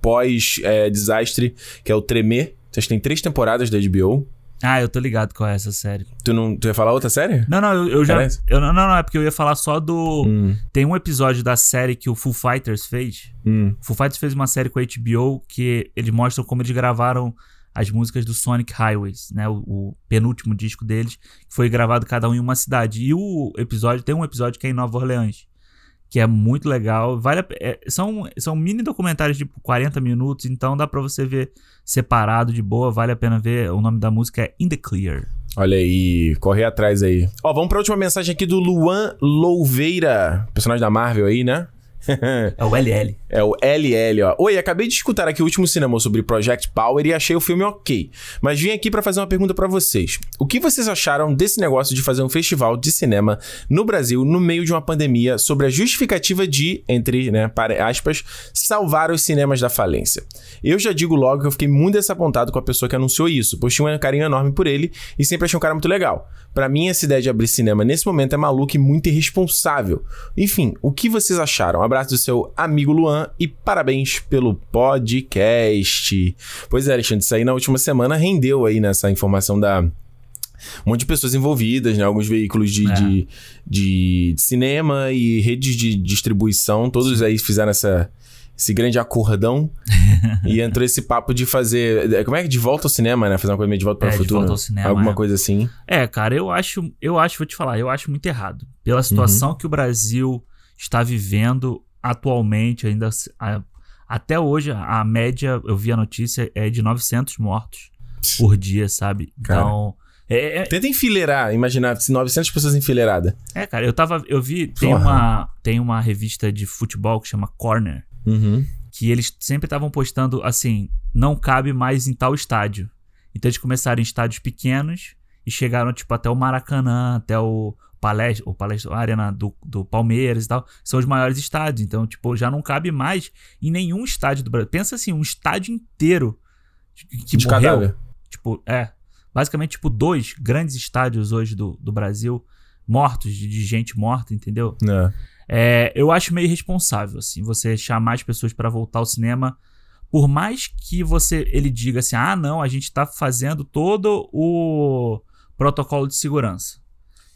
[SPEAKER 1] pós-desastre, que é o Tremer. Acho que tem três temporadas da HBO.
[SPEAKER 2] Ah, eu tô ligado é essa série.
[SPEAKER 1] Tu, não, tu ia falar outra série?
[SPEAKER 2] Não, não, eu, eu já. Eu, não, não, não, é porque eu ia falar só do.
[SPEAKER 1] Hum,
[SPEAKER 2] Tem um episódio da série que o Full Fighters fez.
[SPEAKER 1] hum.
[SPEAKER 2] O Full Fighters fez uma série com a HBO que eles mostram como eles gravaram as músicas do Sonic Highways, né? O, o penúltimo disco deles, que foi gravado cada um em uma cidade. E o episódio, tem um episódio que é em Nova Orleans, que é muito legal. Vale a é, são, são mini documentários de 40 minutos, então dá pra você ver separado de boa, vale a pena ver. O nome da música é In the Clear.
[SPEAKER 1] Olha aí, corre atrás aí. Ó, vamos pra última mensagem aqui do Luan Louveira, personagem da Marvel aí, né?
[SPEAKER 2] É o LL.
[SPEAKER 1] É o LL, ó. Oi, acabei de escutar aqui o último cinema sobre Project Power e achei o filme ok. Mas vim aqui pra fazer uma pergunta pra vocês. O que vocês acharam desse negócio de fazer um festival de cinema no Brasil no meio de uma pandemia sobre a justificativa de, entre né, para aspas, salvar os cinemas da falência? Eu já digo logo que eu fiquei muito desapontado com a pessoa que anunciou isso, pois tinha um carinho enorme por ele e sempre achei um cara muito legal. Pra mim, essa ideia de abrir cinema nesse momento é maluca e muito irresponsável. Enfim, o que vocês acharam? Um abraço do seu amigo Luan e parabéns pelo podcast. Pois é, Alexandre, isso aí na última semana rendeu aí nessa informação da um monte de pessoas envolvidas, né? Alguns veículos de,
[SPEAKER 2] É.
[SPEAKER 1] de, de cinema e redes de distribuição, todos aí fizeram essa, esse grande acordão e entrou esse papo de fazer. Como é que de volta ao cinema, né? Fazer uma coisa meio de volta para
[SPEAKER 2] É,
[SPEAKER 1] o
[SPEAKER 2] de
[SPEAKER 1] futuro.
[SPEAKER 2] volta ao cinema,
[SPEAKER 1] Alguma
[SPEAKER 2] é.
[SPEAKER 1] coisa assim.
[SPEAKER 2] É, cara, eu acho, eu acho, vou te falar, eu acho muito errado. Pela situação que o Brasil está vivendo atualmente, ainda a- até hoje a média, eu vi a notícia, é de 900 mortos por dia, sabe?
[SPEAKER 1] Cara.
[SPEAKER 2] Então, é, é,
[SPEAKER 1] Tenta enfileirar, imaginar se 900 pessoas enfileiradas.
[SPEAKER 2] é, cara, eu tava, eu vi, tem
[SPEAKER 1] Porra.
[SPEAKER 2] uma, tem uma revista de futebol que chama Corner,
[SPEAKER 1] Uhum.
[SPEAKER 2] que eles sempre estavam postando assim, não cabe mais em tal estádio. Então eles começaram em estádios pequenos e chegaram tipo até o Maracanã, até o Palestra, o Palestra, a Arena do, do Palmeiras e tal, são os maiores estádios. Então, tipo, já não cabe mais em nenhum estádio do Brasil. Pensa assim, um estádio inteiro que
[SPEAKER 1] de
[SPEAKER 2] morreu.
[SPEAKER 1] cadáver.
[SPEAKER 2] Tipo, é. Basicamente, tipo, dois grandes estádios hoje do, do Brasil mortos, de, de gente morta, entendeu?
[SPEAKER 1] É.
[SPEAKER 2] É, eu acho meio irresponsável, assim, você chamar as pessoas pra voltar ao cinema. Por mais que você ele diga assim, ah, não, a gente tá fazendo todo o protocolo de segurança.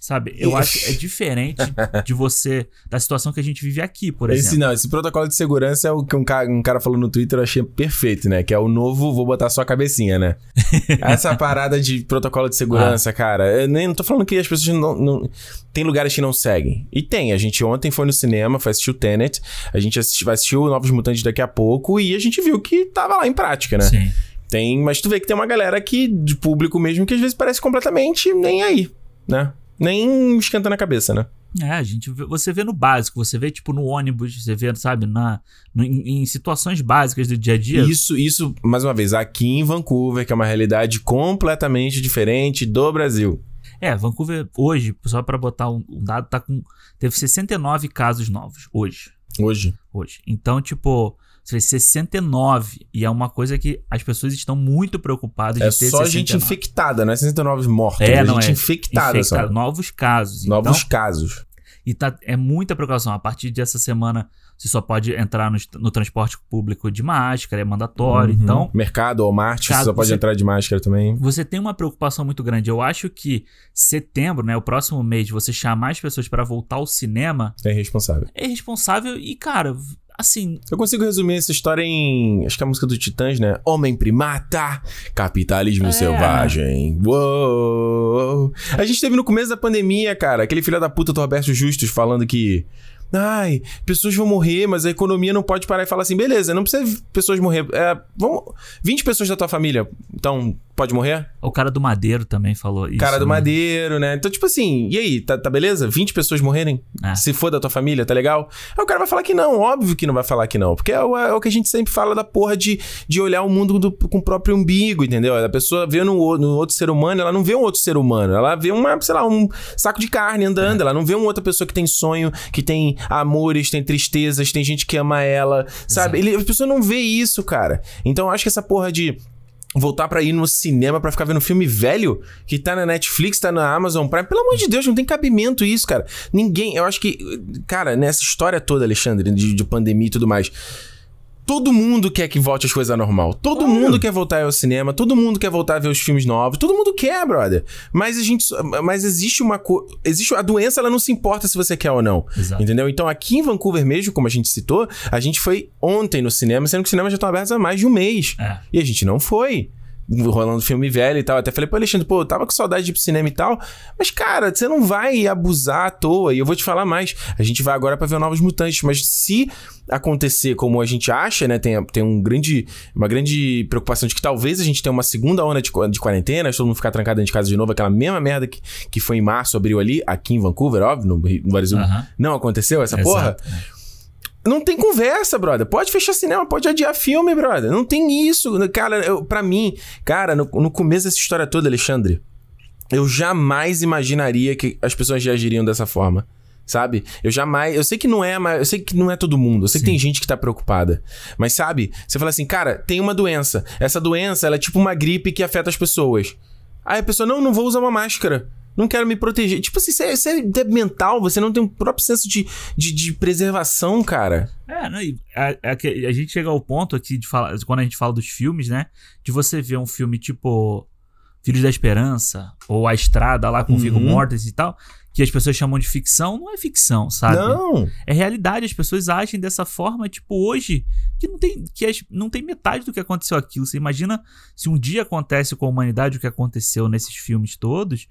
[SPEAKER 2] Sabe? Eu acho que é diferente de você, da situação que a gente vive aqui, por
[SPEAKER 1] Esse
[SPEAKER 2] exemplo.
[SPEAKER 1] não, esse protocolo de segurança é o que um cara, um cara falou no Twitter, eu achei perfeito, né? Que é o novo, vou botar só a cabecinha, né? Essa parada de protocolo de segurança, cara. Eu nem não tô falando que as pessoas não, não. Tem lugares que não seguem. E tem. A gente ontem foi no cinema, foi assistir o Tenet. A gente vai assistir o Novos Mutantes daqui a pouco e a gente viu que tava lá em prática, né?
[SPEAKER 2] Sim.
[SPEAKER 1] Tem, mas tu vê que tem uma galera aqui, de público mesmo, que às vezes parece completamente nem aí, né? Nem esquentando a cabeça, né?
[SPEAKER 2] É, a gente você vê no básico, você vê tipo no ônibus, você vê, sabe, na no- em, em situações básicas do dia a dia.
[SPEAKER 1] Isso, isso, mais uma vez, aqui em Vancouver, que é uma realidade completamente diferente do Brasil.
[SPEAKER 2] É, Vancouver hoje, só pra botar um, um dado, tá com teve 69 casos novos hoje,
[SPEAKER 1] Hoje.
[SPEAKER 2] hoje. Então, tipo, você vê 69 e é uma coisa que as pessoas estão muito preocupadas
[SPEAKER 1] É
[SPEAKER 2] de ter
[SPEAKER 1] só gente
[SPEAKER 2] 69.
[SPEAKER 1] infectada, não é 69 mortos.
[SPEAKER 2] É,
[SPEAKER 1] É,
[SPEAKER 2] não
[SPEAKER 1] gente
[SPEAKER 2] é.
[SPEAKER 1] infectada,
[SPEAKER 2] Infectado,
[SPEAKER 1] só.
[SPEAKER 2] novos casos.
[SPEAKER 1] Novos
[SPEAKER 2] Então,
[SPEAKER 1] casos.
[SPEAKER 2] E tá, é muita preocupação. A partir dessa semana, Você só pode entrar no, no transporte público de máscara, é mandatório.
[SPEAKER 1] Uhum.
[SPEAKER 2] Então,
[SPEAKER 1] Mercado, Walmart, você
[SPEAKER 2] Cara,
[SPEAKER 1] só pode
[SPEAKER 2] você-
[SPEAKER 1] entrar de máscara também.
[SPEAKER 2] você tem uma preocupação muito grande. Eu acho que setembro, né, o próximo mês, você chamar as pessoas pra voltar ao cinema
[SPEAKER 1] É irresponsável.
[SPEAKER 2] é irresponsável e, cara, assim,
[SPEAKER 1] Eu consigo resumir essa história em. Acho que é a música do Titãs, né? Homem primata, capitalismo
[SPEAKER 2] É.
[SPEAKER 1] selvagem. Uou. A gente teve no começo da pandemia, cara, aquele filho da puta do Roberto Justus falando que. Ai, pessoas vão morrer, mas a economia não pode parar e falar assim, beleza, não precisa pessoas morrer. É, vamos, 20 pessoas da tua família, então pode morrer?
[SPEAKER 2] o cara do Madeiro também falou isso.
[SPEAKER 1] Cara do
[SPEAKER 2] né?
[SPEAKER 1] madeiro, né? Então, tipo assim, e aí, tá, tá beleza? 20 pessoas morrerem?
[SPEAKER 2] É.
[SPEAKER 1] Se for da tua família, tá legal? Aí o cara vai falar que não, óbvio que não vai falar que não. Porque é o, é o que a gente sempre fala da porra de, de olhar o mundo do- com o próprio umbigo, entendeu? A pessoa vê no, o- no outro ser humano, ela não vê um outro ser humano. Ela vê uma, sei lá, um saco de carne andando. Ela não vê uma outra pessoa que tem sonho, que tem amores, tem tristezas, tem gente que ama ela, sabe? Ele, a pessoa não vê isso, cara. Então eu acho que essa porra de voltar pra ir no cinema pra ficar vendo filme velho que tá na Netflix, tá na Amazon Prime. Pelo amor de Deus, não tem cabimento isso, cara. Ninguém, eu acho que, cara, nessa história toda, Alexandre, de, de pandemia e tudo mais. Todo mundo quer que volte as coisas ao normal. Todo mundo quer voltar ao cinema, todo mundo quer voltar a ver os filmes novos. Todo mundo quer, brother. Mas a gente, mas existe uma co... existe a doença, ela não se importa se você quer ou não.
[SPEAKER 2] Exato.
[SPEAKER 1] Entendeu? Então aqui em Vancouver mesmo, como a gente citou, a gente foi ontem no cinema, sendo que os cinemas já estão abertos há mais de um mês.
[SPEAKER 2] É.
[SPEAKER 1] E a gente não foi. Rolando filme velho e tal. Até falei pro Alexandre, pô, eu tava com saudade de ir pro cinema e tal. Mas, cara, você não vai abusar à toa. E eu vou te falar mais. A gente vai agora pra ver Novos Mutantes. Mas se acontecer como a gente acha, né? Tem, tem um grande, uma grande preocupação de que talvez a gente tenha uma segunda onda de, de quarentena, todo mundo ficar trancado dentro de casa de novo, aquela mesma merda que, que foi em março, abril ali, aqui em Vancouver, óbvio, no, no Brasil. Não aconteceu essa porra?
[SPEAKER 2] Exato, é.
[SPEAKER 1] Não tem conversa, brother. Pode fechar cinema, pode adiar filme, brother. Não tem isso. Cara, eu, pra mim, cara, no, no começo dessa história toda, Alexandre, eu jamais imaginaria que as pessoas reagiriam dessa forma. Sabe? Eu jamais. Eu sei que não é, mas eu sei que não é todo mundo. Eu sei que tem gente que tá preocupada. Mas sabe? Você fala assim, cara, tem uma doença. Essa doença, ela é tipo uma gripe que afeta as pessoas. Aí a pessoa, não, não vou usar uma máscara. Não quero me proteger. Tipo assim, você, você é mental, você não tem um próprio senso de, de, de preservação, cara.
[SPEAKER 2] É, a, a- a gente chega ao ponto aqui de falar, quando a gente fala dos filmes, né? De você ver um filme tipo Filhos da Esperança ou A Estrada lá com o Viggo
[SPEAKER 1] Uhum.
[SPEAKER 2] Mortensen e tal, que as pessoas chamam de ficção, não é ficção, sabe?
[SPEAKER 1] Não.
[SPEAKER 2] É realidade, as pessoas agem dessa forma, tipo, hoje, que não tem, que as- não tem metade do que aconteceu aquilo. Você imagina se um dia acontece com a humanidade o que aconteceu nesses filmes todos,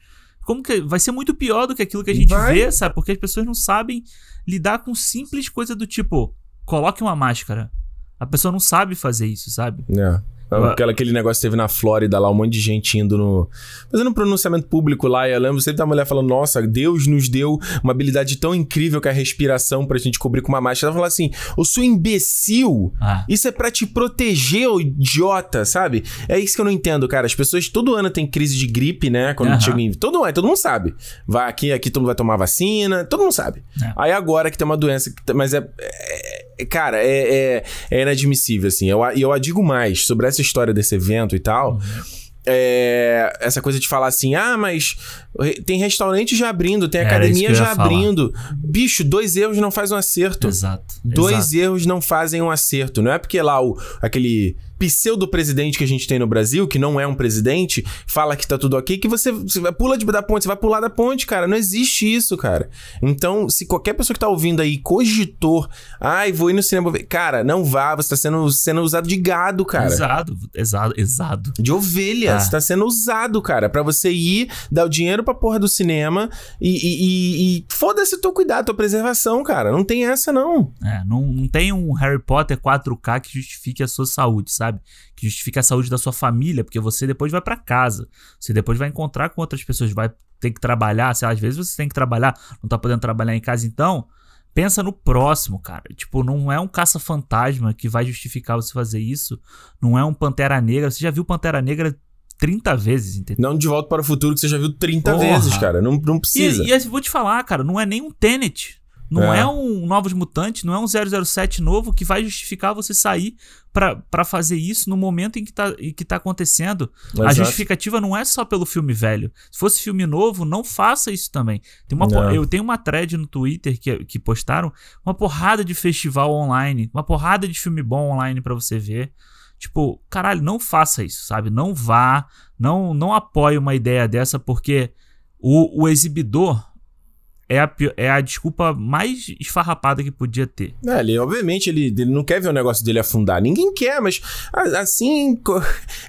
[SPEAKER 2] como que vai ser muito pior do que aquilo que a gente
[SPEAKER 1] Vai.
[SPEAKER 2] vê, sabe? Porque as pessoas não sabem lidar com simples coisa do tipo, coloque uma máscara. A pessoa não sabe fazer isso, sabe?
[SPEAKER 1] É. Aquela, aquele negócio que teve na Flórida lá, um monte de gente indo no. fazendo um pronunciamento público lá. E eu lembro sempre da mulher falando: Nossa, Deus nos deu uma habilidade tão incrível que é a respiração pra gente cobrir com uma máscara. Ela falou assim: Ô sua imbecil,
[SPEAKER 2] Ah,
[SPEAKER 1] isso é pra te proteger, ô idiota, sabe? É isso que eu não entendo, cara. As pessoas todo ano tem crise de gripe, né? Quando
[SPEAKER 2] Aham.
[SPEAKER 1] chega em. Todo ano, todo mundo sabe. Vai aqui, aqui todo mundo vai tomar vacina, todo mundo sabe.
[SPEAKER 2] É.
[SPEAKER 1] Aí agora que tem uma doença, mas é. Cara, é, é, é inadmissível, assim. Eu, e eu a digo mais sobre essa história desse evento e tal.
[SPEAKER 2] Uhum.
[SPEAKER 1] É, essa coisa de falar assim, ah, mas tem restaurante já abrindo, tem
[SPEAKER 2] Era
[SPEAKER 1] academia já
[SPEAKER 2] falar.
[SPEAKER 1] abrindo. Bicho, dois erros não faz um acerto.
[SPEAKER 2] exato.
[SPEAKER 1] Dois
[SPEAKER 2] exato.
[SPEAKER 1] erros não fazem um acerto. Não é porque lá o, aquele pseudo-presidente que a gente tem no Brasil, que não é um presidente, fala que tá tudo ok, que você, você vai pula de, da ponte, você vai pular da ponte, cara. Não existe isso, cara. Então, se qualquer pessoa que tá ouvindo aí cogitou, ai, vou ir no cinema, ver", cara, não vá, você tá sendo, sendo usado de gado, cara.
[SPEAKER 2] Exato, exato, exato.
[SPEAKER 1] De ovelha,
[SPEAKER 2] Ah.
[SPEAKER 1] você tá sendo usado, cara, Pra você ir, dar o dinheiro pra porra do cinema e, e, e- e foda-se teu cuidado, tua preservação, cara. Não tem essa, não.
[SPEAKER 2] É, não, não tem um Harry Potter 4K que justifique a sua saúde, sabe? Que justifique a saúde da sua família, porque você depois vai pra casa. Você depois vai encontrar com outras pessoas, vai ter que trabalhar, sei lá, às vezes você tem que trabalhar, não tá podendo trabalhar em casa, então pensa no próximo, cara. Tipo, não é um caça-fantasma que vai justificar você fazer isso, não é um Pantera Negra. Você já viu Pantera Negra 30 vezes, entendeu?
[SPEAKER 1] Não de volta para o futuro que você já viu 30
[SPEAKER 2] Porra.
[SPEAKER 1] vezes, cara. Não, não precisa.
[SPEAKER 2] E, e vou te falar, cara, não é nem um Tenet. Não
[SPEAKER 1] É.
[SPEAKER 2] é. um Novos Mutantes, não é um 007 novo que vai justificar você sair pra pra fazer isso no momento em que tá, em que tá acontecendo. A
[SPEAKER 1] Exato.
[SPEAKER 2] justificativa não é só pelo filme velho. Se fosse filme novo, não faça isso também. Tem uma,
[SPEAKER 1] Não.
[SPEAKER 2] eu tenho uma thread no Twitter que, que postaram uma porrada de festival online, uma porrada de filme bom online pra você ver. Tipo, caralho, não faça isso, sabe? Não vá, não, não apoie uma ideia dessa, porque o, o exibidor é a, é a desculpa mais esfarrapada que podia ter.
[SPEAKER 1] É, ele, obviamente, ele, ele não quer ver o negócio dele afundar. Ninguém quer, mas assim.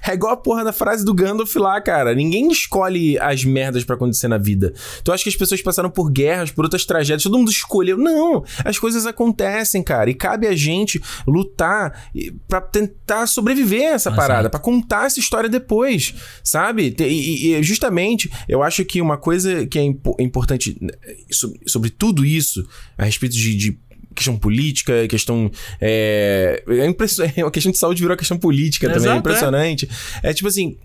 [SPEAKER 1] É igual a porra da frase do Gandalf lá, cara. Ninguém escolhe as merdas pra acontecer na vida. Tu acha que as pessoas passaram por guerras, por outras tragédias, todo mundo escolheu. Não! As coisas acontecem, cara. E cabe a gente lutar pra tentar sobreviver a essa
[SPEAKER 2] Exato.
[SPEAKER 1] parada, pra contar essa história depois, sabe? E, e- justamente, eu acho que uma coisa que é impo- importante né, sobre, sobre tudo isso, a respeito de- de questão política, questão. É, é impression- a questão de saúde virou questão política também,
[SPEAKER 2] Exato,
[SPEAKER 1] é
[SPEAKER 2] é.
[SPEAKER 1] impressionante. É. tipo assim,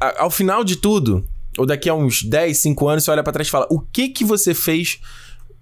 [SPEAKER 1] a- ao final de tudo, ou daqui a uns 10, 5 anos, você olha pra trás e fala: o que que você fez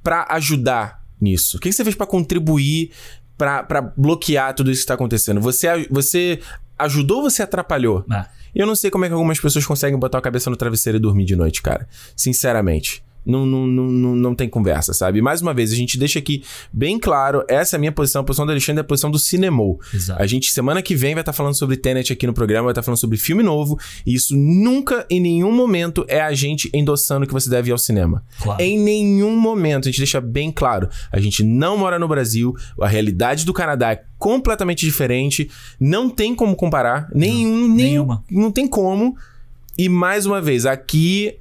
[SPEAKER 1] pra ajudar nisso? O que, que você fez pra contribuir, pra pra bloquear tudo isso que tá acontecendo? Você, você ajudou ou você atrapalhou?
[SPEAKER 2] É.
[SPEAKER 1] Eu não sei como é que algumas pessoas conseguem botar a cabeça no travesseiro e dormir de noite, cara. Sinceramente. Não, não, não, não, não tem conversa, sabe? Mais uma vez, a gente deixa aqui bem claro: essa é a minha posição, a posição do Alexandre é a posição do Cinemou.
[SPEAKER 2] Exato.
[SPEAKER 1] A gente, semana que vem, vai estar falando sobre Tenet aqui no programa, vai estar falando sobre filme novo. E isso nunca, em nenhum momento, é a gente endossando que você deve ir ao cinema.
[SPEAKER 2] Claro.
[SPEAKER 1] Em nenhum momento, a gente deixa bem claro. A gente não mora no Brasil, a realidade do Canadá é completamente diferente, não tem como comparar, nenhum, nem,
[SPEAKER 2] nenhuma.
[SPEAKER 1] não tem como. E mais uma vez, aqui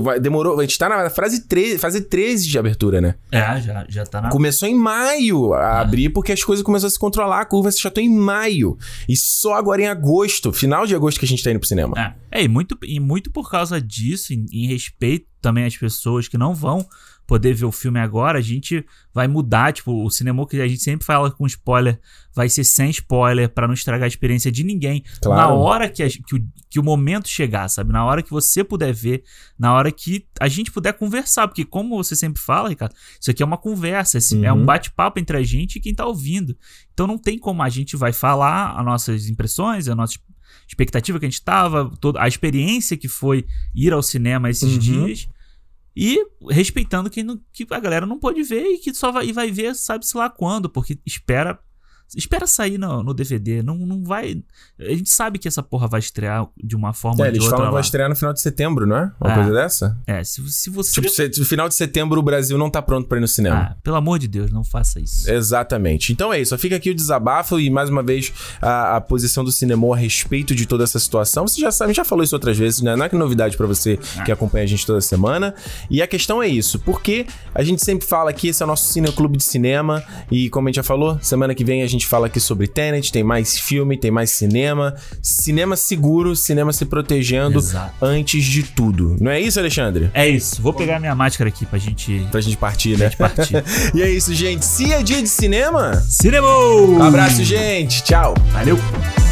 [SPEAKER 1] vai- demorou, a gente tá na fase 13, fase 13 de abertura, né?
[SPEAKER 2] É, já, já tá na.
[SPEAKER 1] Começou em maio a abrir porque as coisas começaram a se controlar, a curva se chatou em maio. E só agora em agosto, final de agosto que a gente tá indo pro cinema.
[SPEAKER 2] É, é e, muito, e muito por causa disso, em, em respeito também às pessoas que não vão poder ver o filme agora, a gente vai mudar, tipo, o cinema que a gente sempre fala com spoiler, vai ser sem spoiler, pra não estragar a experiência de ninguém.
[SPEAKER 1] Claro.
[SPEAKER 2] Na hora que, a- que, o, que o momento chegar, sabe? Na hora que você puder ver, na hora que a gente puder conversar, porque como você sempre fala, Ricardo, isso aqui é uma conversa, esse- é
[SPEAKER 1] Uhum.
[SPEAKER 2] um bate-papo entre a gente e quem tá ouvindo. Então não tem como a gente vai falar as nossas impressões, a nossa expectativa que a gente tava, toda a experiência que foi ir ao cinema esses
[SPEAKER 1] Uhum.
[SPEAKER 2] dias. E respeitando que, que a galera não pode ver e que só vai, vai ver, sabe-se lá quando, porque espera. Espera sair no, no DVD. Não, não vai. A gente sabe que essa porra vai estrear de uma forma
[SPEAKER 1] É,
[SPEAKER 2] ou de
[SPEAKER 1] eles
[SPEAKER 2] outra.
[SPEAKER 1] falam que vai estrear no final de setembro, não é? Uma
[SPEAKER 2] É.
[SPEAKER 1] coisa dessa?
[SPEAKER 2] É, se, se você.
[SPEAKER 1] Tipo, se- no final de setembro o Brasil não tá pronto pra ir no cinema.
[SPEAKER 2] ah, pelo amor de Deus, não faça isso.
[SPEAKER 1] Exatamente. Então é isso. Fica aqui o desabafo e mais uma vez a, a posição do cinema a respeito de toda essa situação. Você já sabe, a gente já falou isso outras vezes, né? Não é que novidade pra você que acompanha a gente toda semana. E a questão é isso, porque a gente sempre fala aqui, esse é o nosso Cine Clube de Cinema e como a gente já falou, semana que vem a gente fala aqui sobre Tenet, tem mais filme, tem mais cinema, cinema seguro, cinema se protegendo
[SPEAKER 2] Exato.
[SPEAKER 1] antes de tudo. Não é isso, Alexandre?
[SPEAKER 2] É isso. Vou pegar minha máscara aqui pra gente.
[SPEAKER 1] Pra gente partir, né?
[SPEAKER 2] partir.
[SPEAKER 1] e é isso, gente. Se é dia de cinema,
[SPEAKER 2] Cinema!
[SPEAKER 1] abraço, gente. Tchau.
[SPEAKER 2] Valeu!